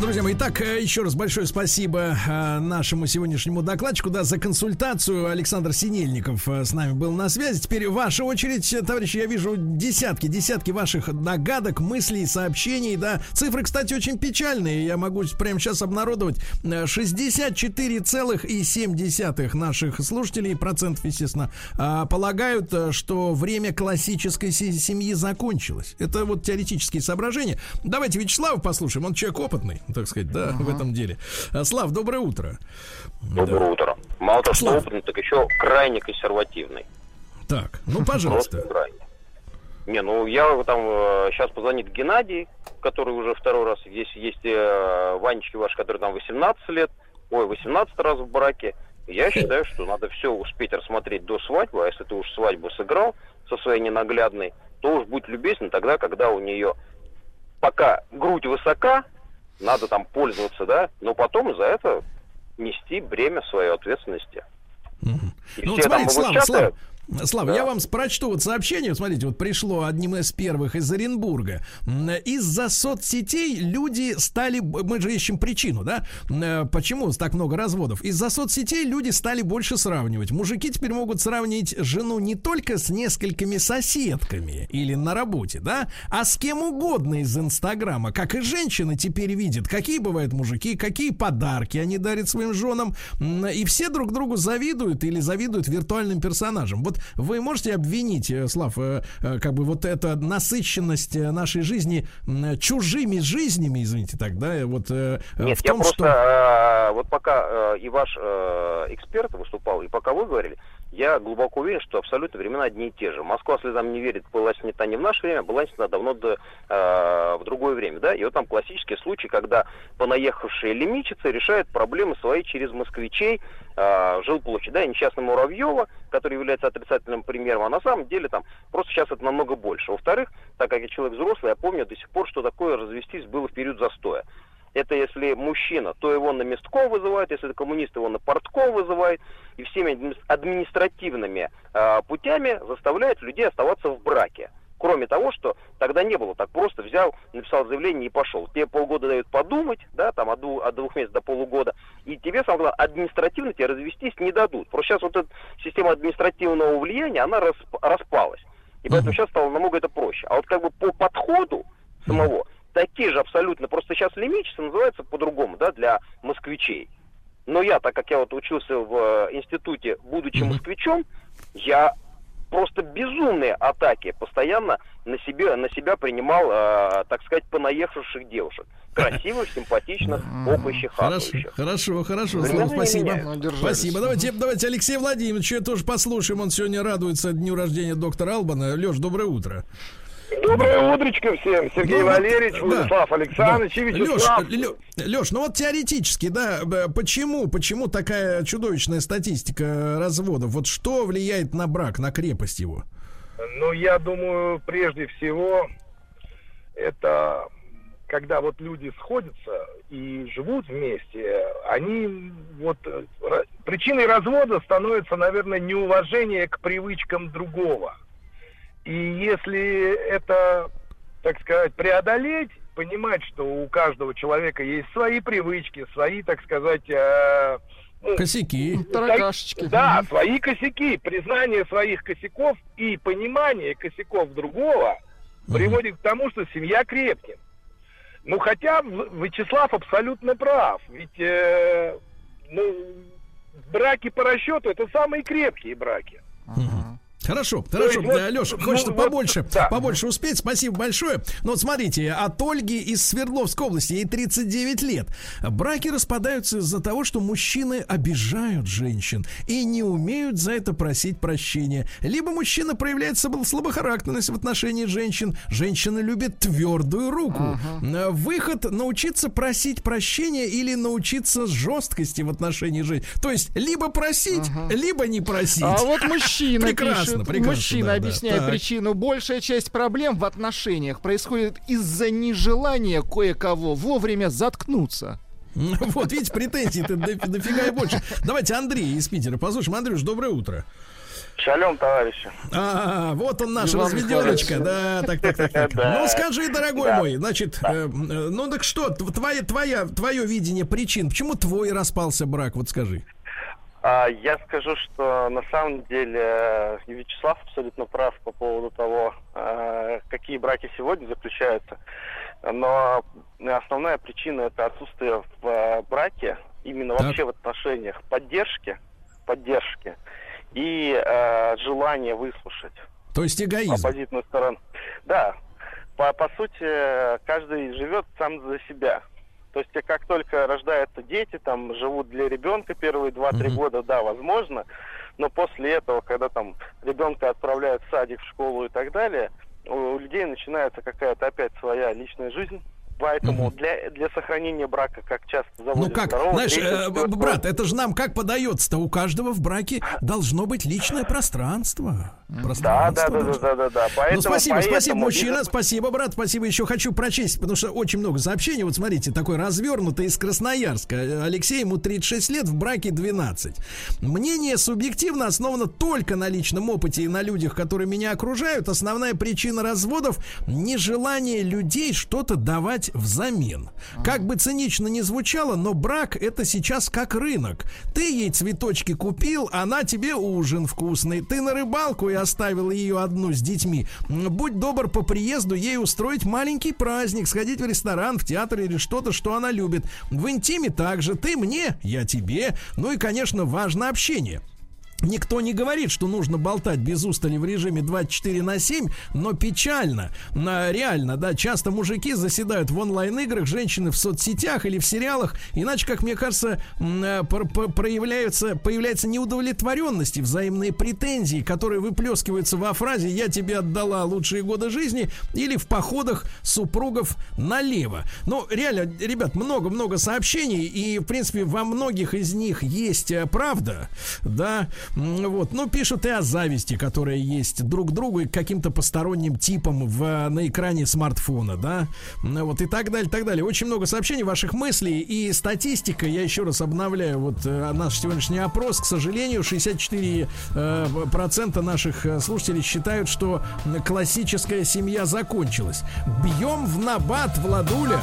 Друзья мои, так, э, еще раз большое спасибо э, нашему сегодняшнему докладчику, да, за консультацию. Александр Синельников э, с нами был на связи. Теперь ваша очередь, товарищи, я вижу десятки, десятки ваших догадок, мыслей, сообщений, да. Цифры, кстати, очень печальные. Я могу прямо сейчас обнародовать. 64,7 наших слушателей, процентов, естественно, полагают, что время классической семьи закончилось. Это вот теоретические соображения. Давайте Вячеслава послушаем, он человек опытный так сказать, да, ага. в этом деле. А, Слав, доброе утро. Доброе да. утро. Мало того, что опытный, так еще крайне консервативный. Так, ну, пожалуйста. Не, ну я там сейчас э, позвонит Геннадий, который уже второй раз есть, есть э, Ванечки ваш, который там 18 лет, ой, 18 раз в браке. Я считаю, что надо все успеть рассмотреть до свадьбы, а если ты уж свадьбу сыграл со своей ненаглядной, то уж будь любезен тогда, когда у нее пока грудь высока, надо там пользоваться, да, но потом за это нести бремя своей ответственности. Угу. ну, вот смотрите, Слава, Слава, Слава, да. я вам прочту вот сообщение. Смотрите, вот пришло одним из первых из Оренбурга. Из-за соцсетей люди стали... Мы же ищем причину, да? Э, почему так много разводов? Из-за соцсетей люди стали больше сравнивать. Мужики теперь могут сравнить жену не только с несколькими соседками или на работе, да? А с кем угодно из Инстаграма. Как и женщины теперь видят, какие бывают мужики, какие подарки они дарят своим женам. И все друг другу завидуют или завидуют виртуальным персонажам. Вот вы можете обвинить, э, Слав, э, э, как бы вот эта насыщенность нашей жизни чужими жизнями, извините так, да, вот Нет, в том, я просто, что... вот пока и ваш эксперт выступал, и пока вы говорили, я глубоко уверен, что абсолютно времена одни и те же. Москва слезам не верит, была снята не в наше время, была снята давно до, э, в другое время. Да? И вот там классический случай, когда понаехавшие лимичицы решают проблемы свои через москвичей, э, жилплощадь. Да, и несчастный Муравьева, который является отрицательным примером, а на самом деле там просто сейчас это намного больше. Во-вторых, так как я человек взрослый, я помню до сих пор, что такое развестись было в период застоя. Это если мужчина, то его на местков вызывают, если это коммунист, его на портков вызывает, и всеми административными э, путями заставляют людей оставаться в браке. Кроме того, что тогда не было так просто, взял, написал заявление и пошел. Тебе полгода дают подумать, да, там от двух, от двух месяцев до полугода, и тебе, самое главное, административно тебе развестись не дадут. Просто сейчас вот эта система административного влияния, она расп, распалась. И поэтому сейчас стало намного это проще. А вот как бы по подходу самого, такие же абсолютно, просто сейчас лимитчица называется по-другому, да, для москвичей. Но я, так как я вот учился в э, институте, будучи москвичом, я просто безумные атаки постоянно на, себе, на себя принимал, э, так сказать, понаехавших девушек. Красивых, симпатичных, опыщих, Хорошо, хорошо, хорошо. Слава, спасибо. Спасибо. Давайте, давайте Алексей Владимирович тоже послушаем. Он сегодня радуется дню рождения доктора Албана. Леш, доброе утро. Доброе утречко всем. Сергей Ну, Валерьевич, да. Владислав Александрович и Леш, Вячеслав. Леш, ну вот теоретически, да, почему, почему такая чудовищная статистика разводов? Вот что влияет на брак, на крепость его? Ну, я думаю, прежде всего, это когда вот люди сходятся и живут вместе, они вот э, причиной развода становится, наверное, неуважение к привычкам другого. И если это, так сказать, преодолеть, понимать, что у каждого человека есть свои привычки, свои, так сказать, э, ну, Косяки. Таракашечки. да, свои косяки, признание своих косяков и понимание косяков другого приводит к тому, что семья крепнет. Ну, хотя Вячеслав абсолютно прав. Ведь, э, ну, браки по расчету это самые крепкие браки. Хорошо, хорошо. есть вот, Леша, ну, хочется вот, побольше, да. побольше успеть. Спасибо большое. Ну вот смотрите, от Ольги из Свердловской области, ей 39 лет. Браки распадаются из-за того, что мужчины обижают женщин и не умеют за это просить прощения. Либо мужчина проявляет слабо- слабохарактерность в отношении женщин. Женщина любит твердую руку. Э, Выход научиться просить прощения или научиться жесткости в отношении женщин. То есть либо просить, либо не просить. А вот мужчина Прекрасно, пишет, прекрасно, мужчина да, да. объясняет Так. причину. Большая часть проблем в отношениях происходит из-за нежелания кое-кого вовремя заткнуться. Вот, видите, претензий-то дофи- дофига и больше. Давайте Андрей из Питера послушаем. Андрюш, доброе утро. Шалем, товарищи. А, вот он наш разведеночка, да, так, так, так, так. Да. Ну, скажи, дорогой Да. мой, значит, э, э, ну так что, тв- твоя, твоя, твое видение причин, почему твой распался брак, вот скажи. А, я скажу, что на самом деле э, Вячеслав абсолютно прав по поводу того, э, какие браки сегодня заключаются. Но основная причина это отсутствие в э, браке, именно Так. вообще в отношениях поддержки, поддержки и э, желание выслушать То есть эгоизм. оппозитную сторону. Да, по, по сути, каждый живет сам за себя. То есть, как только рождаются дети, там живут для ребенка первые 2-3 Мгм. года, да, возможно, но после этого, когда там ребенка отправляют в садик, в школу и так далее, у людей начинается какая-то опять своя личная жизнь. Поэтому Мгм. для, для сохранения брака, как часто заводят Ну как, второго, знаешь, э, брат, это же нам как подается-то? У каждого в браке должно быть личное пространство. Да, Пространство да, да, да, должно. да, да, да. Поэтому, ну, спасибо, спасибо, поэтому мужчина, без- спасибо, брат, спасибо. Еще хочу прочесть, потому что очень много сообщений. Вот смотрите, такой развернутый из Красноярска. Алексей, ему 36 лет, в браке 12. Мнение субъективно основано только на личном опыте и на людях, которые меня окружают. Основная причина разводов – нежелание людей что-то давать взамен. Как бы цинично ни звучало, но брак – это сейчас как рынок. Ты ей цветочки купил, она тебе ужин вкусный. Ты на рыбалку и оставил ее одну с детьми. Будь добр по приезду ей устроить маленький праздник, сходить в ресторан, в театр или что-то, что она любит. В интиме также. Ты мне, я тебе. Ну и, конечно, важно общение. Никто не говорит, что нужно болтать без устали в режиме 24 на 7, но печально. Реально, да, часто мужики заседают в онлайн-играх, женщины в соцсетях или в сериалах, иначе, как мне кажется, э, пр- пр- проявляются, появляется неудовлетворенность и взаимные претензии, которые выплескиваются во фразе «я тебе отдала лучшие годы жизни» или в походах супругов налево. Ну, реально, ребят, много-много сообщений, и, в принципе, во многих из них есть э, правда, да, вот, ну, пишут и о зависти, которая есть друг другу и каким-то посторонним типам в, на экране смартфона, да, вот, и так далее, так далее. Очень много сообщений, ваших мыслей и статистика, я еще раз обновляю, вот, э, наш сегодняшний опрос, к сожалению, 64% э, процента наших э, слушателей считают, что классическая семья закончилась. Бьем в набат, Владуля.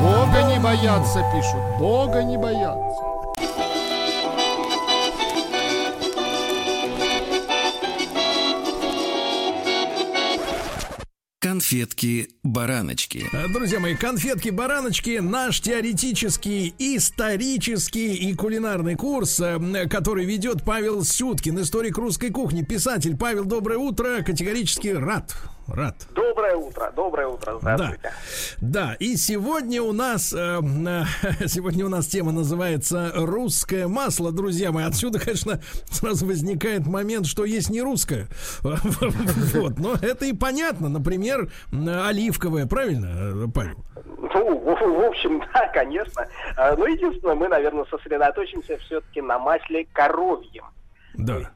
Бога не боятся, пишут. Бога не боятся. Конфетки-бараночки. Э, Друзья мои, конфетки-бараночки, наш теоретический, исторический и кулинарный курс, э, который ведет Павел Сюткин, историк русской кухни, писатель. Павел, доброе утро, категорически рад. Рад. Доброе утро, доброе утро, здравствуйте. Да, да. И сегодня у нас э, э, сегодня у нас тема называется русское масло, друзья мои. Отсюда, конечно, сразу возникает момент, что есть не русское. Вот, но это и понятно. Например, оливковое, правильно, Павел? Ну, в, общем, да, конечно. А, Но единственное, мы, наверное, сосредоточимся все-таки на масле коровьем. Да.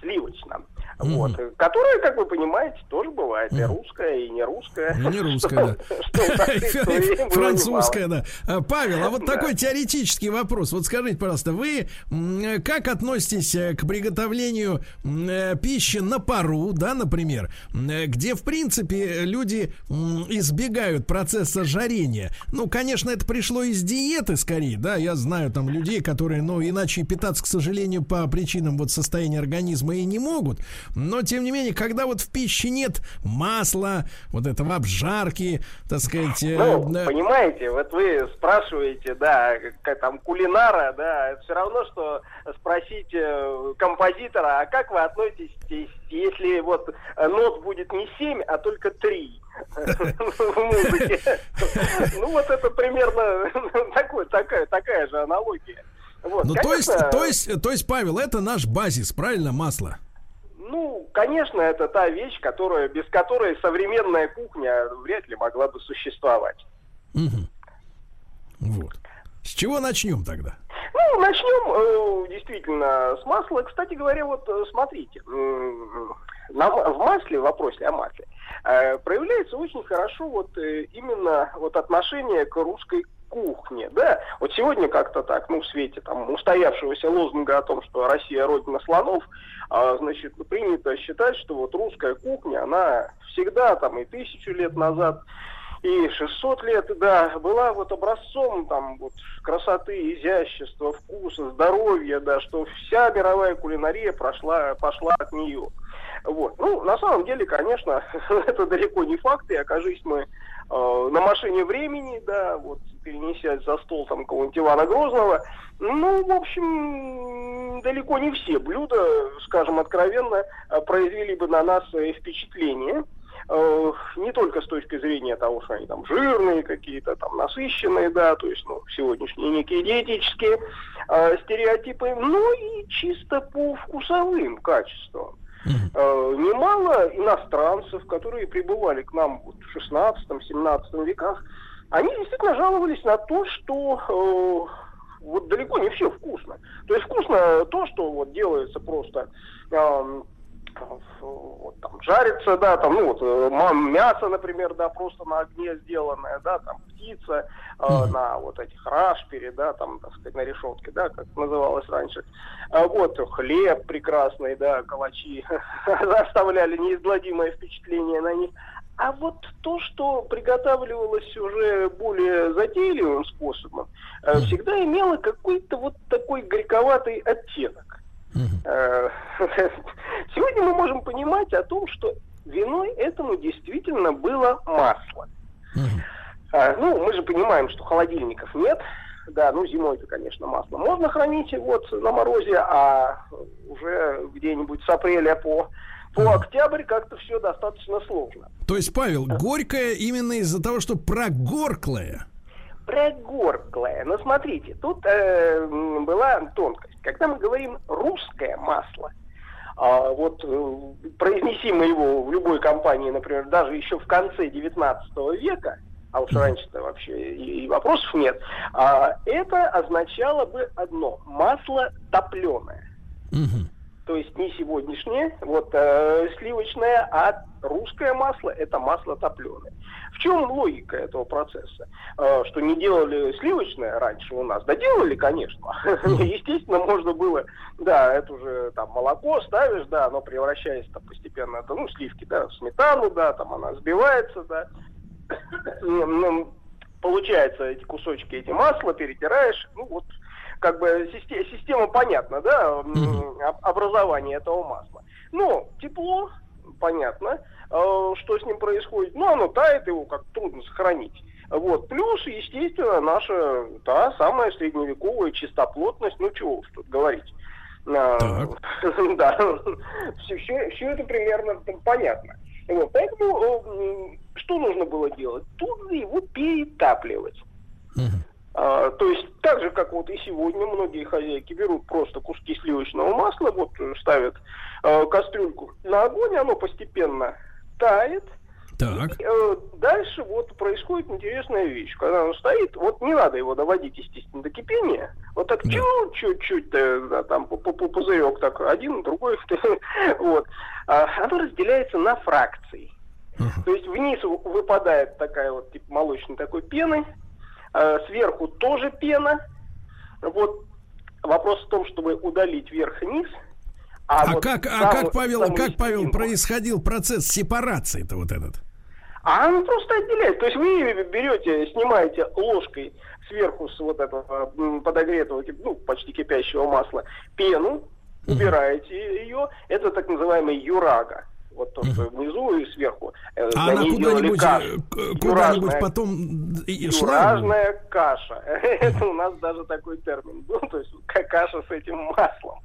Сливочном. Вот. Которое, как вы понимаете, тоже бывает и русское, и не русское. Ну, не русское, да. Французское, да. А, Павел, а вот такой теоретический вопрос. Вот скажите, пожалуйста, вы м, как относитесь э, к приготовлению э, пищи на пару, да, например, э, где, в принципе, люди избегают процесса жарения? Ну, конечно, это пришло из диеты, скорее, да, я знаю там людей, которые, ну, иначе питаться, к сожалению, по причинам вот состояния организма и не могут. Но, тем не менее, когда вот в пище нет масла, вот этого обжарки, так сказать... э, Ну, да, понимаете, вот вы спрашиваете, да, как там кулинара, да, это все равно, что спросить э, композитора, а как вы относитесь, если вот э, нот будет не 7, а только 3 в музыке? Ну, вот это примерно такой, такая, такая же аналогия. Вот, ну, то есть, конечно, то есть, то есть, Павел, это наш базис, правильно, масло? Ну, конечно, это та вещь, которая, без которой современная кухня вряд ли могла бы существовать. Мгм. Вот. С чего начнем тогда? Ну, начнем э, действительно с масла. Кстати говоря, вот э, смотрите, на в масле, в вопросе о масле, э, проявляется очень хорошо вот э, именно вот отношение к русской кухне, да. Вот сегодня как-то так, ну, в свете там устоявшегося лозунга о том, что Россия родина слонов, а, значит, принято считать, что вот русская кухня, она всегда там и тысячу лет назад, и 600 лет, да, была вот образцом там вот красоты, изящества, вкуса, здоровья, да, что вся мировая кулинария прошла, пошла от нее. Вот. Ну, на самом деле, конечно, это далеко не факты, окажись мы на машине времени, да, вот перенесясь за стол там какого-нибудь Ивана Грозного, ну, в общем, далеко не все блюда, скажем откровенно, э, произвели бы на нас э, впечатление. Э, не только с точки зрения того, что они там жирные какие-то, там насыщенные, да, то есть, ну, сегодняшние некие диетические э, стереотипы, но и чисто по вкусовым качествам. Э, немало иностранцев, которые прибывали к нам в 16-17 веках, они действительно жаловались на то, что э, вот далеко не все вкусно. То есть вкусно то, что вот делается просто эм, вот, там, жарится, да, там, ну, вот, э, мясо, например, да, просто на огне сделанное, да, там, птица э, на вот этих рашпере, да, там, так сказать, на решетке, да, как называлось раньше. А вот хлеб прекрасный, да, калачи оставляли неизгладимое впечатление на них. А вот то, что приготавливалось уже более затейливым способом, э, всегда имело какой-то вот такой горьковатый оттенок. Э, Сегодня мы можем понимать о том, что виной этому действительно было масло. А, Ну, мы же понимаем, что холодильников нет. Да, ну зимой-то, конечно, масло можно хранить вот на морозе, а уже где-нибудь с апреля по, по октябрь как-то все достаточно сложно. То есть, Павел, горькое именно из-за того, что прогорклое. Прогорклое. Но смотрите, тут э, была тонкость. Когда мы говорим русское масло, а вот э, произнеси мы его в любой компании, например, даже еще в конце 19 века, а уж раньше-то вообще и, и вопросов нет, а, это означало бы одно – масло топленое. То есть не сегодняшнее, вот э, сливочное, а русское масло – это масло топленое. В чем логика этого процесса? Э, что не делали сливочное раньше у нас? Да делали, конечно. Естественно, можно было, да, это уже там молоко ставишь, да, оно превращается там, постепенно, это, ну, сливки, да, в сметану, да, там она взбивается, да. Ну, Получается эти кусочки, эти масла перетираешь, ну вот как бы система, система понятна, да, образование этого масла. Но тепло, понятно, э, что с ним происходит. Ну, оно тает, его как трудно сохранить. Вот. Плюс, естественно, наша та самая средневековая чистоплотность, ну чего уж тут говорить. А, Да, все, это примерно понятно. Вот, поэтому э, что нужно было делать? Тут же его перетапливать. А, то есть так же, как вот и сегодня многие хозяйки берут просто куски сливочного масла, вот э, ставят э, кастрюльку на огонь, оно постепенно тает. Так. И, э, дальше вот происходит интересная вещь. Когда оно стоит, вот не надо его доводить, естественно, до кипения. Вот так чуть-чуть, э, да, там пу- пу- пу- пузырек так один, другой, вот. А, оно разделяется на фракции. То есть вниз выпадает такая вот типа молочной такой пены, сверху тоже пена. Вот вопрос в том, чтобы удалить верх и низ. А, вот как, а как, Павел, как, Павел, происходил процесс сепарации-то вот этот? А он просто отделяет. То есть вы берете, снимаете ложкой сверху с вот этого подогретого, ну, почти кипящего масла пену, убираете ее. Это так называемый юрага. Вот то, что внизу и сверху. Э, А на она куда-нибудь, э, куда-нибудь потом и- шла? Юражная каша. Это у нас даже такой термин был, то есть ка- каша с этим маслом.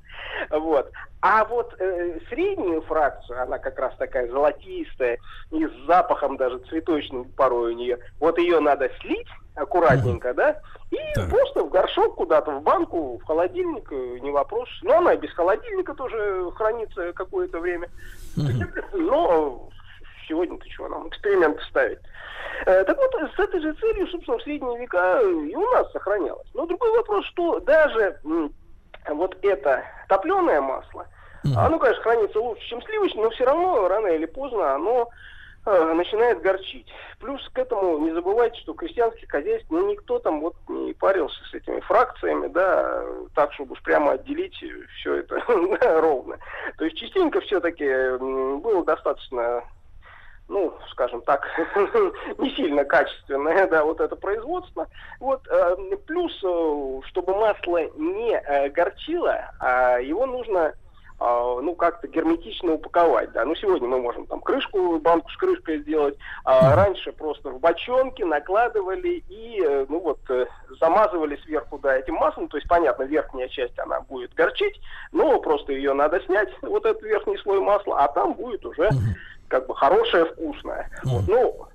Вот. А вот э, среднюю фракцию, она как раз такая золотистая, и с запахом даже цветочным порой у нее. Вот ее надо слить аккуратненько, да, и просто в горшок куда-то, в банку, в холодильник, э, не вопрос. Но она и без холодильника тоже хранится какое-то время. Но сегодня ты чего нам эксперименты ставить? Э, Так вот, с этой же целью, собственно, в средние века и у нас сохранялось. Но другой вопрос, что даже вот это топленое масло, оно, конечно, хранится лучше, чем сливочное, но все равно рано или поздно оно э, начинает горчить. Плюс к этому не забывайте, что крестьянских хозяйств, ну, никто там вот не парился с этими фракциями, да, так, чтобы уж прямо отделить все это ровно. То есть частенько все-таки было достаточно ну, скажем так, не сильно качественное, да, вот это производство. Вот, э, плюс, э, чтобы масло не э, горчило, а его нужно ну, как-то герметично упаковать, да. Ну, сегодня мы можем там крышку, банку с крышкой сделать, а раньше просто в бочонки накладывали и, э, ну, вот, э, замазывали сверху, да, этим маслом, то есть, понятно, верхняя часть, она будет горчить, но просто ее надо снять, вот этот верхний слой масла, а там будет уже как бы хорошее, вкусное. Вот, ну,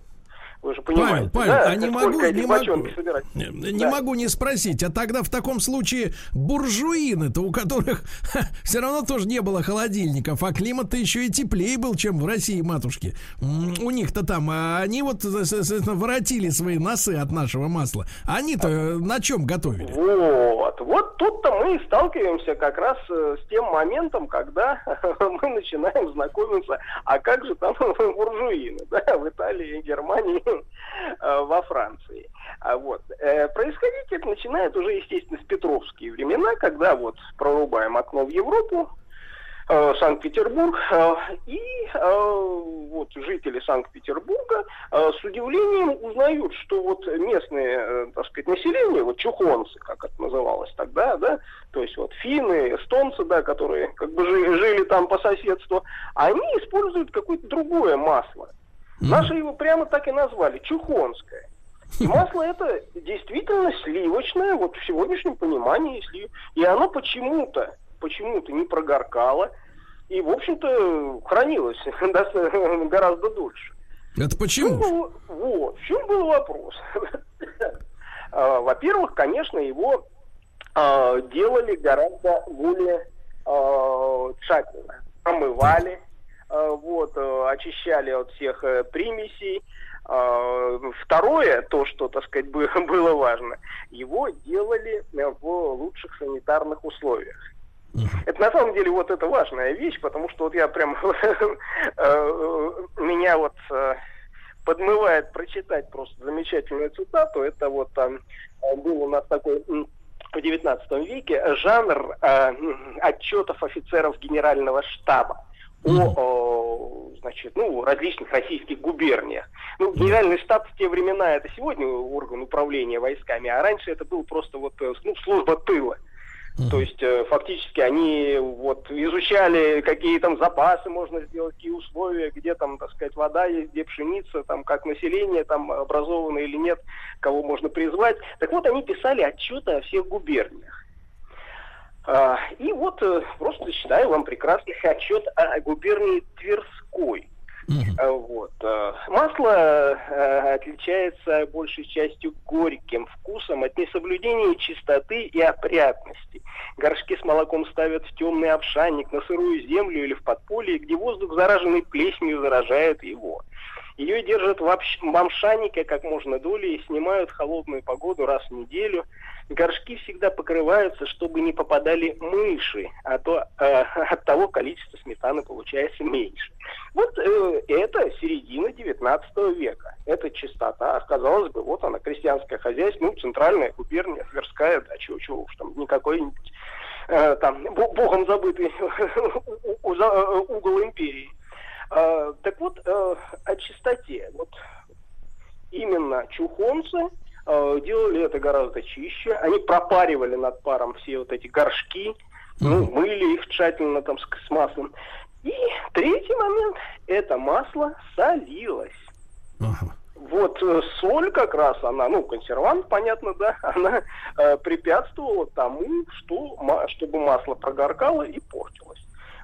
вы же понимаете, Павел, Павел, да, а не могу, не могу, бочонки собирать. не Да. могу не спросить, а тогда в таком случае буржуины-то, у которых все равно тоже не было холодильников, а климат-то еще и теплее был, чем в России, матушки. У них-то там, а они вот, со- соответственно, воротили свои носы от нашего масла. Они-то э, на чем готовили? Вот, вот тут-то мы и сталкиваемся как раз э, с тем моментом, когда мы начинаем знакомиться, а как же там буржуины, да, в Италии, Германии, э, во Франции. А вот. э, Происходить это начинает уже, естественно, с петровские времена, когда вот прорубаем окно в Европу, э, Санкт-Петербург, э, и э, вот жители Санкт-Петербурга э, с удивлением узнают, что вот местные, э, так сказать, население, вот чухонцы, как это называлось тогда, да, то есть вот финны, эстонцы, да, которые как бы жи- жили там по соседству, они используют какое-то другое масло. Наши его прямо так и назвали, чухонское. И масло это действительно сливочное, вот в сегодняшнем понимании слив. И оно почему-то, почему-то не прогоркало. И, в общем-то, хранилось гораздо дольше. Это почему? чем был- вот, в чем был вопрос? А, Во-первых, конечно, его а, делали гораздо более а, тщательно. Промывали, а, вот, а, очищали от всех э, примесей. А, Второе, то, что, так сказать, бы- было важно, его делали э, в лучших санитарных условиях. Это на самом деле вот это важная вещь, потому что вот я прям э, меня вот э, подмывает прочитать просто замечательную цитату. Это вот там э, был у нас такой в 19 веке жанр э, отчетов офицеров генерального штаба о, значит, ну, различных российских губерниях. Ну, генеральный штаб в те времена это сегодня орган управления войсками, а раньше это был просто вот э, ну, служба тыла. То есть э, фактически они вот изучали, какие там запасы можно сделать, какие условия, где там, так сказать, вода есть, где пшеница, там как население там образовано или нет, кого можно призвать. Так вот, они писали отчеты о всех губерниях. А, и вот э, просто читаю вам прекрасный отчет о губернии Тверской. Э, Вот. э, Масло э, отличается большей частью горьким вкусом от несоблюдения чистоты и опрятности. Горшки с молоком ставят в темный обшанник, на сырую землю или в подполье, где воздух, зараженный плесенью, заражает его. Ее держат в обшаннике как можно долей и снимают в холодную погоду раз в неделю. Горшки всегда покрываются, чтобы не попадали мыши, а то э, от того количество сметаны получается меньше. Вот э, это середина 19 века. Это чистота. Казалось бы, вот она, крестьянское хозяйство, ну, центральная губерния, Тверская, да, чего, чего уж там, какой-нибудь э, там бо- богом забытый э, угол империи. Э, так вот, э, о чистоте. Вот именно чухонцы делали это гораздо чище. Они пропаривали над паром все вот эти горшки, ну, мыли их тщательно там с, с маслом. И третий момент, это масло солилось. Вот э, соль как раз, она, ну, консервант, понятно, да, она э, препятствовала тому, что, ма- чтобы масло прогоркало и портилось.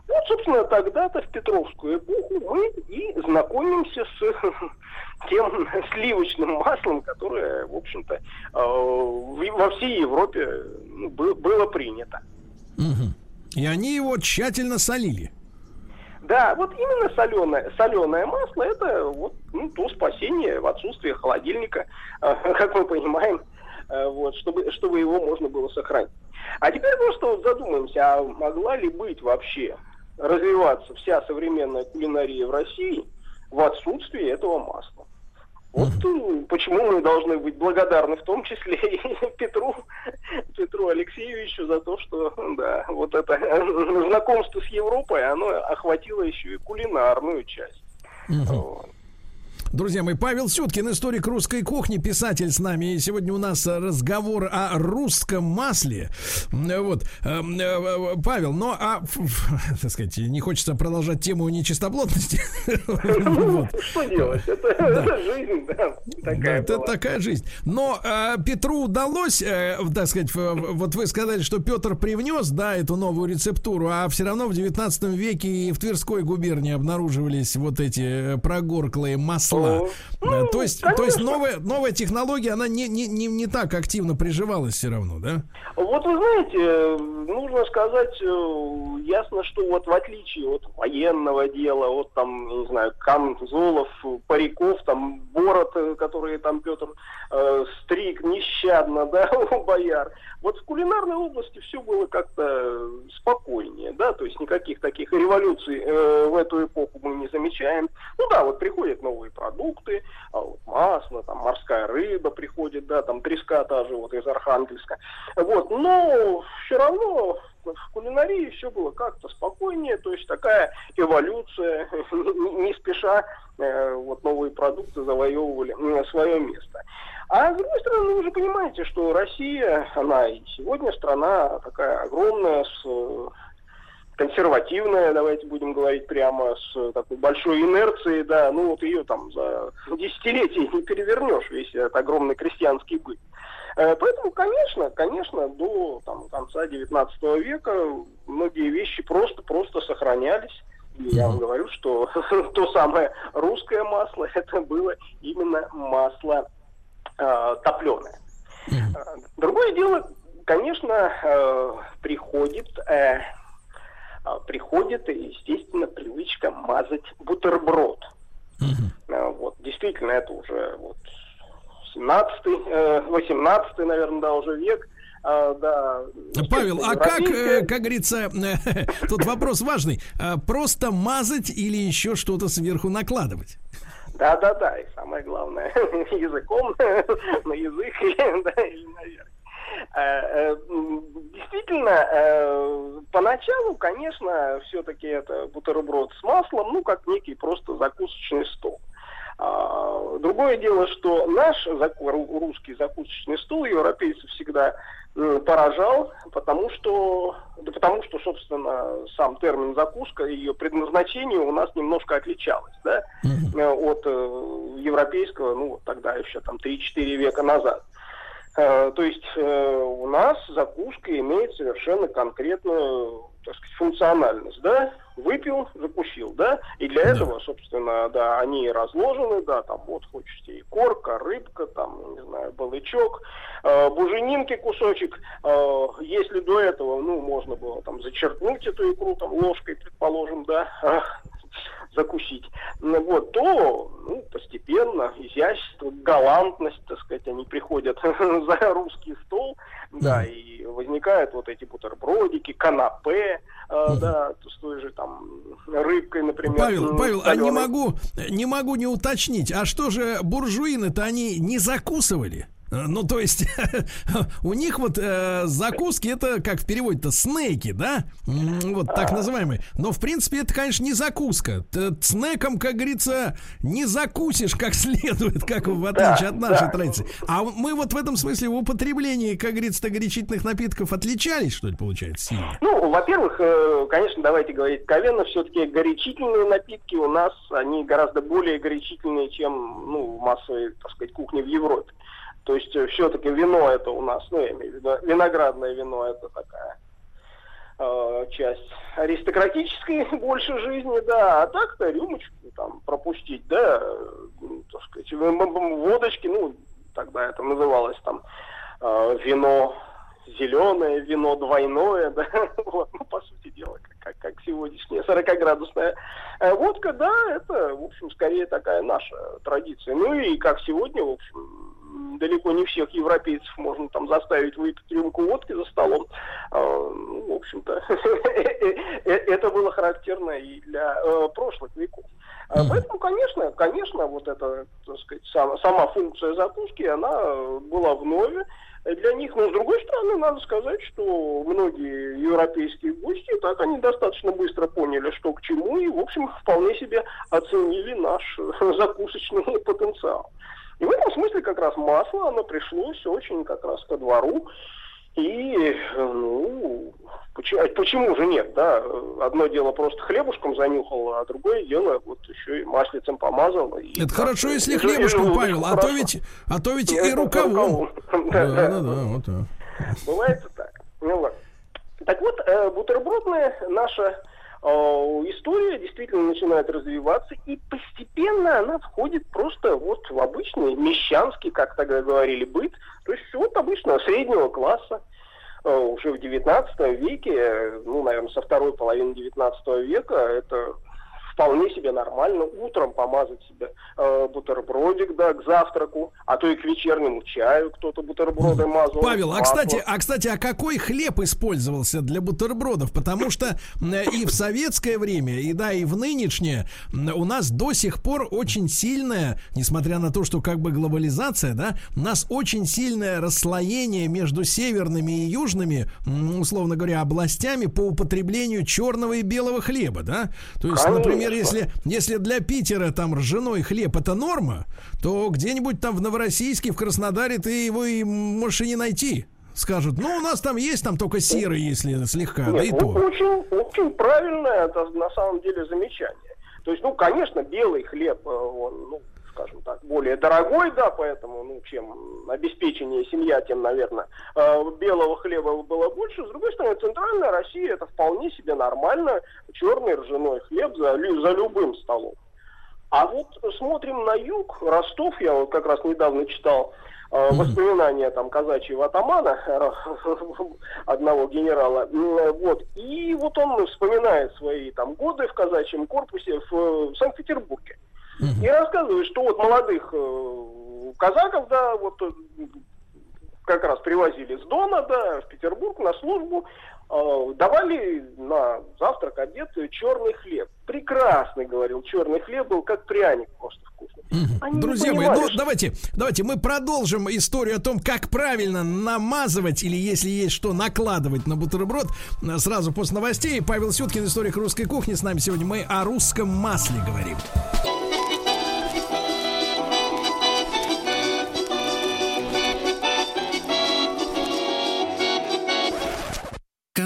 Вот, собственно, тогда-то в Петровскую эпоху мы и знакомимся с тем сливочным маслом, которое, в общем-то, э, во всей Европе ну, бы- было принято. И они его тщательно солили. Да, вот именно соленое, соленое масло это вот ну, то спасение в отсутствии холодильника, э, как мы понимаем, э, вот, чтобы, чтобы его можно было сохранить. А теперь просто вот задумаемся, а могла ли быть вообще развиваться вся современная кулинария в России в отсутствии этого масла? Вот э, почему мы должны быть благодарны в том числе и Петру, Петру Алексеевичу за то, что да, вот это знакомство с Европой, оно охватило еще и кулинарную часть. Вот. Друзья мои, Павел Сюткин, историк русской кухни, писатель с нами. И сегодня у нас э, разговор о русском масле. М, Вот. Эм, э, э, Павел, ну а, так сказать, не хочется продолжать тему нечистоплотности. Вот. Что делать? Это, жизнь, да, такая это такая жизнь. Но э, Петру удалось, э, так сказать, вот вы сказали, что Петр привнес, да, эту новую рецептуру, а все равно в 19 веке и в Тверской губернии обнаруживались вот эти э, прогорклые масла. О, Э, то есть, то есть конечно. новая, новая технология, она не, не, не, не так активно приживалась все равно, да? Вот вы знаете, э, нужно сказать, э, ясно, что вот в отличие от военного дела, от там, не знаю, камзолов, париков, там, бород, э, которые там Петр э, стриг нещадно, да, у бояр, вот в кулинарной области все было как-то спокойнее, да, то есть никаких таких революций э, в эту эпоху мы не замечаем. Ну да, вот приходят новые продукты, а вот масло, там морская рыба приходит, да, там треска та же вот из Архангельска. Вот, но все равно в кулинарии все было как-то спокойнее, то есть такая эволюция, не, спеша э, вот новые продукты завоевывали свое место. А с другой стороны, вы же понимаете, что Россия, она и сегодня страна такая огромная, с консервативная, давайте будем говорить прямо, с такой большой инерцией, да, ну вот ее там за десятилетия не перевернешь, весь этот огромный крестьянский быт. Э, Поэтому, конечно, конечно, до там, конца 19 века многие вещи просто-просто сохранялись. И я вам говорю, что то самое русское масло, это было именно масло э, топленое. Э, Другое дело, конечно, э, приходит, э, а, приходит, естественно, привычка мазать бутерброд. Э, Вот, действительно, это уже вот 17 э, 18 наверное, да, уже век. А, да, Павел, а как, э, как говорится, тут вопрос важный, А просто мазать или еще что-то сверху накладывать? Да, да, да. И самое главное, языком на язык или, да, или наверх. Э, э, Действительно, э, поначалу, конечно, все-таки это бутерброд с маслом, ну, как некий просто закусочный стол. А, Другое дело, что наш русский закусочный стол европейцев всегда поражал, потому что, да потому что, собственно, сам термин закуска, ее предназначение у нас немножко отличалось, да, от э, европейского, ну, тогда еще там 3-4 века назад. Э, То есть э, у нас закуска имеет совершенно конкретную, так сказать, функциональность, да? Выпил, закусил, да? И для этого, собственно, да, они разложены, да, там вот хочете и корка, рыбка, там, не знаю, балычок, э, буженинки кусочек. Э, если до этого, ну, можно было там зачерпнуть эту икру там ложкой, предположим, да, закусить, ну, вот, то ну, постепенно изящество, галантность, так сказать, они приходят за русский стол, да, и возникают вот эти бутербродики, канапе, э, да, с той же там рыбкой, например. Павел, Павел, а не могу, не могу не уточнить, а что же буржуины-то они не закусывали? Э, Ну, то есть, у них вот э, закуски это, как в переводе-то, снеки, да? Вот так называемые. Но, в принципе, это, конечно, не закуска. Т- Снеком, как говорится, не закусишь как следует, как в отличие от нашей традиции. А мы вот в этом смысле в употреблении, как говорится, горячительных напитков отличались, что ли, получается, сильно? Ну, во-первых, э, конечно, давайте говорить откровенно, все-таки горячительные напитки у нас, они гораздо более горячительные, чем, ну, в массовой, так сказать, кухне в Европе. То есть все-таки вино это у нас, ну, я имею в виду, виноградное вино это такая э, часть аристократической больше жизни, да, а так-то рюмочку там пропустить, да, э, ну, так сказать, водочки, ну, тогда это называлось там э, вино зеленое, вино двойное, да, вот, ну, по сути дела, как, как, сегодняшняя 40-градусная э, водка, да, это, в общем, скорее такая наша традиция. Ну и как сегодня, в общем, далеко не всех европейцев можно там заставить выпить рюмку водки за столом. Э, ну, в общем-то, это было характерно и для э, прошлых веков. А Поэтому, конечно, конечно, вот эта, так сказать, сам- сама функция закуски, она э, была в нове для них. Но, с другой стороны, надо сказать, что многие европейские гости, так они достаточно быстро поняли, что к чему, и, в общем, вполне себе оценили наш э, закусочный потенциал. И в этом смысле как раз масло, оно пришлось очень как раз ко двору. И, ну, почему, а почему же нет, да? Одно дело просто хлебушком занюхал, а другое дело вот еще и маслицем помазал. и Это хорошо, если и жи- и хлебушком, желудочку Павел, а то ведь, а то ведь И рукавом. Да, Да, да, вот так. Бывает так. Ну ладно. Так вот, э, бутербродная наша история действительно начинает развиваться, и постепенно она входит просто вот в обычный мещанский, как тогда говорили, быт, то есть вот обычного среднего класса. Э, Уже в 19 веке, ну, наверное, со второй половины 19 века, это вполне себе нормально утром помазать себе э, бутербродик, да, к завтраку, а то и к вечернему чаю кто-то бутерброды мазал. Павел, а масло. кстати, а кстати, а какой хлеб использовался для бутербродов? Потому что м, и в советское время, и да, и в нынешнее у нас до сих пор очень сильная, несмотря на то, что как бы глобализация, да, у нас очень сильное расслоение между северными и южными, условно говоря, областями по употреблению черного и белого хлеба, да? То есть, например, Конечно. если если для Питера там ржаной хлеб это норма, то где-нибудь там в Новороссийске, в Краснодаре ты его и можешь и не найти. Скажут, ну у нас там есть там только серый, если слегка, да и Нет, то. очень, очень правильное, это на самом деле замечание. То есть, ну, конечно, белый хлеб, э, он, ну, скажем так, более дорогой, да, поэтому, ну, чем обеспечение семья, тем, наверное, э, белого хлеба было больше. С другой стороны, центральная Россия это вполне себе нормально, черный ржаной хлеб за, за любым столом. А вот смотрим на юг, Ростов, я вот как раз недавно читал э, воспоминания там казачьего атамана, одного генерала, вот, и вот он вспоминает свои там годы в казачьем корпусе в, в Санкт-Петербурге. И рассказывает, что вот молодых э, казаков, да, вот э, как раз привозили с Дона, да, в Петербург на службу, э, давали на завтрак, обед черный хлеб. Прекрасный, говорил, черный хлеб был как пряник просто вкусный. Они Друзья мои, ну что- давайте, давайте мы продолжим историю о том, как правильно намазывать или если есть что накладывать на бутерброд сразу после новостей. Павел Сюткин, историк русской кухни. С нами сегодня мы о русском масле говорим.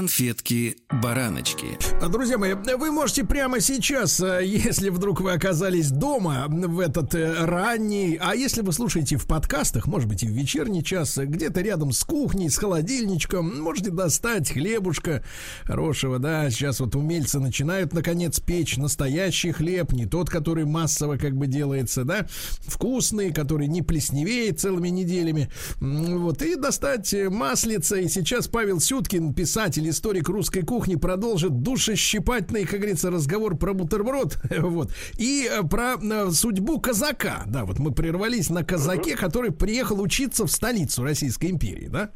Конфетки-бараночки. Друзья мои, вы можете прямо сейчас, э, если вдруг вы оказались дома в этот э, ранний, а если вы слушаете в подкастах, может быть и в вечерний час, где-то рядом с кухней, с холодильничком, можете достать хлебушка хорошего, да, сейчас вот умельцы начинают наконец печь настоящий хлеб, не тот, который массово как бы делается, да, вкусный, который не плесневеет целыми неделями, вот, и достать маслица, и сейчас Павел Сюткин, писатель, историк русской кухни, продолжит душещипательный, как говорится, разговор про бутерброд, вот, и э, про э, судьбу казака, да, вот мы прервались на казаке, который приехал учиться в столицу Российской империи, да?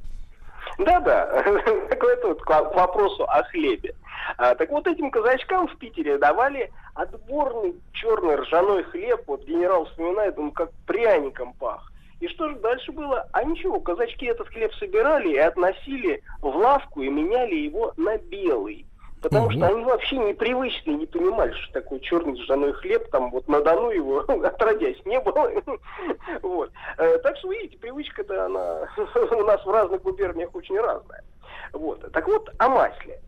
Да-да, так это вот к к вопросу о хлебе. А, так вот этим казачкам в Питере давали отборный черный ржаной хлеб. Вот генерал вспоминает, он как пряником пах. И что же дальше было? А ничего, казачки этот хлеб собирали и относили в лавку и меняли его на белый. Потому что они вообще непривычные, не понимали, что такое черный ржаной хлеб, там вот на Дону его отродясь не было. Вот. Э, Так что, видите, привычка-то она у нас в разных губерниях очень разная. Вот. Так вот, о масле.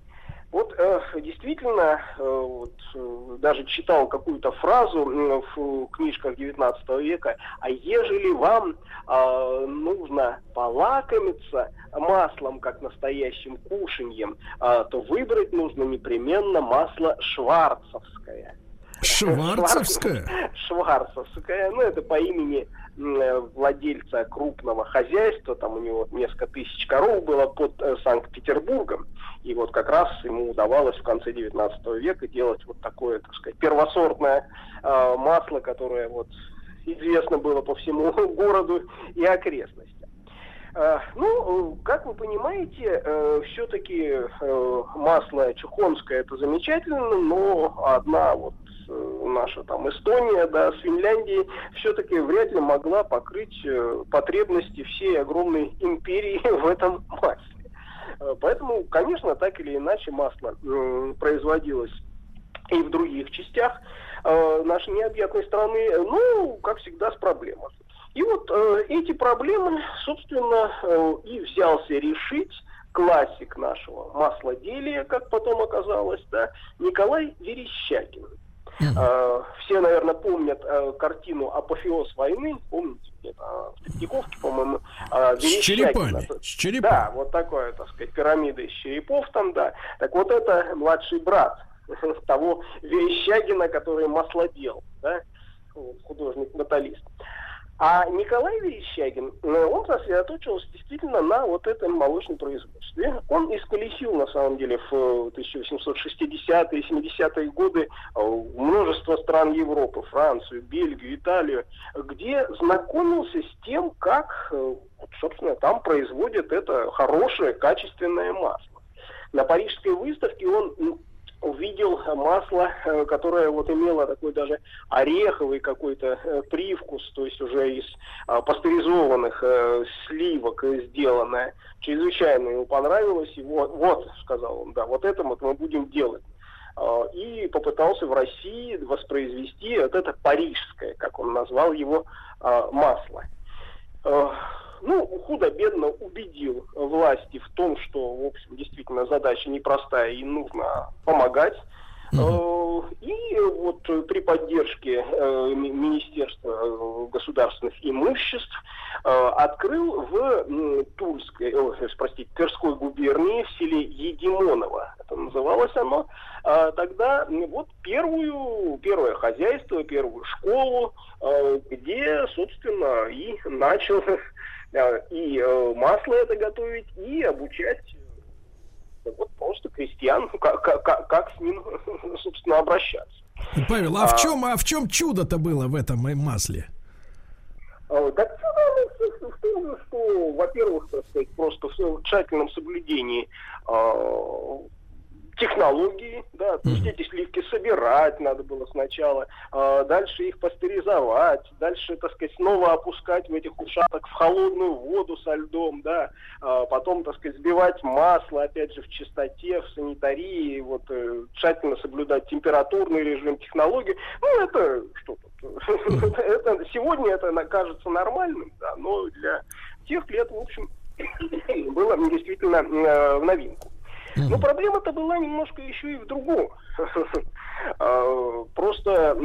Вот э, действительно, э, вот, э, даже читал какую-то фразу в книжках 19 века, а ежели вам э, нужно полакомиться маслом, как настоящим кушаньем, э, то выбрать нужно непременно масло шварцевское. Шварцевская? Шварцевская, ну это по имени владельца крупного хозяйства, там у него несколько тысяч коров было под э, Санкт-Петербургом, и вот как раз ему удавалось в конце 19 века делать вот такое, так сказать, первосортное э, масло, которое вот известно было по всему городу и окрестностям. Э, Ну, э, как вы понимаете, все-таки масло чухонское это замечательно, но одна вот э, наша там Эстония, да, с Финляндией все-таки вряд ли могла покрыть э, потребности всей огромной империи в этом масле. Э, Поэтому, конечно, так или иначе масло производилось и в других частях э, нашей необъятной страны, ну, как всегда, с проблемами. И вот э, эти проблемы, собственно, э, и взялся решить классик нашего маслоделия, как потом оказалось, да, Николай Верещагин. Э, Все, наверное, помнят э, картину «Апофеоз войны». Помните, где-то э, в Третьяковке, по-моему. С черепами, с черепами. Да, вот такое, так сказать, пирамида из черепов там, да. Так вот это младший брат того Верещагина, который маслодел, да, вот, художник-металлист. А Николай Верещагин, э, он сосредоточился действительно на вот этом молочном производстве. Он исколесил, на самом деле, в э, 1860-е, 70-е годы э, множество стран Европы, Францию, Бельгию, Италию, где знакомился с тем, как, э, собственно, там производят это хорошее, качественное масло. На Парижской выставке он увидел масло, э, которое вот имело такой даже ореховый какой-то э, привкус, то есть уже из а, пастеризованных э, сливок сделанное. Чрезвычайно ему понравилось, и вот, вот, сказал он, да, вот это вот мы будем делать. А, И попытался в России воспроизвести вот это парижское, как он назвал его, а, масло. Ну, худо-бедно убедил власти в том, что, в общем, действительно задача непростая и нужно помогать. Э, И вот при поддержке э, Ми- Министерства э, государственных имуществ открыл в Тульской, ой, э, простите, Тверской губернии в селе Едимоново, это называлось оно, тогда вот первую, первое хозяйство, первую школу, где, собственно, и начал и э, масло это готовить, и обучать э, вот просто крестьян, как, как, как- как с ним, собственно, обращаться. Павел, а в чем, а в чем чудо-то было в этом э, масле? Э, Так чудо в том, что, во-первых, так сказать, просто в тщательном соблюдении э, технологии, да, то есть эти сливки собирать надо было сначала, а дальше их пастеризовать, дальше, так сказать, снова опускать в этих ушаток в холодную воду со льдом, да, а потом, так сказать, сбивать масло, опять же, в чистоте, в санитарии, вот, э, тщательно соблюдать температурный режим, технологии, ну, это что тут, это, сегодня это кажется нормальным, да, но для тех лет, в общем, было действительно э, в новинку. Но проблема-то была немножко еще и в другом. А, Просто,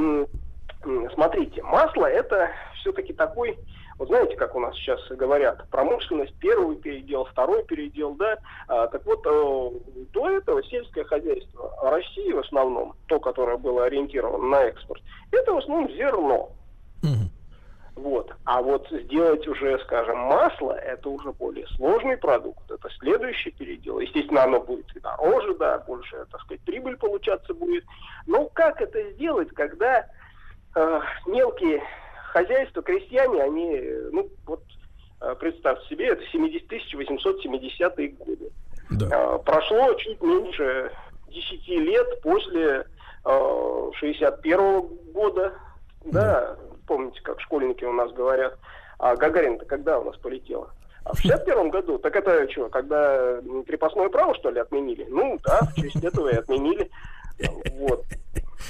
смотрите, масло это все-таки такой, вот знаете, как у нас сейчас говорят, промышленность, первый передел, второй передел, да. А, Так вот, э, до этого сельское хозяйство России в основном, то, которое было ориентировано на экспорт, это в основном зерно. Вот. А вот сделать уже, скажем, масло, это уже более сложный продукт, это следующий передел. Естественно, оно будет и дороже, да, больше, так сказать, прибыль получаться будет. Но как это сделать, когда э, мелкие хозяйства, крестьяне, они, ну, вот, э, представьте себе, это 70 1870-е годы. Э, Прошло чуть меньше 10 лет после э, 61 года, да, помните, как школьники у нас говорят, а Гагарин-то когда у нас полетела? А в 61 году, так это что, когда крепостное право, что ли, отменили? Ну, да, в честь этого и отменили. Вот.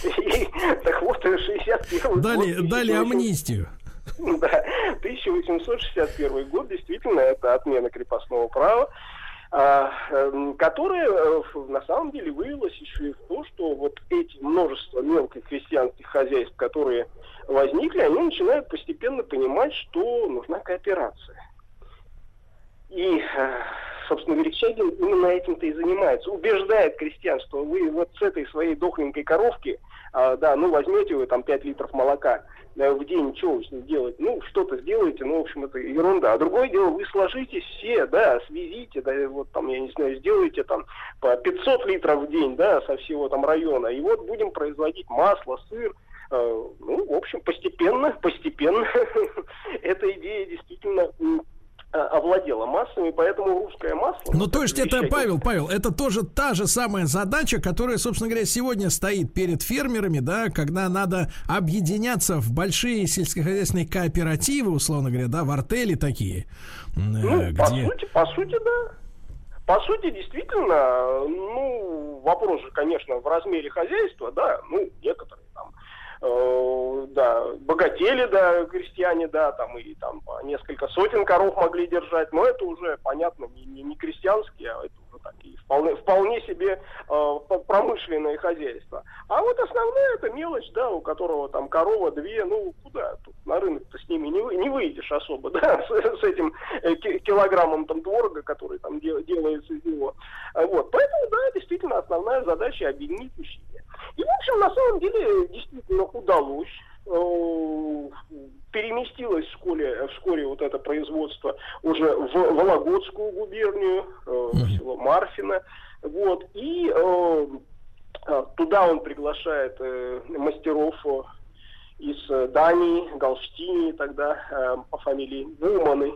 И, так вот, 61 Дали, год, дали 1800 амнистию. да, 1861 год, действительно, это отмена крепостного права, которая э, на самом деле вылилась еще и в то, что вот эти множество мелких крестьянских хозяйств, которые возникли, они начинают постепенно понимать, что нужна кооперация. И, э, собственно, Верещагин именно этим-то и занимается. Убеждает крестьян, что вы вот с этой своей дохленькой коровки, а, да, ну возьмете вы там 5 литров молока э, в день, что делаете? Ну, что-то сделаете, ну, в общем, это ерунда. А другое дело, вы сложитесь все, да, свезите, да, вот там, я не знаю, сделайте там по 500 литров в день, да, со всего там района. И вот будем производить масло, сыр, Э, ну, в общем, постепенно, постепенно эта идея действительно овладела массами, поэтому русское масло... Ну, то есть это Павел, Павел, это тоже та же самая задача, которая, собственно говоря, сегодня стоит перед фермерами, да, когда надо объединяться в большие сельскохозяйственные кооперативы, условно говоря, да, в артели такие, м, Ну, э, по где... сути, по сути, да. По сути, действительно, ну, вопрос же, конечно, в размере хозяйства, да, ну, некоторые э, да, богатели, да, крестьяне, да, там и там несколько сотен коров могли держать, но это уже, понятно, не, не, не крестьянские, а это такие вполне, вполне себе э, п- промышленное хозяйство. А вот основная это мелочь, да, у которого там корова две, ну, куда тут на рынок-то с ними не, вы- не выйдешь особо, да, с, с этим э, ки- килограммом там творога, который там де- делается из него. А Вот, поэтому, да, действительно, основная задача объединить усилия. И, в общем, на самом деле, действительно удалось. Э, Переместилось вскоре, вскоре вот это производство уже в Вологодскую губернию, э, в село Марфино. Вот, и э, туда он приглашает мастеров из Дании, Галштини тогда по фамилии Буманы,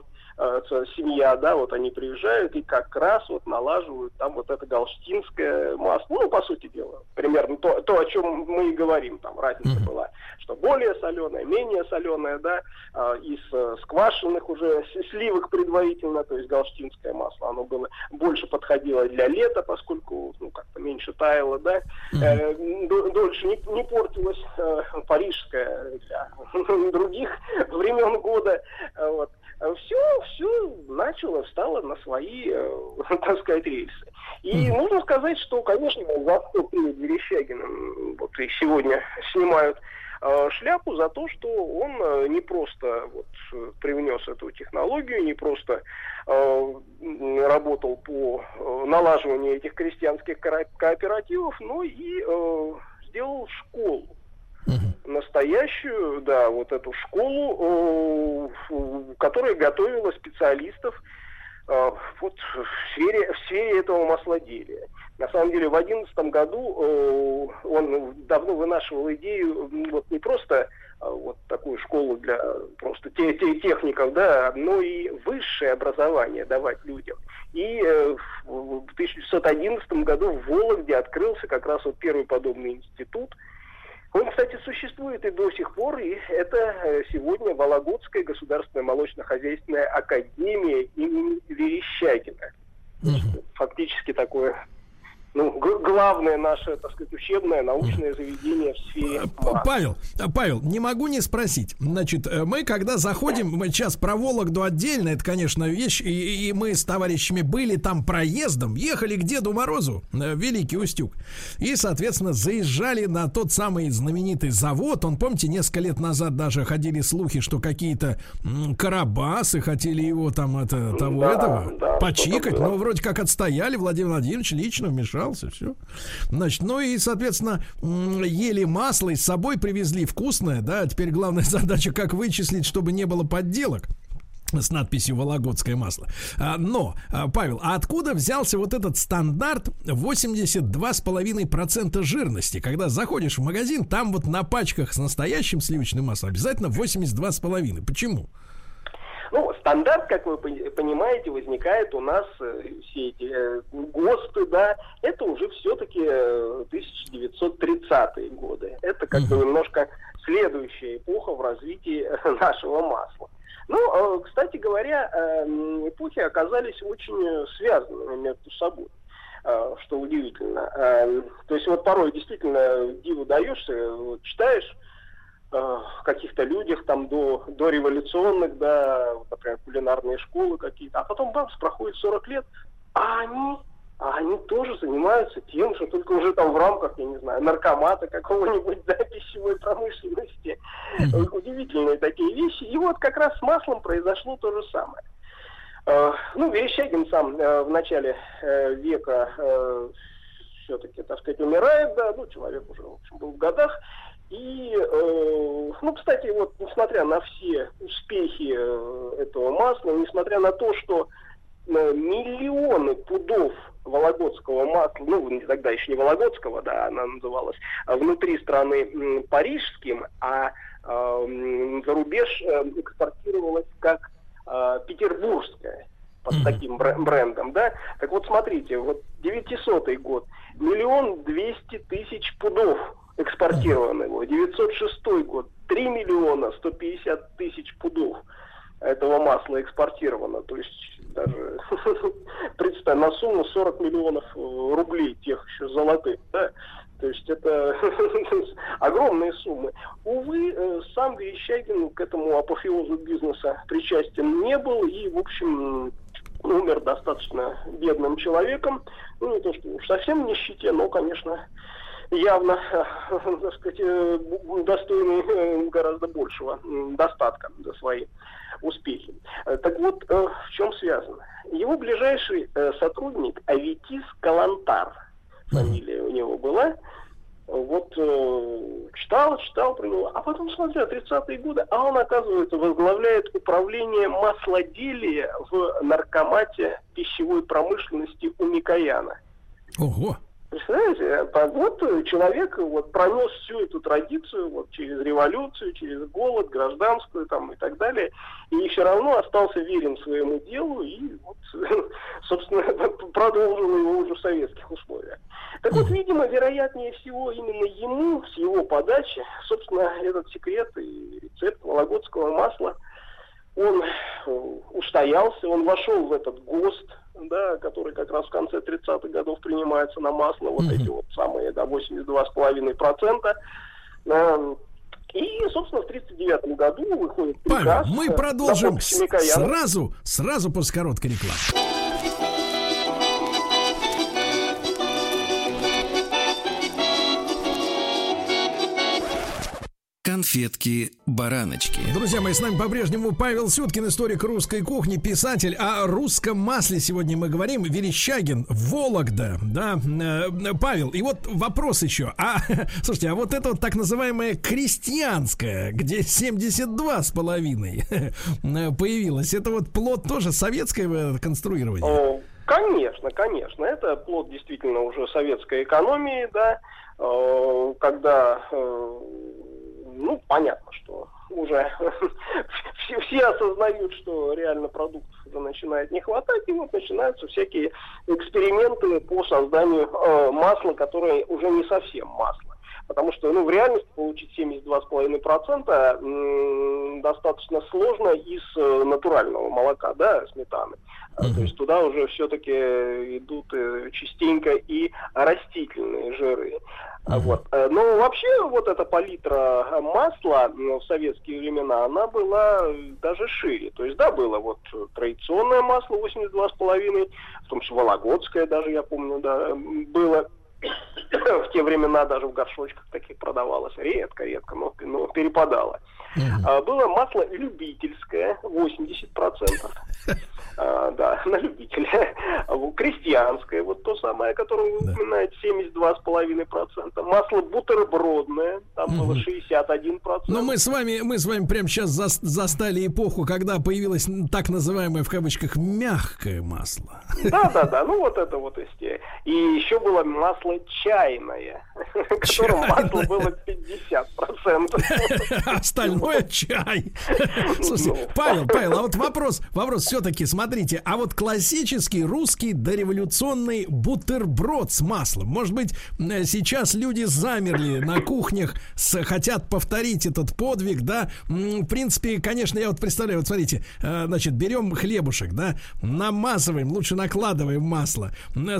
семья, да, вот они приезжают и как раз вот налаживают там вот это галштинское масло. Ну, по сути дела, примерно то, то о чем мы и говорим, там разница была, что более соленое, менее соленое, да, э, из э, сквашенных уже сливок предварительно, то есть галштинское масло, оно было больше подходило для лета, поскольку, ну, как-то меньше таяло, да, э, д- дольше не, не портилось э, парижское для других времен года, э, вот. Все, все начало, встало на свои, э, так сказать, рельсы. И нужно сказать, что, конечно, что перед Верещагиным вот и сегодня снимают э, шляпу за то, что он э, не просто вот, э, привнес эту технологию, не просто э, работал по э, налаживанию этих крестьянских кооперативов, но и э, сделал школу настоящую, да, вот эту школу, которая готовила специалистов э, вот в сфере, в сфере этого маслоделия. На самом деле в одиннадцатом году он давно вынашивал идею вот не просто э, вот такую школу для просто те, те- техников, да, но и высшее образование давать людям. И э, в 1911 году в Вологде открылся как раз вот первый подобный институт, он, кстати, существует и до сих пор, и это э, сегодня Вологодская государственная молочно-хозяйственная академия имени Верещагина. Фактически такое ну, главное наше, так сказать, учебное, научное заведение в сфере масла. Павел, э, Павел, не могу не спросить. Значит, э, мы когда заходим, мы сейчас про Вологду отдельно, это, конечно, вещь, и, и мы с товарищами были там проездом, ехали к Деду Морозу, э, Великий Устюг, и, соответственно, заезжали на тот самый знаменитый завод. Он, помните, несколько лет назад даже ходили слухи, что какие-то карабасы хотели его там, это, того, Да, этого, да, почикать, было. но вроде как отстояли, Владимир Владимирович лично вмешался, все. Значит, ну и, соответственно, ели масло и с собой привезли вкусное, да, теперь главная задача, как вычислить, чтобы не было подделок с надписью «Вологодское масло». А, Но, а, Павел, а откуда взялся вот этот стандарт 82,5% жирности? Когда заходишь в магазин, там вот на пачках с настоящим сливочным маслом обязательно 82,5%. Почему? Ну, стандарт, как вы пони- понимаете, возникает у нас э, все эти э, ГОСТы, да, это уже все-таки 1930-е годы. Это как бы немножко следующая эпоха в развитии нашего масла. Ну, э, кстати говоря, э, эпохи оказались очень э, связанными между собой э, что удивительно. Э, То есть вот порой действительно диву даешься, читаешь э, каких-то людях там до, до революционных, да, например, кулинарные школы какие-то, а потом бамс, проходит 40 лет, а они, а они тоже занимаются тем же, только уже там в рамках, я не знаю, наркомата какого-нибудь, да, пищевой промышленности. Удивительные такие вещи. И вот как раз с маслом произошло то же самое. Э, Ну, Верещагин сам э, в начале э, века все-таки, так сказать, умирает, да, ну, человек уже, в общем, был в годах. И, э, ну, кстати, вот, несмотря на все успехи э, этого масла, несмотря на то, что э, миллионы пудов вологодского масла, ну, тогда еще не вологодского, да, она называлась, а внутри страны парижским, а э, м, за рубеж э, экспортировалась как э, петербургская под таким бр- брендом, да. Так вот, смотрите, вот 900 год, миллион двести тысяч пудов экспортировано его. 906 год, 3 миллиона 150 тысяч пудов этого масла экспортировано. То есть даже представь, на сумму 40 миллионов э, рублей тех еще золотых, да. То есть это огромные суммы. Увы, э, сам Верещагин к этому апофеозу бизнеса причастен не был и, в общем, умер достаточно бедным человеком. Ну, не то, что уж совсем нищете, но, конечно, явно, так сказать, э, достойный э, гораздо большего достатка за свои успехи. Э, Так вот, э, в чем связано? Его ближайший э, сотрудник Аветис Калантар, фамилия у него была, вот э, читал, читал про него, а потом смотрю, 30-е годы, а он, оказывается, возглавляет управление маслоделия в наркомате пищевой промышленности у Микояна. Ого! Представляете, вот э, человек вот пронес всю эту традицию вот через революцию, через голод, гражданскую там и так далее, и все равно остался верен своему делу и вот, собственно, продолжил его уже в советских условиях. Так вот, видимо, вероятнее всего именно ему, с его подачи, собственно, этот секрет и рецепт вологодского масла, он э, устоялся, он вошел в этот ГОСТ, да, который как раз в конце 30-х годов принимается на масло, вот эти вот самые, да, 82,5%. Эм, И, собственно, в 1939 году выходит Павел, приказ. мы э, продолжим сразу, сразу после короткой рекламы. Конфетки-бараночки. Друзья мои, с нами по-прежнему Павел Сюткин, историк русской кухни, писатель. О русском масле сегодня мы говорим. Верещагин, Вологда, да. Э, Павел, и вот вопрос еще. А, слушайте, а вот это вот так называемое крестьянское, где 72 с половиной появилось, это вот плод тоже советское конструирование? О, Конечно, конечно. Это плод действительно уже советской экономии, да, э, когда, э, ну, понятно, что уже все, все осознают, что реально продуктов уже начинает не хватать, и вот начинаются всякие эксперименты по созданию э, масла, которое уже не совсем масло. Потому что ну, в реальности получить 72,5% м, достаточно сложно из э, натурального молока, да, сметаны. А, То есть туда уже все-таки идут э, частенько и растительные жиры. Вот. Э, Но вообще вот эта палитра э, масла ну, в советские времена, она была э, даже шире. То есть, да, было вот традиционное масло 82,5, в том числе вологодское даже, я помню, да, было. В те времена даже в горшочках таких продавалось. Редко, редко, но, но перепадало. А, Было масло любительское, 80%. А, да, на любителя. Крестьянское, вот то самое, которое вы упоминаете, 72,5%. Масло бутербродное, там было 61%. Но мы с вами, мы с вами прямо сейчас зас- застали эпоху, когда появилось так называемое в кавычках мягкое масло. Да, да, да, ну вот это вот есть. И еще было масло чайное, в котором масло было 50%. Остальное чай. Слушайте, Павел, Павел, а вот вопрос, вопрос все-таки, смотрите, а вот классический русский дореволюционный бутерброд с маслом, может быть, э, сейчас люди замерли на кухнях, хотят повторить этот подвиг, да? В принципе, конечно, я вот представляю, вот смотрите, э, значит, берем хлебушек, да, намазываем, лучше накладываем масло, м,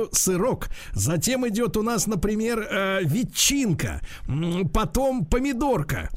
сверху сырок, затем идет у нас, например, э, ветчинка, потом помидорка,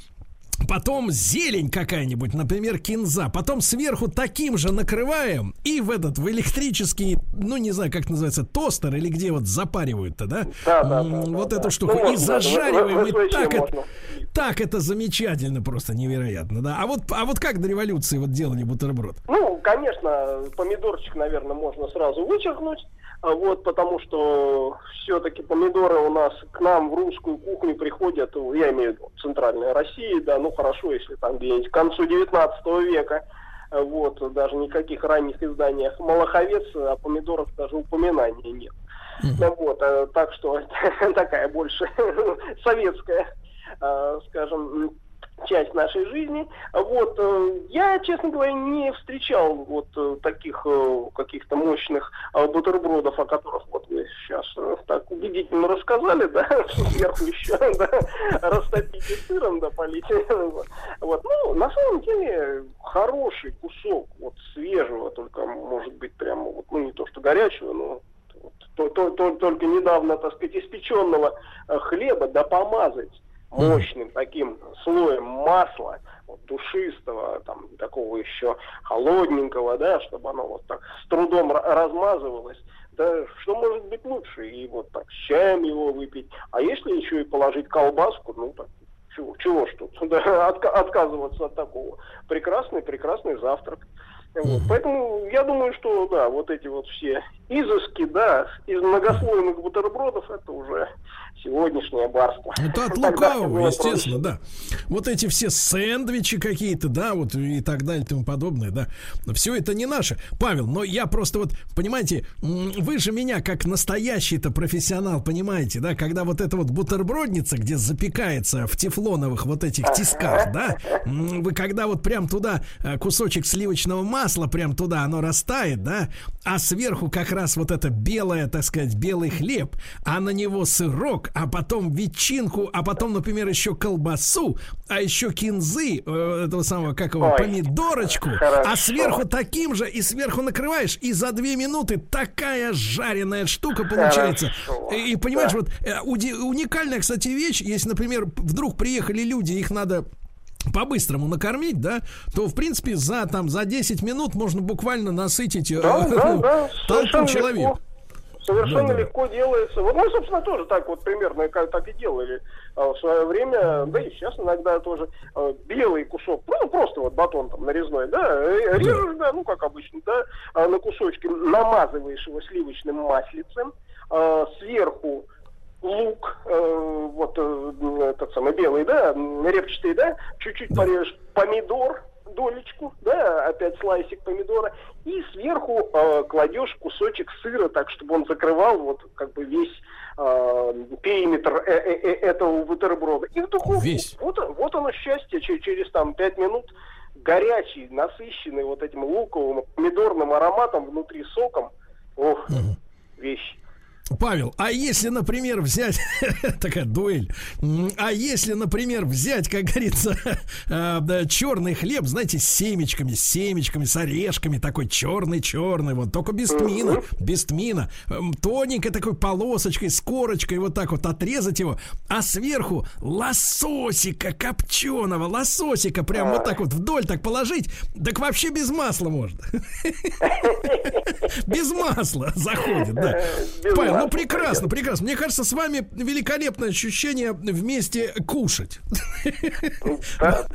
Потом зелень какая-нибудь, например, кинза. Потом сверху таким же накрываем и в этот, в электрический, ну, не знаю, как называется, тостер или где вот запаривают-то, да? Да, да, да, Вот да, эту да. штуку. Ну, и можно, зажариваем. в- в- и так, можно. это, так это замечательно, просто невероятно, да? А вот, а вот как до революции вот делали бутерброд? Ну, конечно, помидорчик, наверное, можно сразу вычеркнуть, вот, потому что все-таки помидоры у нас к нам в русскую кухню приходят, ну, я имею в виду центральная Россия, да, ну хорошо, если там где-нибудь к концу 19 века, а вот, даже никаких ранних изданиях Малаховец о помидорах даже упоминания нет. Ну, вот, э, так что такая больше советская, э, скажем, часть нашей жизни. Вот, э, я, честно говоря, не встречал вот э, таких э, каких-то мощных бутербродов, о которых вот вы сейчас так убедительно рассказали, да, сверху еще, да, растопите сыром, да, полите. Вот, ну, на самом деле, хороший кусок вот свежего, только, может быть, прямо вот, ну, не то что горячего, но только недавно, так сказать, испеченного хлеба, да помазать мощным таким слоем масла, вот, душистого, там, такого еще холодненького, да, чтобы оно вот так с трудом ра- размазывалось. Да что может быть лучше? И вот так с чаем его выпить. А если еще и положить колбаску, ну так чего, чего ж тут да, отка- отказываться от такого? Прекрасный, прекрасный завтрак. Вот. Поэтому я думаю, что да, вот эти вот все изыски, да, из многослойных бутербродов, это уже сегодняшнее барство. Это от Тогда лукавого, естественно, да. Вот эти все сэндвичи какие-то, да, вот и так далее и тому подобное, да. Все это не наше. Павел, но я просто вот, понимаете, вы же меня как настоящий-то профессионал, понимаете, да, когда вот эта вот бутербродница, где запекается в тефлоновых вот этих тисках, да, вы когда вот прям туда э, кусочек сливочного масла прям туда оно растает, да, а сверху как раз вот это белое, так сказать, белый хлеб, а на него сырок, а потом ветчинку, а потом, например, еще колбасу, а еще кинзы, э, этого самого, как его, Ой, помидорочку, а хорошо. сверху таким же, и сверху накрываешь, и за две минуты такая жареная штука получается. Хорошо, И, и понимаешь, да. вот э, уди- уникальная, кстати, вещь, если, например, вдруг приехали люди, их надо по-быстрому накормить, да, то, в принципе, за, там, за 10 минут можно буквально насытить э, Да, да, ну, да, толпу человек. легко. Совершенно Да, да. легко делается. Вот мы, собственно, тоже так вот примерно как так и делали а, в свое время, да и сейчас иногда тоже а, белый кусок, ну просто вот батон там нарезной, да, э, режешь, да, ну как обычно, да, а, на кусочки, намазываешь его сливочным маслицем, а, сверху лук, э, вот э, этот самый белый, да, репчатый, да, чуть-чуть порежешь помидор, долечку, да, опять слайсик помидора, и сверху э, кладешь кусочек сыра, так, чтобы он закрывал вот как бы весь э, периметр э- э- э- этого бутерброда. И в духовку. Весь. Вот, вот оно счастье, че- через там пять минут горячий, насыщенный вот этим луковым, помидорным ароматом, внутри соком. Ох, вещь. Павел, а если, например, взять такая дуэль, а если, например, взять, как говорится, да, черный хлеб, знаете, с семечками, с семечками, с орешками, такой черный-черный, вот только без тмина, без тмина, М, тоненькой такой полосочкой, с корочкой, вот так вот отрезать его, а сверху лососика копченого, лососика, прям вот так вот вдоль так положить, так вообще без масла можно. Без масла заходит, да. Павел, ну прекрасно, прекрасно. Мне кажется, с вами великолепное ощущение вместе кушать. Да,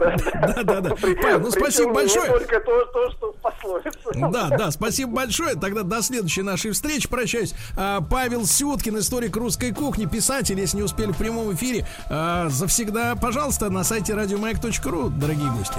да, да. Павел, ну спасибо большое. Не только то, то, что в пословице. Да, да, спасибо большое. Тогда до следующей нашей встречи прощаюсь. А, Павел Сюткин, историк русской кухни, писатель, если не успели в прямом эфире, а, завсегда, пожалуйста, на сайте радиомаяк.ру, дорогие гости.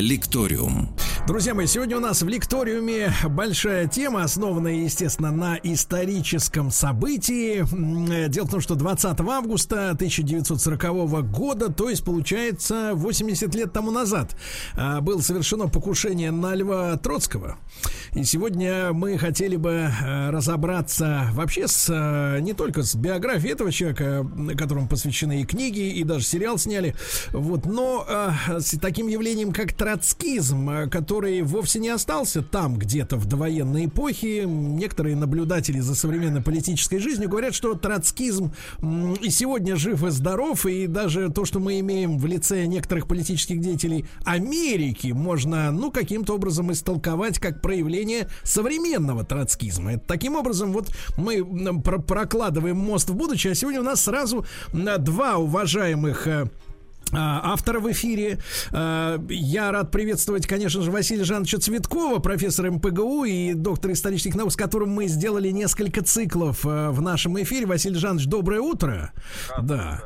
Лекториум. Друзья мои, сегодня у нас в лекториуме большая тема, основанная, естественно, на историческом событии. Э, Дело в том, что 20 августа 1940 года, то есть, получается, 80 лет тому назад, а, было совершено покушение на Льва Троцкого. И сегодня мы хотели бы э, разобраться вообще с э, не только с биографией этого человека, которому посвящены и книги, и даже сериал сняли, вот, но с таким явлением, как троцкизм, э, который вовсе не остался там где-то в довоенной эпохе. Некоторые наблюдатели за современной политической жизнью говорят, что троцкизм и сегодня жив и здоров, и даже то, что мы имеем в лице некоторых политических деятелей Америки, можно, ну, каким-то образом истолковать как проявление современного троцкизма. Таким образом вот мы прокладываем мост в будущее, а сегодня у нас сразу два уважаемых а, автора в эфире. А, Я рад приветствовать, конечно же, Василия Жановича Цветкова, профессора МПГУ и доктора исторических наук, с которым мы сделали несколько циклов а, в нашем эфире. Василий Жанович, доброе утро. Да.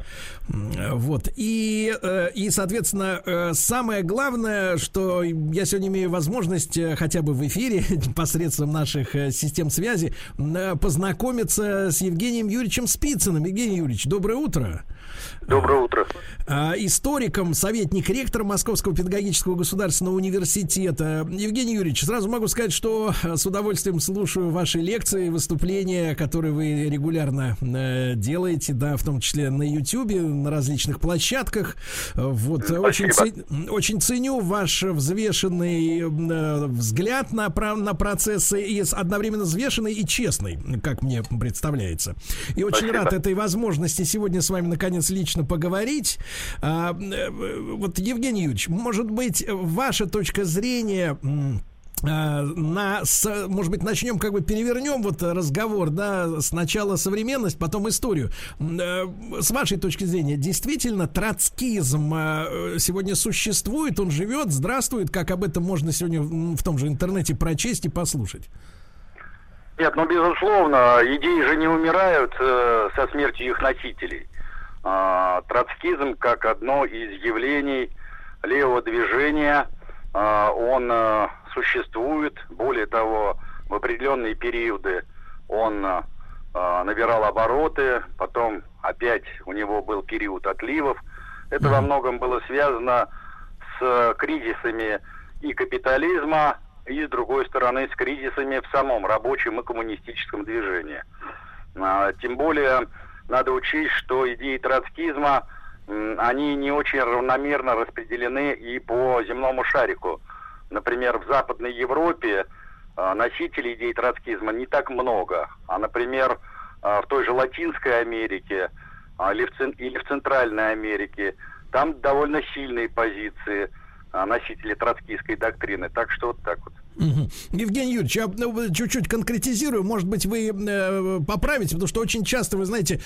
Вот. И, э, и, соответственно, э, самое главное, что я сегодня имею возможность э, хотя бы в эфире посредством наших систем связи познакомиться с Евгением Юрьевичем Спицыным. Евгений Юрьевич, доброе утро. Доброе утро. А, историком, советник ректора Московского педагогического государственного университета. Евгений Юрьевич, сразу могу сказать, что э, с удовольствием слушаю ваши лекции, выступления, которые вы регулярно э, делаете, да, в том числе на YouTube, на различных площадках. Вот, очень, ц- очень ценю ваш взвешенный э, взгляд на, на процессы и одновременно взвешенный и честный, как мне представляется. И очень Спасибо. рад этой возможности сегодня с вами наконец лично поговорить. А, э, вот, Евгений Юрьевич, может быть, ваша точка зрения а, на, может быть, начнем как бы перевернем вот разговор, да, сначала современность, потом историю. Э, С вашей точки зрения, действительно, троцкизм э, сегодня существует, он живет, здравствует, как об этом можно сегодня в том же интернете прочесть и послушать. Нет, ну безусловно, идеи же не умирают э, со смертью их носителей. А, троцкизм как одно из явлений левого движения, а, он э, существует. Более того, в определенные периоды он э, а, набирал обороты, потом опять у него был период отливов. Это во многом было связано с кризисами и капитализма, и, с другой стороны, с кризисами в самом рабочем и коммунистическом движении. А, Тем более, надо учесть, что идеи троцкизма, они не очень равномерно распределены и по земному шарику. Например, в Западной Европе а, носителей идей троцкизма не так много. А, например, а, в той же Латинской Америке а, или в, Центральной Америке там довольно сильные позиции носителей троцкистской доктрины. Так что вот так вот. Мгм. Евгений Юрьевич, я ну, чуть-чуть конкретизирую, может быть, вы э, поправите, потому что очень часто, вы знаете,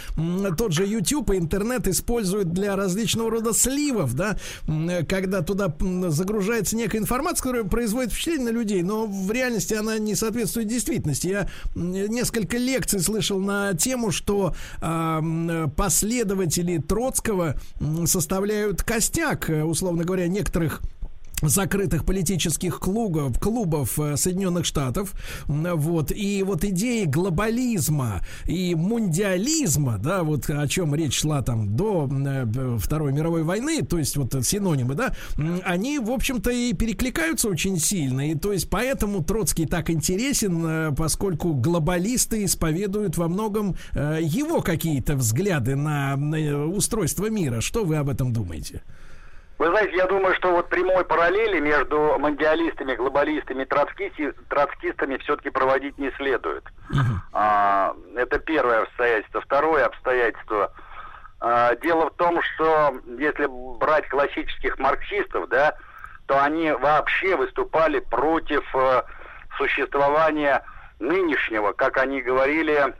тот же YouTube и интернет используют для различного рода сливов, да, э, когда туда загружается некая информация, которая производит впечатление на людей, но в реальности она не соответствует действительности. Я несколько лекций слышал на тему, что м, последователи Троцкого составляют костяк, э, условно говоря, некоторых закрытых политических клубов, клубов э, Соединенных Штатов, вот, и вот идеи глобализма и мундиализма, да, вот о чем речь шла там до э, Второй мировой войны, то есть вот синонимы, да, они, в общем-то, и перекликаются очень сильно, и то есть поэтому Троцкий так интересен, э, поскольку глобалисты исповедуют во многом его какие-то взгляды на устройство мира. Что вы об этом думаете? Вы знаете, я думаю, что вот прямой параллели между мандиалистами, глобалистами и троцкисти, троцкистами все-таки проводить не следует. Uh-huh. А, это первое обстоятельство. Второе обстоятельство. А, дело в том, что если брать классических марксистов, да, то они вообще выступали против а, существования нынешнего, как они говорили,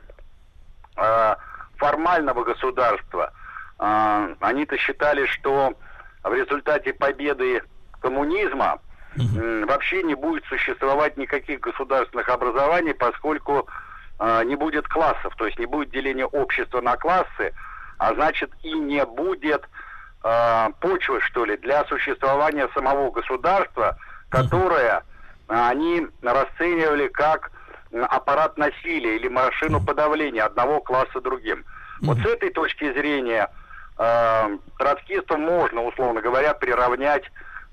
а, формального государства. А, они-то считали, что в результате победы коммунизма вообще не будет существовать никаких государственных образований, поскольку э, не будет классов, то есть не будет деления общества на классы, а значит и не будет э, почвы, что ли, для существования самого государства, которое они расценивали как аппарат насилия или машину подавления одного класса другим. Вот с этой точки зрения э, троцкистов можно, условно говоря, приравнять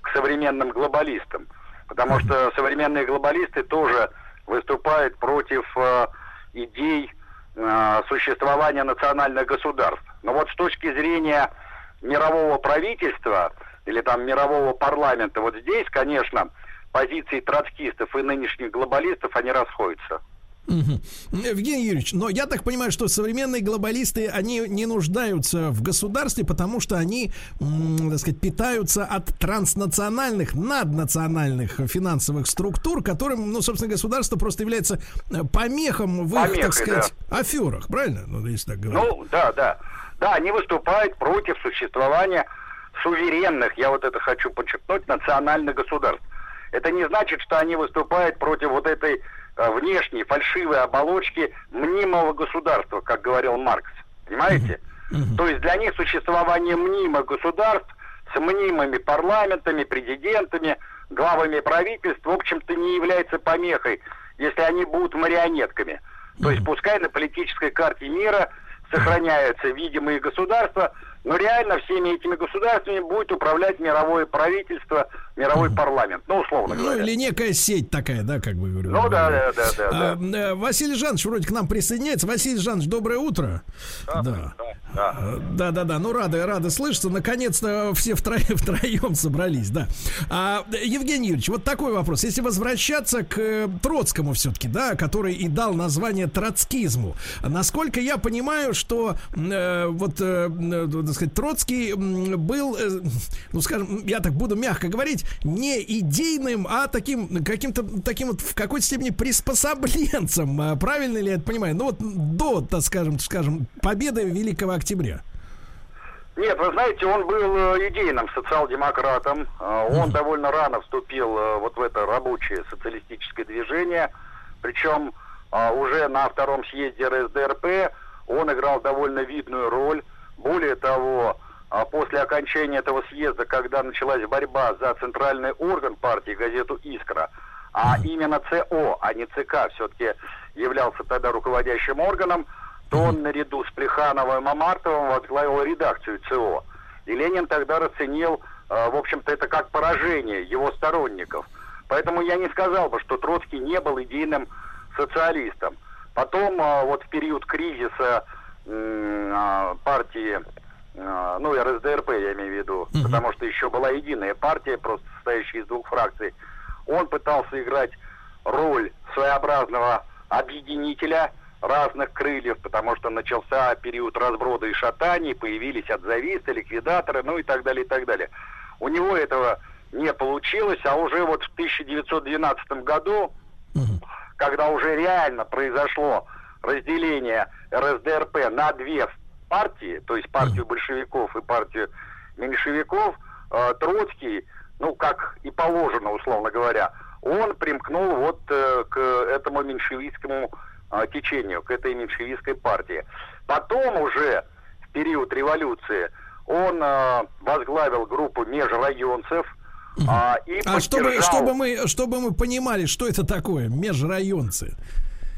к современным глобалистам. Потому что современные глобалисты тоже выступают против э, идей э, существования национальных государств. Но вот с точки зрения мирового правительства или там мирового парламента, вот здесь, конечно, позиции троцкистов и нынешних глобалистов, они расходятся. Угу. Евгений Юрьевич, но я так понимаю, что современные глобалисты, они не нуждаются в государстве, потому что они, так сказать, питаются от транснациональных, наднациональных финансовых структур, которым, ну, собственно, государство просто является э, помехом в Помехой, их, так сказать, да. аферах, правильно? Ну, если так говорить. Ну, да, да. Да, они выступают против существования суверенных, я вот это хочу подчеркнуть, национальных государств. Это не значит, что они выступают против вот этой внешней фальшивой оболочки мнимого государства, как говорил Маркс. Понимаете? То есть для них существование мнимых государств с мнимыми парламентами, президентами, главами правительств, в общем-то, не является помехой, если они будут марионетками. То есть пускай на политической карте мира сохраняются видимые государства, но реально всеми этими государствами будет управлять мировое правительство, мировой парламент, ну, условно ну, говоря. Ну, или некая сеть такая, да, как бы говорю. Ну, да, да, да, да, а, да. Э, Василий Жанович вроде к нам присоединяется. Василий Жанович, доброе утро. Да, да. Да, да, да, да. ну, рады, рады слышаться. Наконец-то все втроем, втроем собрались, да. А, Евгений Юрьевич, вот такой вопрос. Если возвращаться к э, Троцкому все-таки, да, который и дал название троцкизму, насколько я понимаю, что э, вот, э, э, сказать, Троцкий был, э, ну, скажем, я так буду мягко говорить, не идейным, а таким, каким-то, таким вот в какой-то степени приспособленцем. А правильно ли я это понимаю? Ну, вот до, так скажем, скажем, победы Великого Октября. Нет, вы знаете, он был э, идейным социал-демократом. Э, он довольно рано вступил вот в это рабочее социалистическое движение. Причем уже на втором съезде РСДРП он играл довольно видную роль. Более того, а после окончания этого съезда, когда началась борьба за центральный орган партии, газету «Искра», а именно ЦО, а не ЦК, все-таки являлся тогда руководящим органом, то он наряду с Плехановым и Мамартовым возглавил редакцию ЦО. И Ленин тогда расценил, э, в общем-то, это как поражение его сторонников. Поэтому я не сказал бы, что Троцкий не был идейным социалистом. Потом, э, вот в период кризиса а, партии, а, ну, РСДРП я имею в виду, uh потому что еще была единая партия, просто состоящая из двух фракций, он пытался играть роль своеобразного объединителя разных крыльев, потому что начался период разброда и шатаний, появились отзависты, ликвидаторы, ну и так далее, и так далее. У него этого не получилось, а уже вот в 1912 году, uh когда уже реально произошло разделение РСДРП на две партии, то есть партию большевиков и партию меньшевиков, э, Троцкий, ну, как и положено, условно говоря, он примкнул вот э, к этому меньшевистскому э, течению, к этой меньшевистской партии. Потом уже, в период революции, он возглавил группу межрайонцев, А, и А чтобы, поддержал- чтобы, мы, чтобы мы понимали, что это такое, межрайонцы.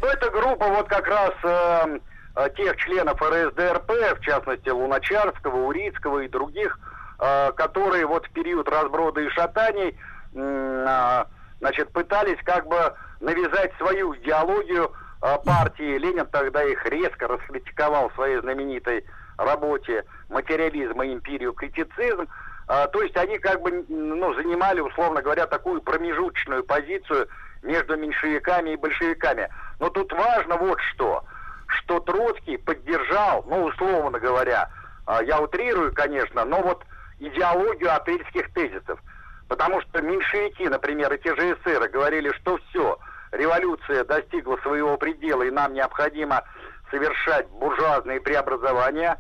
Ну, это группа вот как раз э, э, тех членов РСДРП, в частности Луначарского, Урицкого и других, э, которые вот в период разброда и шатаний а, значит, пытались как бы навязать свою идеологию э, партии. Ленин тогда их резко раскритиковал в своей знаменитой работе «Материализм и империю критицизм». А, То есть они как бы ну, занимали, условно говоря, такую промежуточную позицию между меньшевиками и большевиками. Но тут важно вот что, что Троцкий поддержал, ну, условно говоря, а, я утрирую, конечно, но вот идеологию апрельских тезисов. Потому что меньшевики, например, и те же эсеры говорили, что все, революция достигла своего предела, и нам необходимо совершать буржуазные преобразования.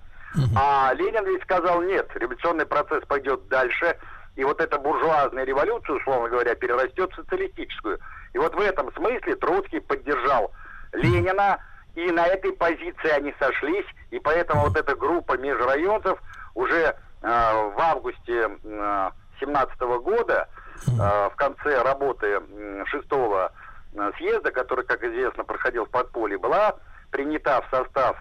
А Ленин ведь сказал, нет, революционный процесс пойдет дальше, и вот эта буржуазная революция, условно говоря, перерастет в социалистическую. И вот в этом смысле Троцкий поддержал Ленина, и на этой позиции они сошлись, и поэтому вот эта группа межрайонцев уже э, в августе 17 года, э, в конце работы м, шестого э, съезда, который, как известно, проходил в подполье, была принята в состав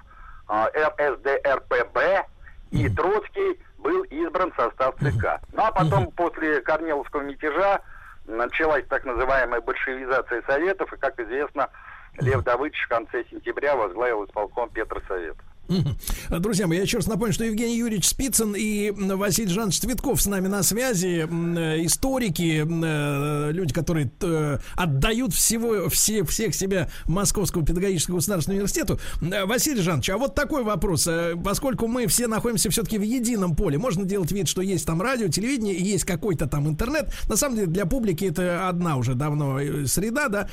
э, РСДРПБ, и Троцкий был избран в состав ЦК. Ну а потом, после Корниловского мятежа, началась так называемая большевизация Советов, и, как известно, Лев Давыдович в конце сентября возглавил исполком Петросовета. Друзья мои, я еще раз напомню, что Евгений Юрьевич Спицын и Василий Жанович Цветков с нами на связи. Э, Историки, э, люди, которые э, отдают всего, все, всех себя Московскому педагогическому государственному университету. Василий Жанович, а вот такой вопрос. Поскольку мы все находимся все-таки в едином поле, можно делать вид, что есть там радио, телевидение, есть какой-то там интернет. На самом деле для публики это одна уже давно среда, да.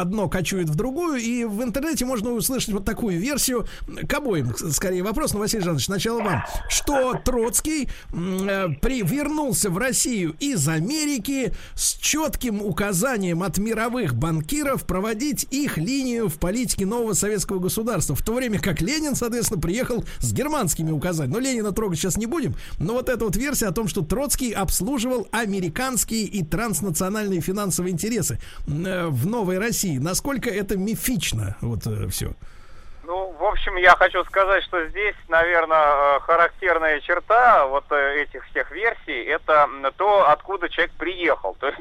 Одно кочует в другую, и в интернете можно услышать вот такую версию к обоим, скорее вопрос, но, Василий Жанович, сначала вам. Что Троцкий э, при, в Россию из Америки с четким указанием от мировых банкиров проводить их линию в политике нового советского государства, в то время как Ленин, соответственно, приехал с германскими указаниями. Но Ленина трогать сейчас не будем, но вот эта вот версия о том, что Троцкий обслуживал американские и транснациональные финансовые интересы э, в новой России. Насколько это мифично, вот все. Ну, в общем, я хочу сказать, что здесь, наверное, э, характерная черта вот э, этих всех версий, это то, откуда человек приехал. То есть,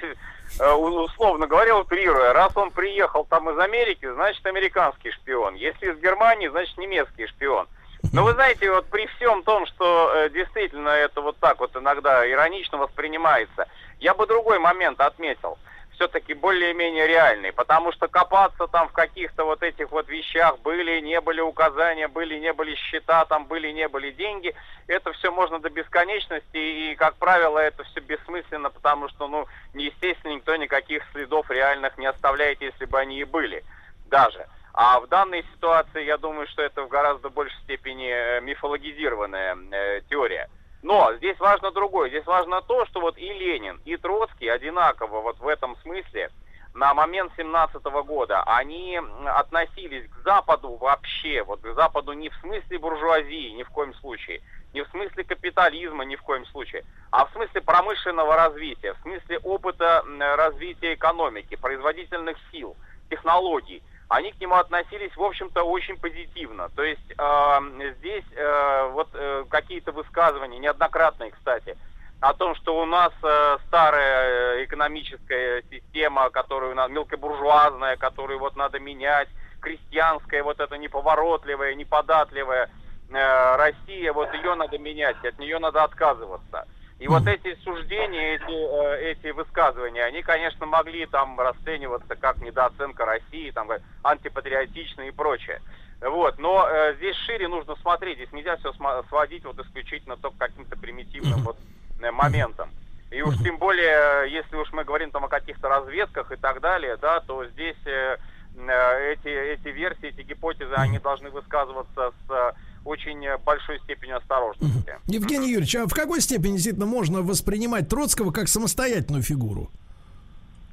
э, условно говоря, утрируя, раз он приехал там из Америки, значит, американский шпион. Если из Германии, значит, немецкий шпион. Но вы знаете, вот при всем том, что действительно это вот так вот иногда иронично воспринимается, я бы другой момент отметил все-таки более-менее реальный, потому что копаться там в каких-то вот этих вот вещах, были, не были указания, были, не были счета, там были, не были деньги, это все можно до бесконечности, и, как правило, это все бессмысленно, потому что, ну, естественно, никто никаких следов реальных не оставляет, если бы они и были, даже. А в данной ситуации, я думаю, что это в гораздо большей степени э, мифологизированная э, теория. Но здесь важно другое. Здесь важно то, что вот и Ленин, и Троцкий одинаково вот в этом смысле на момент 17 года они относились к Западу вообще, вот к Западу не в смысле буржуазии, ни в коем случае, не в смысле капитализма, ни в коем случае, а в смысле промышленного развития, в смысле опыта развития экономики, производительных сил, технологий. Они к нему относились, в общем-то, очень позитивно. То есть э, здесь э, вот э, какие-то высказывания, неоднократные, кстати, о том, что у нас э, старая э, экономическая система, которую на- мелкобуржуазная, которую вот надо менять, крестьянская, вот эта неповоротливая, неподатливая э, Россия, вот ее надо менять, от нее надо отказываться. И вот эти суждения, эти, э, эти высказывания, они, конечно, могли там расцениваться как недооценка России, там, как антипатриотичные и прочее. Вот, но э, здесь шире нужно смотреть, здесь нельзя все сводить вот исключительно только к каким-то примитивным вот э, моментам. И уж тем более, э, если уж мы говорим там о каких-то разведках и так далее, да, то здесь э, э, эти, эти версии, эти гипотезы, они должны высказываться с э, очень э, большой степенью осторожности. Евгений Юрьевич, а в какой степени действительно можно воспринимать Троцкого как самостоятельную фигуру?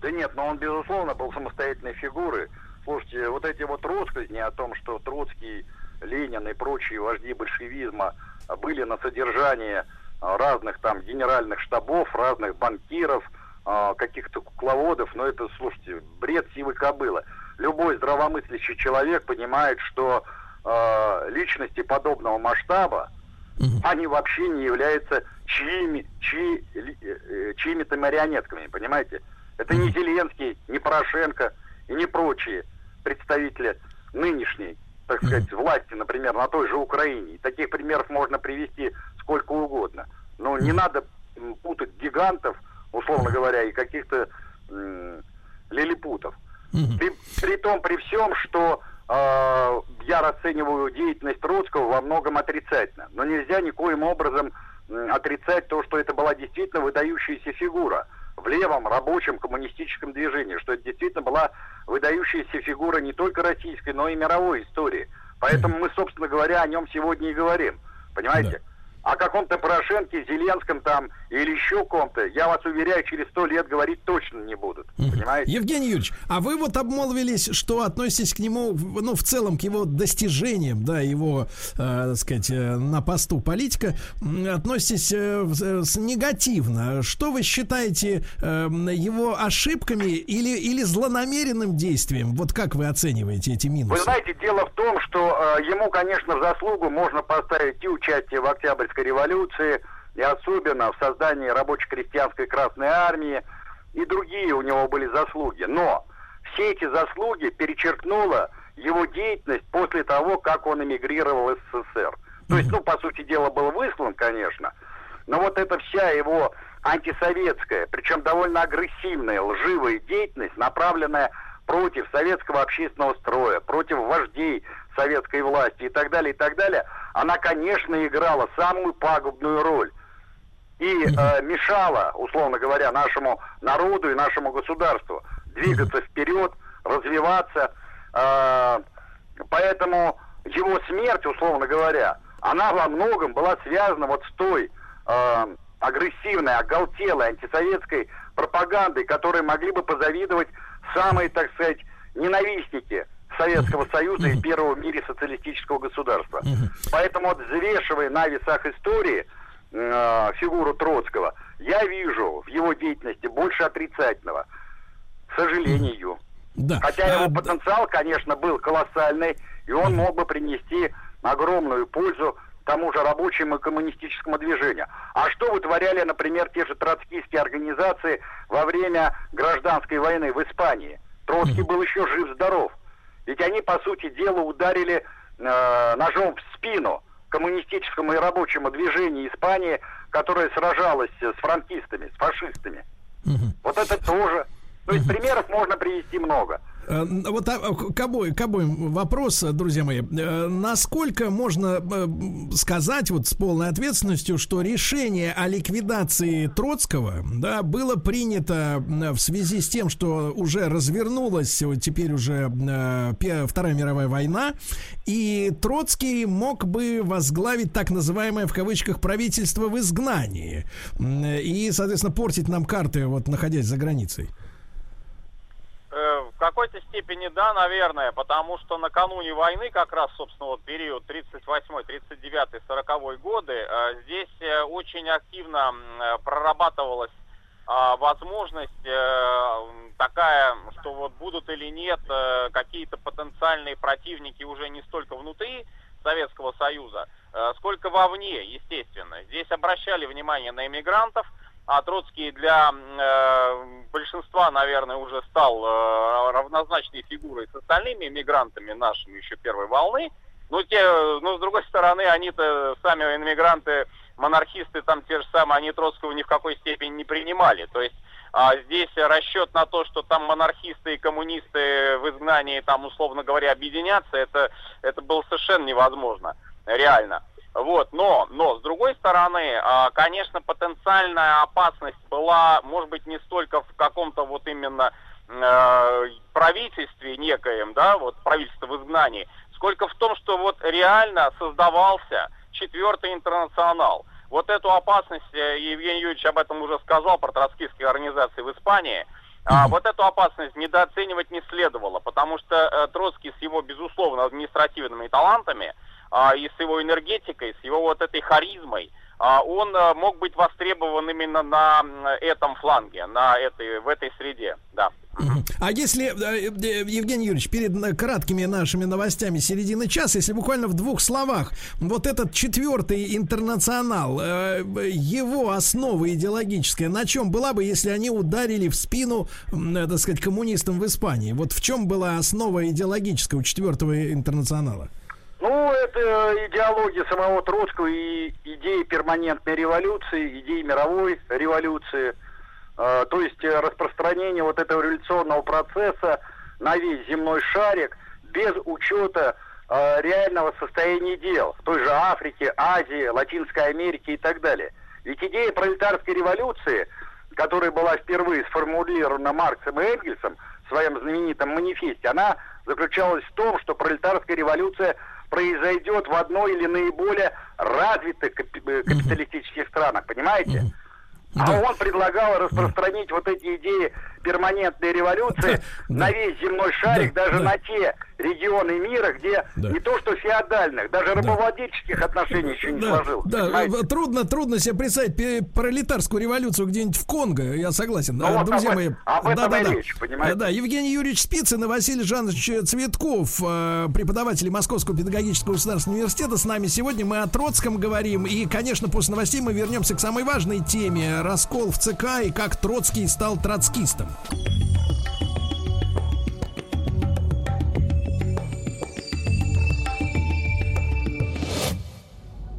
Да нет, но он, безусловно, был самостоятельной фигурой. Слушайте, вот эти вот россказни о том, что Троцкий, Ленин и прочие вожди большевизма были на содержании а, разных там генеральных штабов, разных банкиров, а, каких-то кукловодов, но это, слушайте, бред сивы кобыла. Любой здравомыслящий человек понимает, что э, личности подобного масштаба, они вообще не являются чьими, чьи, э, чьими-то марионетками, понимаете? Это не Зеленский, не Порошенко и не прочие представители нынешней, так сказать, власти, например, на той же Украине. И таких примеров можно привести сколько угодно. Но не надо путать гигантов, условно говоря, и каких-то м- лилипутов. При, при том, при всем, что э, я расцениваю деятельность Троцкого во многом отрицательно. Но нельзя никоим образом отрицать то, что это была действительно выдающаяся фигура в левом рабочем коммунистическом движении, что это действительно была выдающаяся фигура не только российской, но и мировой истории. Поэтому мы, собственно говоря, о нем сегодня и говорим. Понимаете? О каком-то Порошенке, Зеленском там или еще ком-то, я вас уверяю, через сто лет говорить точно не будут. Понимаете? Евгений Юрьевич, а вы вот обмолвились, что относитесь к нему, ну, в целом, к его достижениям, да, его, э, так сказать, э, на посту политика, относитесь э, э, с негативно. Что вы считаете э, его ошибками или, или злонамеренным действием? Вот как вы оцениваете эти Вы минусы? знаете, дело в том, что э, ему, конечно, в заслугу можно поставить и участие в Октябрьской революции, и особенно в создании рабоче-крестьянской Красной Армии, и другие у него были заслуги. Но все эти заслуги перечеркнула его деятельность после того, как он эмигрировал из СССР. То есть, ну, по сути дела, был выслан, конечно, но вот эта вся его антисоветская, причем довольно агрессивная, лживая деятельность, направленная против советского общественного строя, против вождей советской власти и так далее, и так далее, она, конечно, играла самую пагубную роль. И э, мешала, условно говоря, нашему народу и нашему государству двигаться вперед, развиваться. Э, поэтому его смерть, условно говоря, она во многом была связана вот с той э, агрессивной, оголтелой антисоветской пропагандой, которой могли бы позавидовать самые, так сказать, ненавистники Советского Союза и первого в мире социалистического государства. Поэтому взвешивая на весах истории э, фигуру Троцкого, я вижу в его деятельности больше отрицательного. К сожалению. Да. Хотя его потенциал, конечно, был колоссальный, и он мог бы принести огромную пользу тому же рабочему и коммунистическому движению. А что вытворяли, например, те же троцкистские организации во время гражданской войны в Испании? Троцкий был еще жив-здоров. Ведь они, по сути дела, ударили э, ножом в спину коммунистическому и рабочему движению Испании, которое сражалось с франкистами, с фашистами. Вот это тоже. То есть примеров можно привести много. Э, Вот а, к обоим, к обоим вопрос, друзья мои. Э, Насколько можно э, сказать вот с полной ответственностью, что решение о ликвидации Троцкого да, было принято в связи с тем, что уже развернулась теперь уже Вторая мировая война, и Троцкий мог бы возглавить так называемое в кавычках правительство в изгнании и, соответственно, портить нам карты, вот находясь за границей. В какой-то степени да, наверное, потому что накануне войны, как раз, собственно, вот период 38 39 40 годы, э, здесь э, очень активно э, прорабатывалась а, возможность такая, что вот будут или нет какие-то потенциальные противники уже не столько внутри Советского Союза, сколько вовне, естественно. Здесь обращали внимание на иммигрантов, а Троцкий для э, большинства, наверное, уже стал э, равнозначной фигурой с остальными иммигрантами нашими еще первой волны. Но, те, но с другой стороны, они-то сами иммигранты, монархисты там те же самые, они Троцкого ни в какой степени не принимали. То есть а, здесь расчет на то, что там монархисты и коммунисты в изгнании, там, условно говоря, объединятся, это, это было совершенно невозможно, реально. Вот, но, но, с другой стороны, а, конечно, потенциальная опасность была, может быть, не столько в каком-то вот именно э, правительстве некоем, да, вот правительство в изгнании, сколько в том, что вот реально создавался четвертый интернационал. Вот эту опасность, э, Евгений Юрьевич об этом уже сказал, про троцкистские организации в Испании, а, вот эту опасность недооценивать не следовало, потому что э, Троцкий с его, безусловно, административными талантами и с его энергетикой, с его вот этой харизмой, а, он а, мог быть востребован именно на м, этом фланге, на этой, в этой среде, да. А если, э, э, Евгений Юрьевич, перед краткими нашими новостями середины часа, если буквально в двух словах, вот этот четвертый интернационал, э, его основа идеологическая, на чем была бы, если они ударили в спину, э, так сказать, коммунистам в Испании? Вот в чем была основа идеологическая у четвертого интернационала? Ну, это идеология самого Троцкого и идеи перманентной революции, идеи мировой революции. Э, То есть э, распространение вот этого революционного процесса на весь земной шарик без учета э, реального состояния дел в той же Африке, Азии, Латинской Америке и так далее. Ведь идея пролетарской революции, которая была впервые сформулирована Марксом и Энгельсом в своем знаменитом манифесте, она заключалась в том, что пролетарская революция произойдет в одной или наиболее развитых э, капиталистических странах, понимаете? А он предлагал распространить вот эти идеи перманентной революции на весь земной шарик, Да, даже да. на те регионы мира, где Да. не то что феодальных, даже рабовладельческих отношений еще не Да, сложилось. да, понимаете? трудно, трудно себе представить пролетарскую революцию где-нибудь в Конго, я согласен. Ну вот Друзья об- мои, об этом да, и да, речь, понимаете? Да, Евгений Юрьевич Спицын и Василий Жанович Цветков, э, преподаватели Московского педагогического государственного университета, с нами сегодня. Мы о Троцком говорим. И, конечно, после новостей мы вернемся к самой важной теме. Раскол в ЦК и как Троцкий стал троцкистом.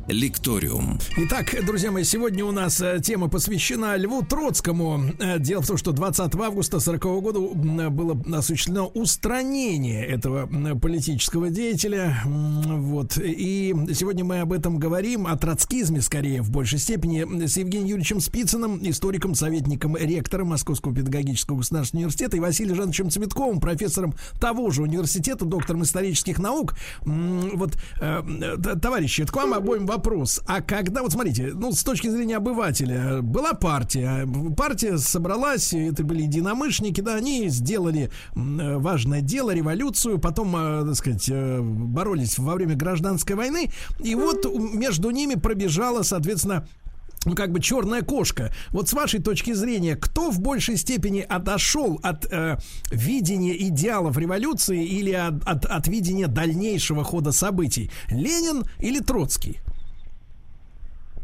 Лекториум. Итак, друзья мои, сегодня у нас э, тема посвящена Льву Троцкому. Э, Дело в том, что 20 августа 40 года м, было осуществлено устранение этого политического деятеля. Вот. И сегодня мы об этом говорим, о троцкизме скорее в большей степени, с Евгением Юрьевичем Спицыным, историком, советником ректора Московского педагогического государственного университета, и Василием Жановичем Цветковым, профессором того же университета, доктором исторических наук. Вот, э, товарищи, это к вам обоим вопрос. А когда, вот смотрите, ну, с точки зрения обывателя, была партия, партия собралась, это были единомышленники, да, они сделали важное дело, революцию, потом, э, так сказать, э, боролись во время гражданской войны, и вот между ними пробежала, соответственно, ну, как бы черная кошка. Вот с вашей точки зрения, кто в большей степени отошел от э, видения идеалов революции или от, от, от видения дальнейшего хода событий? Ленин или Троцкий?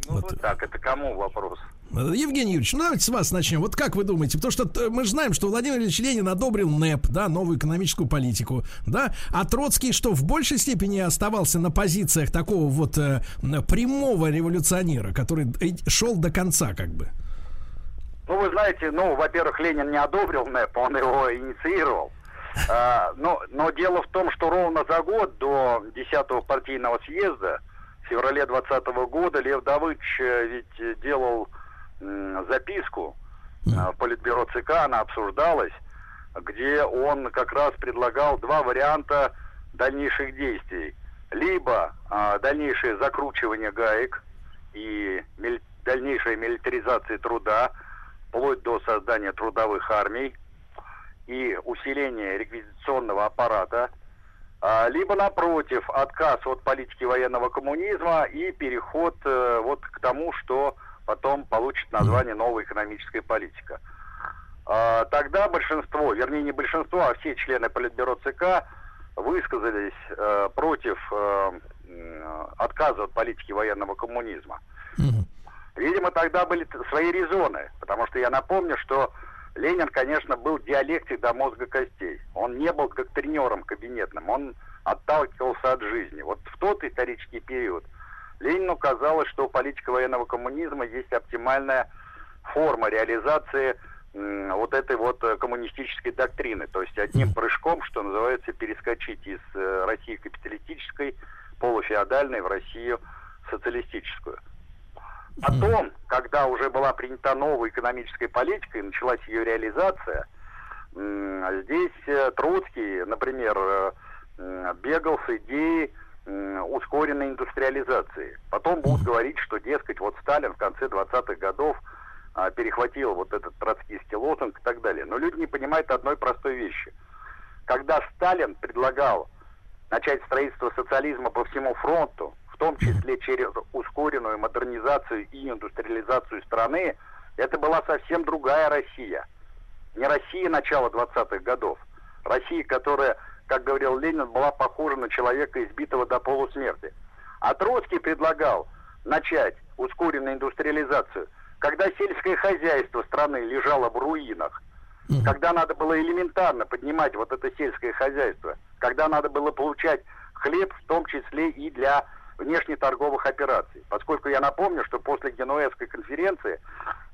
Ну, вот так, это кому вопрос? Евгений Юрьевич, ну давайте с вас начнем. Вот как вы думаете? Потому что э, мы же знаем, что Владимир Ильич Ленин одобрил НЭП, да, новую экономическую политику, да, а Троцкий что, в большей степени оставался на позициях такого вот э, прямого революционера, который шел до конца как бы? Ну, вы знаете, ну, во-первых, Ленин не одобрил НЭП, он его инициировал. А, но, но дело в том, что ровно за год до 10-го партийного съезда, в феврале 20 года, Лев Давыдович э, ведь э, делал записку э, в Политбюро ЦК, она обсуждалась, где он как раз предлагал два варианта дальнейших действий. Либо а, дальнейшее закручивание гаек и миль- дальнейшая милитаризация труда, вплоть до создания трудовых армий и усиления реквизиционного аппарата, либо напротив отказ от политики военного коммунизма и переход э, вот к тому, что потом получит название новая экономическая политика. А, Тогда большинство, вернее не большинство, а все члены Политбюро ЦК высказались э, против э, отказа от политики военного коммунизма. Видимо, тогда были свои резоны, потому что я напомню, что Ленин, конечно, был диалектик до мозга костей. Он не был как тренером кабинетным, он отталкивался от жизни. Вот в тот исторический период Ленину казалось, что политика военного коммунизма есть оптимальная форма реализации вот этой вот э, коммунистической доктрины. То есть одним прыжком, что называется, перескочить из э, России капиталистической, полуфеодальной в Россию социалистическую. Потом, когда уже была принята новая экономическая политика и началась ее реализация, здесь э, Троцкий, например, э, бегал с идеей ускоренной индустриализации. Потом будут говорить, что, дескать, вот Сталин в конце 20-х годов а, перехватил вот этот троцкийский лозунг и так далее. Но люди не понимают одной простой вещи. Когда Сталин предлагал начать строительство социализма по всему фронту, в том числе через ускоренную модернизацию и индустриализацию страны, это была совсем другая Россия. Не Россия начала 20-х годов. Россия, которая, как говорил Ленин, была похожа на человека, избитого до полусмерти. А Троцкий предлагал начать ускоренную индустриализацию, когда сельское хозяйство страны лежало в руинах, когда надо было элементарно поднимать вот это сельское хозяйство, когда надо было получать хлеб, в том числе и для внешнеторговых операций. Поскольку я напомню, что после Генуэзской конференции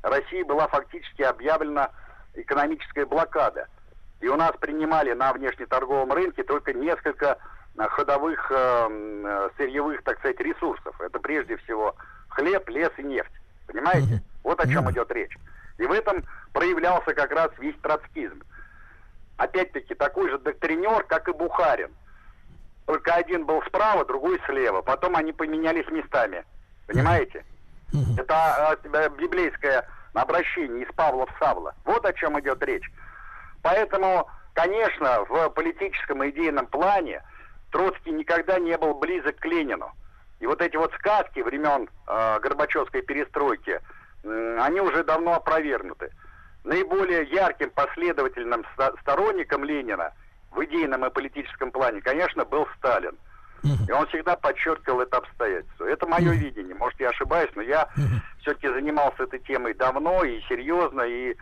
России была фактически объявлена экономическая блокада. И у нас принимали на внешнеторговом рынке только несколько э, ходовых э, э, сырьевых, так сказать, ресурсов. Это прежде всего хлеб, лес и нефть. Понимаете? Вот о чем идет речь. И в этом проявлялся как раз весь троцкизм. Опять-таки такой же доктринер, как и Бухарин. Только один был справа, другой слева. Потом они поменялись местами. Понимаете? Это э, библейское обращение из Павла в Савла. Вот о чем идет речь. Поэтому, конечно, в политическом и идейном плане Троцкий никогда не был близок к Ленину. И вот эти вот сказки времен э, Горбачевской перестройки, э, они уже давно опровергнуты. Наиболее ярким последовательным сторонником Ленина в идейном и политическом плане, конечно, был Сталин. И он всегда подчеркивал это обстоятельство. Это мое видение. Может, я ошибаюсь, но я все-таки занимался этой темой давно и серьезно. И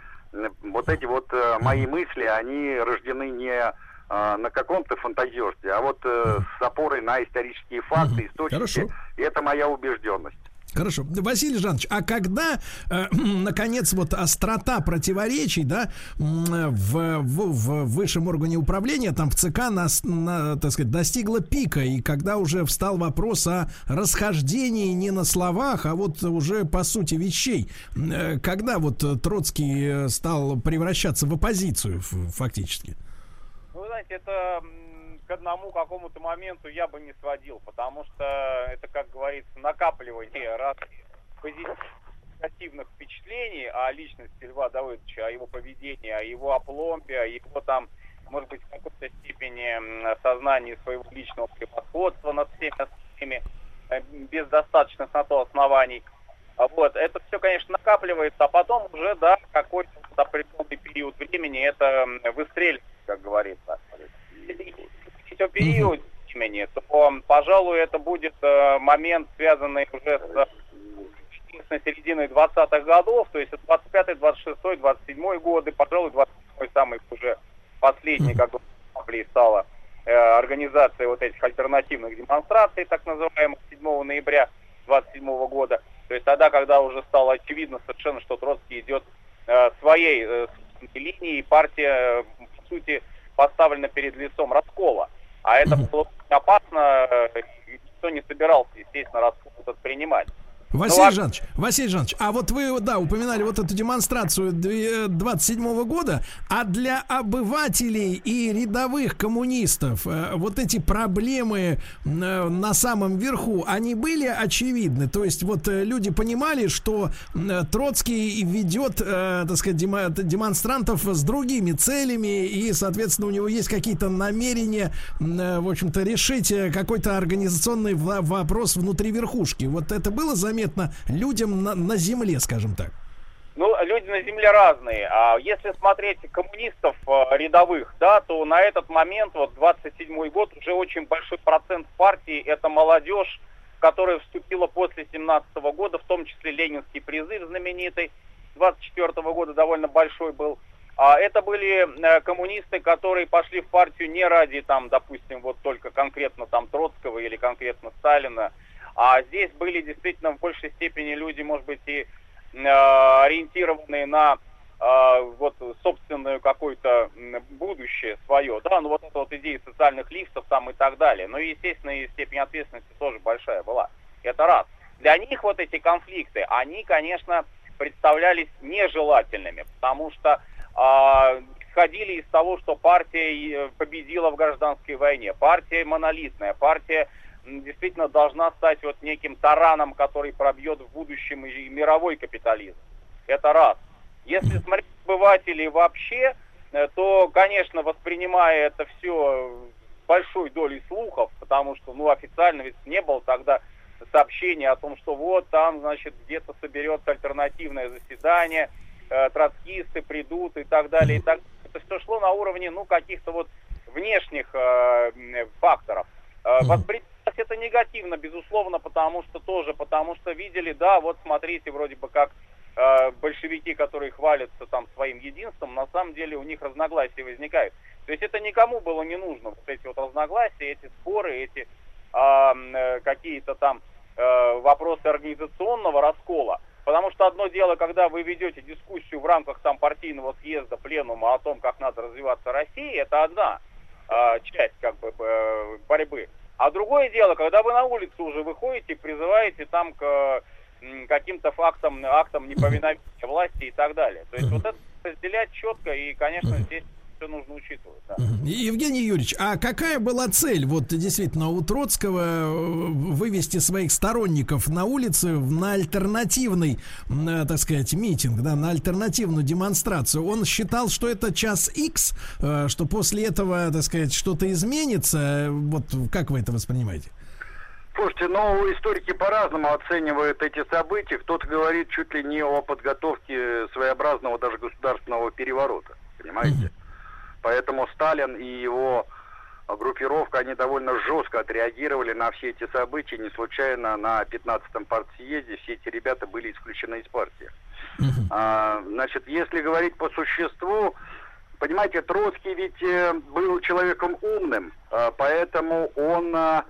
вот эти вот э, мои мысли, они рождены не э, на каком-то фантазерстве, а вот э, с опорой на исторические факты, источники. Хорошо. И это моя убежденность. Хорошо. Василий Жанович, а когда, э, наконец, вот острота противоречий, да, в, в, в высшем органе управления, там в ЦК, нас, на, так сказать, достигла пика, и когда уже встал вопрос о расхождении не на словах, а вот уже по сути вещей, э, когда вот Троцкий стал превращаться в оппозицию фактически? Ну, вы знаете, это к одному какому-то моменту я бы не сводил, потому что это, как говорится, накапливание разных позитивных впечатлений о личности Льва Давыдовича, о его поведении, о его опломбе, о его там, может быть, в какой-то степени сознании своего личного превосходства над всеми остальными, э, без достаточных на то оснований. Вот, это все, конечно, накапливается, а потом уже, да, какой-то определенный период времени это выстреливает, как говорится все период времени, то, пожалуй, это будет э, момент, связанный уже с с серединой 20-х годов, то есть 25-й, 26-й, 27-й годы, пожалуй, 27-й самый уже последний, как бы стала э, организация вот этих альтернативных демонстраций, так называемых, 7 ноября 27 -го года. То есть тогда, когда уже стало очевидно совершенно, что Троцкий идет э, своей э, линией, партия, э, по сути, поставлена перед лицом раскола. А это было опасно, никто не собирался, естественно, расход принимать. Василий ну, Жанович, Василий Жанович, а вот вы, да, упоминали вот эту демонстрацию 27 года, а для обывателей и рядовых коммунистов э, вот эти проблемы э, на самом верху, они были очевидны? То есть вот э, люди понимали, что Троцкий ведет, так сказать, демонстрантов с другими целями, и, соответственно, у него есть какие-то намерения, в общем-то, решить какой-то организационный вопрос внутри верхушки. Вот это было заметно? Заметно людям на, на земле, скажем так? Ну, люди на земле разные. А если смотреть коммунистов э, рядовых, да, то на этот момент, вот 27-й год, уже очень большой процент партии это молодежь, которая вступила после 17 -го года, в том числе Ленинский призыв знаменитый, 24 -го года довольно большой был. А это были э, коммунисты, которые пошли в партию не ради, там, допустим, вот только конкретно там Троцкого или конкретно Сталина, а здесь были действительно в большей степени люди, может быть, и э, ориентированные на э, вот собственное какое-то будущее свое, да, ну вот это вот идеи социальных лифтов там и так далее. И, естественно, и степень ответственности тоже большая была. Это раз. Для них вот эти конфликты, они, конечно, представлялись нежелательными, потому что э, исходили из того, что партия э, победила в гражданской войне. Партия монолитная, партия действительно должна стать вот неким тараном, который пробьет в будущем и мировой капитализм. Это раз. Если смотреть обывателей вообще, э, то, конечно, воспринимая это все большой долей слухов, потому что, ну, официально ведь не было тогда сообщения о том, что вот там, значит, где-то соберется альтернативное заседание, э, троцкисты придут и так далее, и так. Это все шло на уровне, ну, каких-то вот внешних э, факторов. Э, Воспринималось это негативно, безусловно, потому что тоже, потому что видели, да, вот смотрите, вроде бы как э, большевики, которые хвалятся там своим единством, на самом деле у них разногласия возникают. То есть это никому было не нужно, вот эти вот разногласия, эти споры, эти а, э, какие-то там э, вопросы организационного раскола. Потому что одно дело, когда вы ведете дискуссию в рамках там партийного съезда, пленума о том, как надо развиваться России, это одна а, часть как бы э, борьбы. А другое дело, когда вы на улицу уже выходите, призываете там к каким-то фактам, актам неповиновения власти и так далее. То есть вот это разделять четко, и, конечно, здесь все нужно учитывать. да. Евгений Юрьевич, а какая была цель вот действительно у Троцкого э, вывести своих сторонников на улицы на альтернативный, м, э, так сказать, митинг, да, на альтернативную демонстрацию? Он считал, что это час X, э, что после этого, так сказать, что-то изменится. Вот как вы это воспринимаете? Слушайте, ну, историки по-разному оценивают эти события. Кто-то говорит чуть ли не о подготовке своеобразного даже государственного переворота. Понимаете? Поэтому Сталин и его группировка, они довольно жестко отреагировали на все эти события. Не случайно на 15-м партсъезде все эти ребята были исключены из партии. А, значит, если говорить по существу, понимаете, Троцкий ведь э, был человеком умным, а, поэтому он а,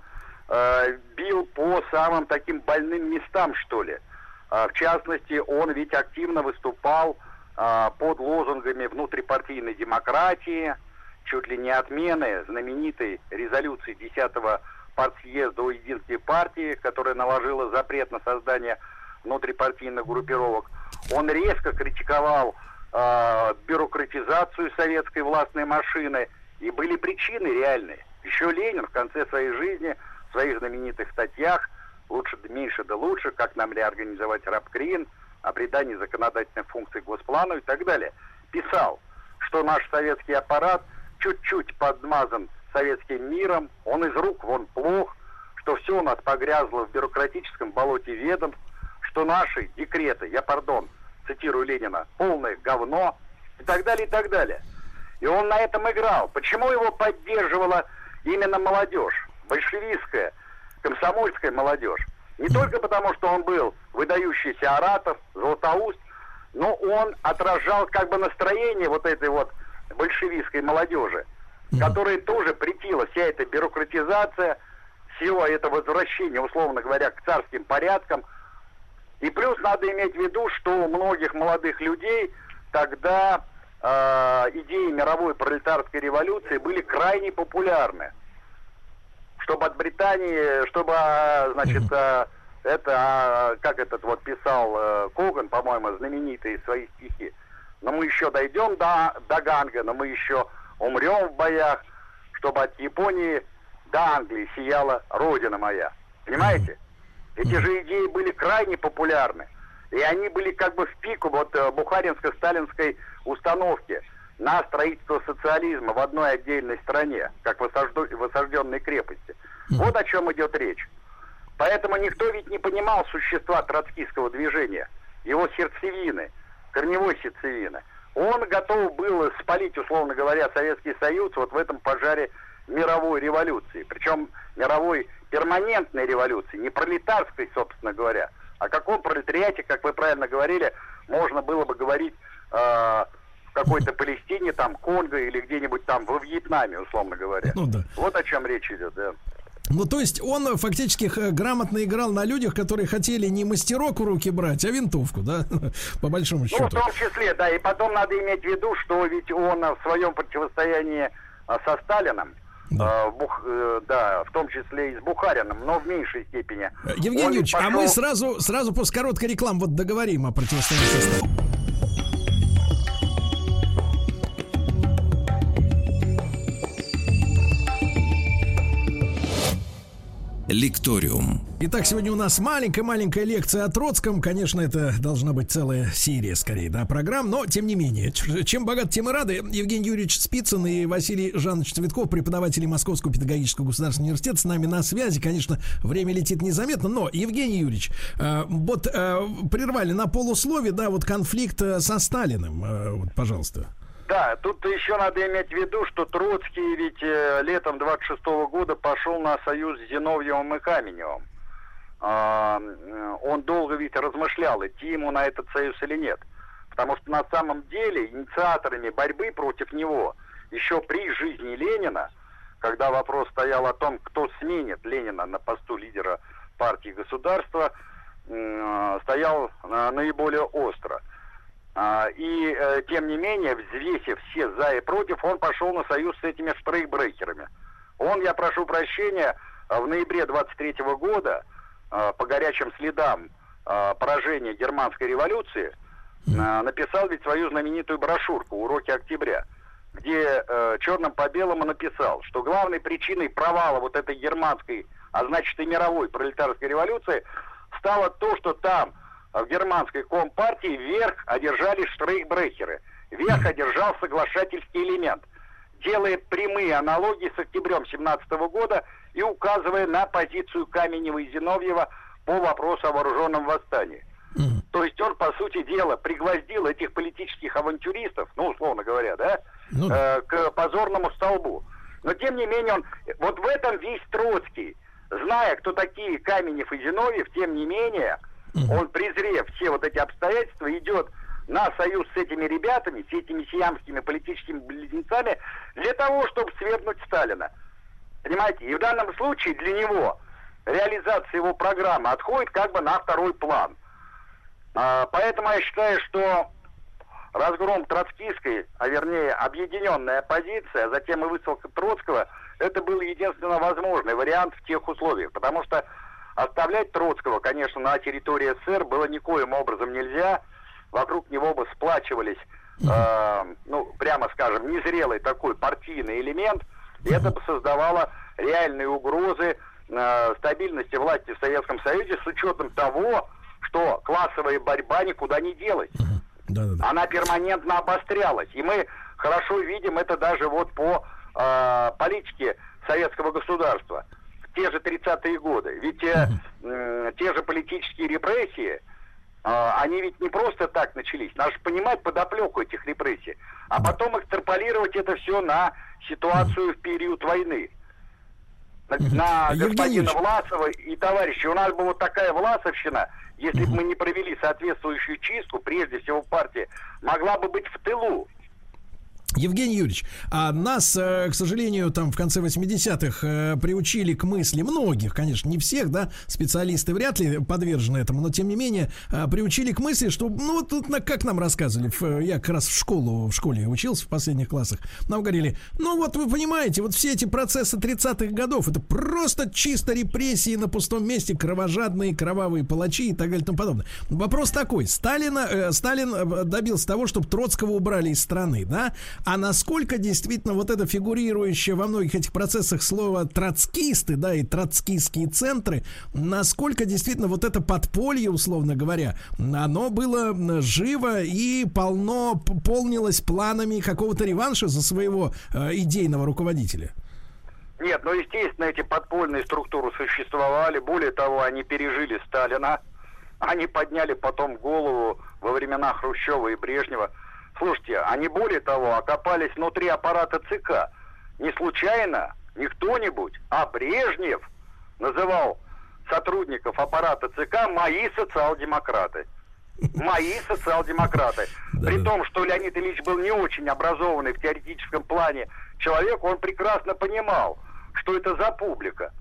а, бил по самым таким больным местам, что ли. В частности, он ведь активно выступал под лозунгами внутрипартийной демократии, чуть ли не отмены знаменитой резолюции 10-го партсъезда о единстве партии, которая наложила запрет на создание внутрипартийных группировок. Он резко критиковал э, бюрократизацию советской властной машины, и были причины реальные. Еще Ленин в конце своей жизни, в своих знаменитых статьях «Лучше меньше да лучше», «Как нам реорганизовать рабкрин», о придании законодательных функций Госплану и так далее, писал, что наш советский аппарат чуть-чуть подмазан советским миром, он из рук вон плох, что все у нас погрязло в бюрократическом болоте ведомств, что наши декреты, я, пардон, цитирую Ленина, полное говно и так далее, и так далее. И он на этом играл. Почему его поддерживала именно молодежь, большевистская, комсомольская молодежь? Не только потому, что он был выдающийся оратор, златоуст, но он отражал как бы настроение вот этой вот большевистской молодежи, которой тоже претила вся эта бюрократизация, все это возвращение, условно говоря, к царским порядкам. И плюс надо иметь в виду, что у многих молодых людей тогда э, идеи мировой пролетарской революции были крайне популярны. Чтобы от Британии, чтобы, а, значит, а, это, а, как этот вот писал э, Коган, по-моему, знаменитые свои стихи. Но мы еще дойдем до, до Ганга, но мы еще умрем в боях, чтобы от Японии до Англии сияла родина моя. Понимаете? Эти же идеи были крайне популярны. И они были как бы в пику вот э, бухаринско-сталинской установки на строительство социализма в одной отдельной стране, как в осажденной крепости. Вот о чем идет речь. Поэтому никто ведь не понимал существа троцкистского движения, его сердцевины, корневой сердцевины. Он готов был спалить, условно говоря, Советский Союз вот в этом пожаре мировой революции. Причем мировой перманентной революции, не пролетарской, собственно говоря. О каком пролетариате, как вы правильно говорили, можно было бы говорить э, в какой-то Палестине, там, Конго или где-нибудь там во Вьетнаме, условно говоря. Ну да. Вот о чем речь идет, да. Ну, то есть он фактически х- грамотно играл на людях, которые хотели не мастерок в руки брать, а винтовку, да, по большому Ну, в счету. том числе, да. И потом надо иметь в виду, что ведь он а, в своем противостоянии а, со Сталином, а, в Бух- э, да, в том числе и с Бухарином, но в меньшей степени. Евгений Юрьевич, а пошел- мы сразу, сразу после короткой рекламы вот договорим о противостоянии со Сталином. Лекториум. Итак, сегодня у нас маленькая-маленькая лекция о Троцком. Конечно, это должна быть целая серия, скорее, да, программ, но тем не менее. Чем богат, тем и рады. Евгений Юрьевич Спицын и Василий Жанович Цветков, преподаватели Московского педагогического государственного университета, с нами на связи. Конечно, время летит незаметно, но, Евгений Юрьевич, э, вот э, прервали на полуслове, да, вот конфликт э, со Сталиным. Э, вот, пожалуйста. Да, тут еще надо иметь в виду, что Троцкий ведь э, летом 26 года пошел на союз с Зиновьевым и Каменевым. А, э, он долго ведь размышлял, идти ему на этот союз или нет. Потому что на самом деле инициаторами борьбы против него еще при жизни Ленина, когда вопрос стоял о том, кто сменит Ленина на посту лидера партии государства, м, стоял э, наиболее остро. А, И, э, тем не менее, взвесив все за и против, он пошел на союз с этими штрейкбрейкерами. Он, я прошу прощения, э, в ноябре 23 года, э, по горячим следам поражения германской революции, написал ведь свою знаменитую брошюрку «Уроки октября», где черным по белому написал, что главной причиной провала вот этой германской, а значит и мировой пролетарской революции, стало то, что там в германской компартии верх одержали штрейхбрехеры. Верх одержал соглашательский элемент, делая прямые аналогии с октябрем 17 года и указывая на позицию Каменева и Зиновьева по вопросу о вооруженном восстании. То есть он, по сути дела, пригвоздил этих политических авантюристов, ну, условно говоря, да, э, к позорному столбу. Но, тем не менее, он... Вот в этом весь Троцкий. Зная, кто такие Каменев и Зиновьев, тем не менее, он, презрев все вот эти обстоятельства, идет на союз с этими ребятами, с этими сиамскими политическими близнецами, для того, чтобы свергнуть Сталина. Понимаете? И в данном случае для него реализация его программы отходит как бы на второй план. А, поэтому я считаю, что разгром троцкистской, а вернее объединенная оппозиция, затем и высылка Троцкого, это был единственно возможный вариант в тех условиях. Потому что оставлять Троцкого, конечно, на территории СССР было никоим образом нельзя. Вокруг него бы сплачивались, э, ну, прямо скажем, незрелый такой партийный элемент. И это бы создавало реальные угрозы э, стабильности власти в Советском Союзе с учетом того, что классовая борьба никуда не делась. Она перманентно обострялась. И мы хорошо видим это даже вот по э, политике советского государства те же 30-е годы. Ведь э, м, те же политические репрессии, э, они ведь не просто так начались. Надо же понимать подоплеку этих репрессий. А потом экстраполировать это все на ситуацию в период войны. На, на господина. Власова и товарищи. У нас бы вот такая Власовщина, если бы мы не провели соответствующую чистку, прежде всего партия, могла бы быть в тылу. Евгений Юрьевич, а нас, э, к сожалению, там в конце 80-х э, приучили к мысли, многих, конечно, не всех, да, специалисты вряд ли подвержены этому, но тем не менее, э, приучили к мысли, что, ну, вот тут как нам рассказывали, я как раз в школу, в школе учился в последних классах, нам говорили, ну, вот вы понимаете, вот все эти процессы 30-х годов, это просто чисто репрессии на пустом месте, кровожадные, кровавые палачи и так далее и тому подобное. Вопрос такой, Сталина, э, Сталин добился того, чтобы Троцкого убрали из страны, да, а насколько действительно вот это фигурирующее во многих этих процессах слово троцкисты, да, и троцкистские центры, насколько действительно вот это подполье, условно говоря, оно было живо и полно, полнилось планами какого-то реванша за своего э, идейного руководителя? Нет, ну, естественно, эти подпольные структуры существовали. Более того, они пережили Сталина. Они подняли потом голову во времена Хрущева и Брежнева. Слушайте, они более того окопались внутри аппарата ЦК. Не случайно, не кто-нибудь, а Брежнев называл сотрудников аппарата ЦК «мои социал-демократы». Мои социал-демократы. При том, что Леонид Ильич был не очень образованный в теоретическом плане человек, он прекрасно понимал, что это за публика.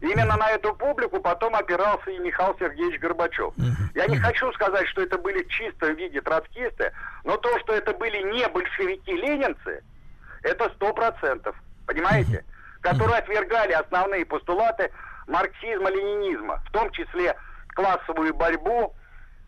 Именно на эту публику потом опирался и Михаил Сергеевич Горбачев. Я не хочу сказать, что это были в чистом виде троцкисты, но то, что это были не большевики-ленинцы, это сто процентов. Понимаете? Которые отвергали основные постулаты марксизма-ленинизма, в том числе классовую борьбу,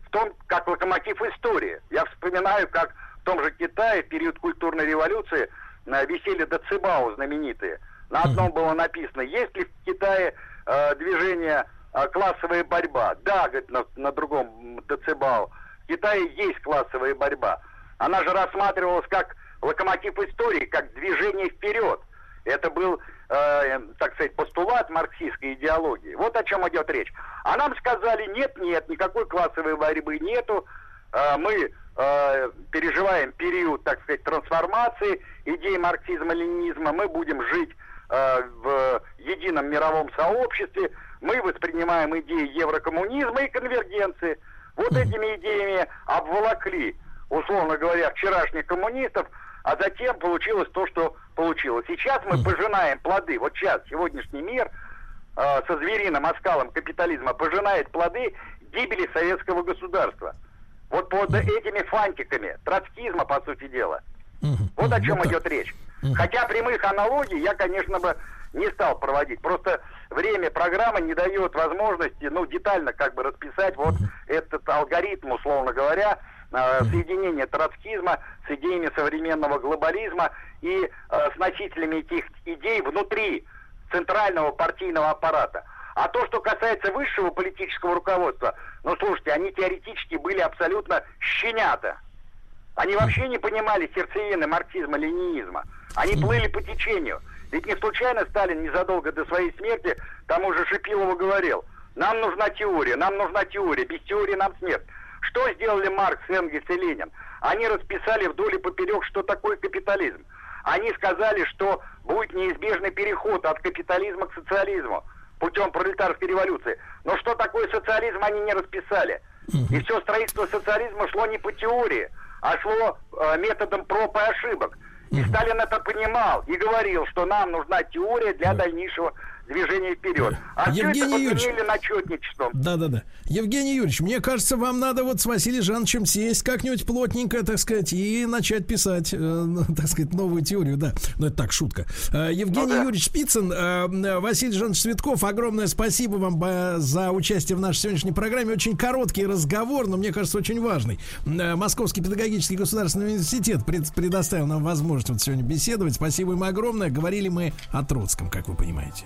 в том, как локомотив истории. Я вспоминаю, как в том же Китае в период культурной революции э, висели Дацибао знаменитые. На одном было написано, есть ли в Китае э, движение э, классовая борьба. Да, говорит, на, на другом децибал. В Китае есть классовая борьба. Она же рассматривалась как локомотив истории, как движение вперед. Это был, э, так сказать, постулат марксистской идеологии. Вот о чем идет речь. А нам сказали, нет, нет, никакой классовой борьбы нету. Э, мы э, переживаем период, так сказать, трансформации идей марксизма-ленинизма. Мы будем жить в едином мировом сообществе. Мы воспринимаем идеи еврокоммунизма и конвергенции. Вот этими идеями обволокли, условно говоря, вчерашних коммунистов, а затем получилось то, что получилось. Сейчас мы пожинаем плоды. Вот сейчас сегодняшний мир э, со звериным оскалом капитализма пожинает плоды гибели советского государства. Вот под этими фантиками троцкизма, по сути дела. Вот о чем идет речь. Хотя прямых аналогий я, конечно, бы не стал проводить. Просто время программы не дает возможности, ну, детально как бы расписать вот этот алгоритм, условно говоря, э, соединение троцкизма с идеями современного глобализма и э, с носителями этих идей внутри центрального партийного аппарата. А то, что касается высшего политического руководства, ну, слушайте, они теоретически были абсолютно щенята. Они вообще не понимали сердцевины марксизма-ленинизма. Они плыли по течению. Ведь не случайно Сталин незадолго до своей смерти тому же Шипилову говорил, нам нужна теория, нам нужна теория, без теории нам смерть. Что сделали Маркс, Энгельс и Ленин? Они расписали вдоль и поперек, что такое капитализм. Они сказали, что будет неизбежный переход от капитализма к социализму путем пролетарской революции. Но что такое социализм, они не расписали. И все строительство социализма шло не по теории, а шло э, методом проб и ошибок. И Сталин это понимал и говорил, что нам нужна теория для дальнейшего движения вперед. А Евгений Юрьевич. начетничеством. Да, да, да. Евгений Юрьевич, мне кажется, вам надо вот с Василием Жановичем сесть как-нибудь плотненько, так сказать, и начать писать, э, ну, так сказать, новую теорию, да. Ну, это так, шутка. Э, Евгений Юрьевич Спицын, э, Василий Жанович Цветков, огромное спасибо вам э, за участие в нашей сегодняшней программе. Очень короткий разговор, но, мне кажется, очень важный. Э, Московский педагогический государственный университет пред- предоставил нам возможность вот сегодня беседовать. Спасибо им огромное. Говорили мы о Троцком, как вы понимаете.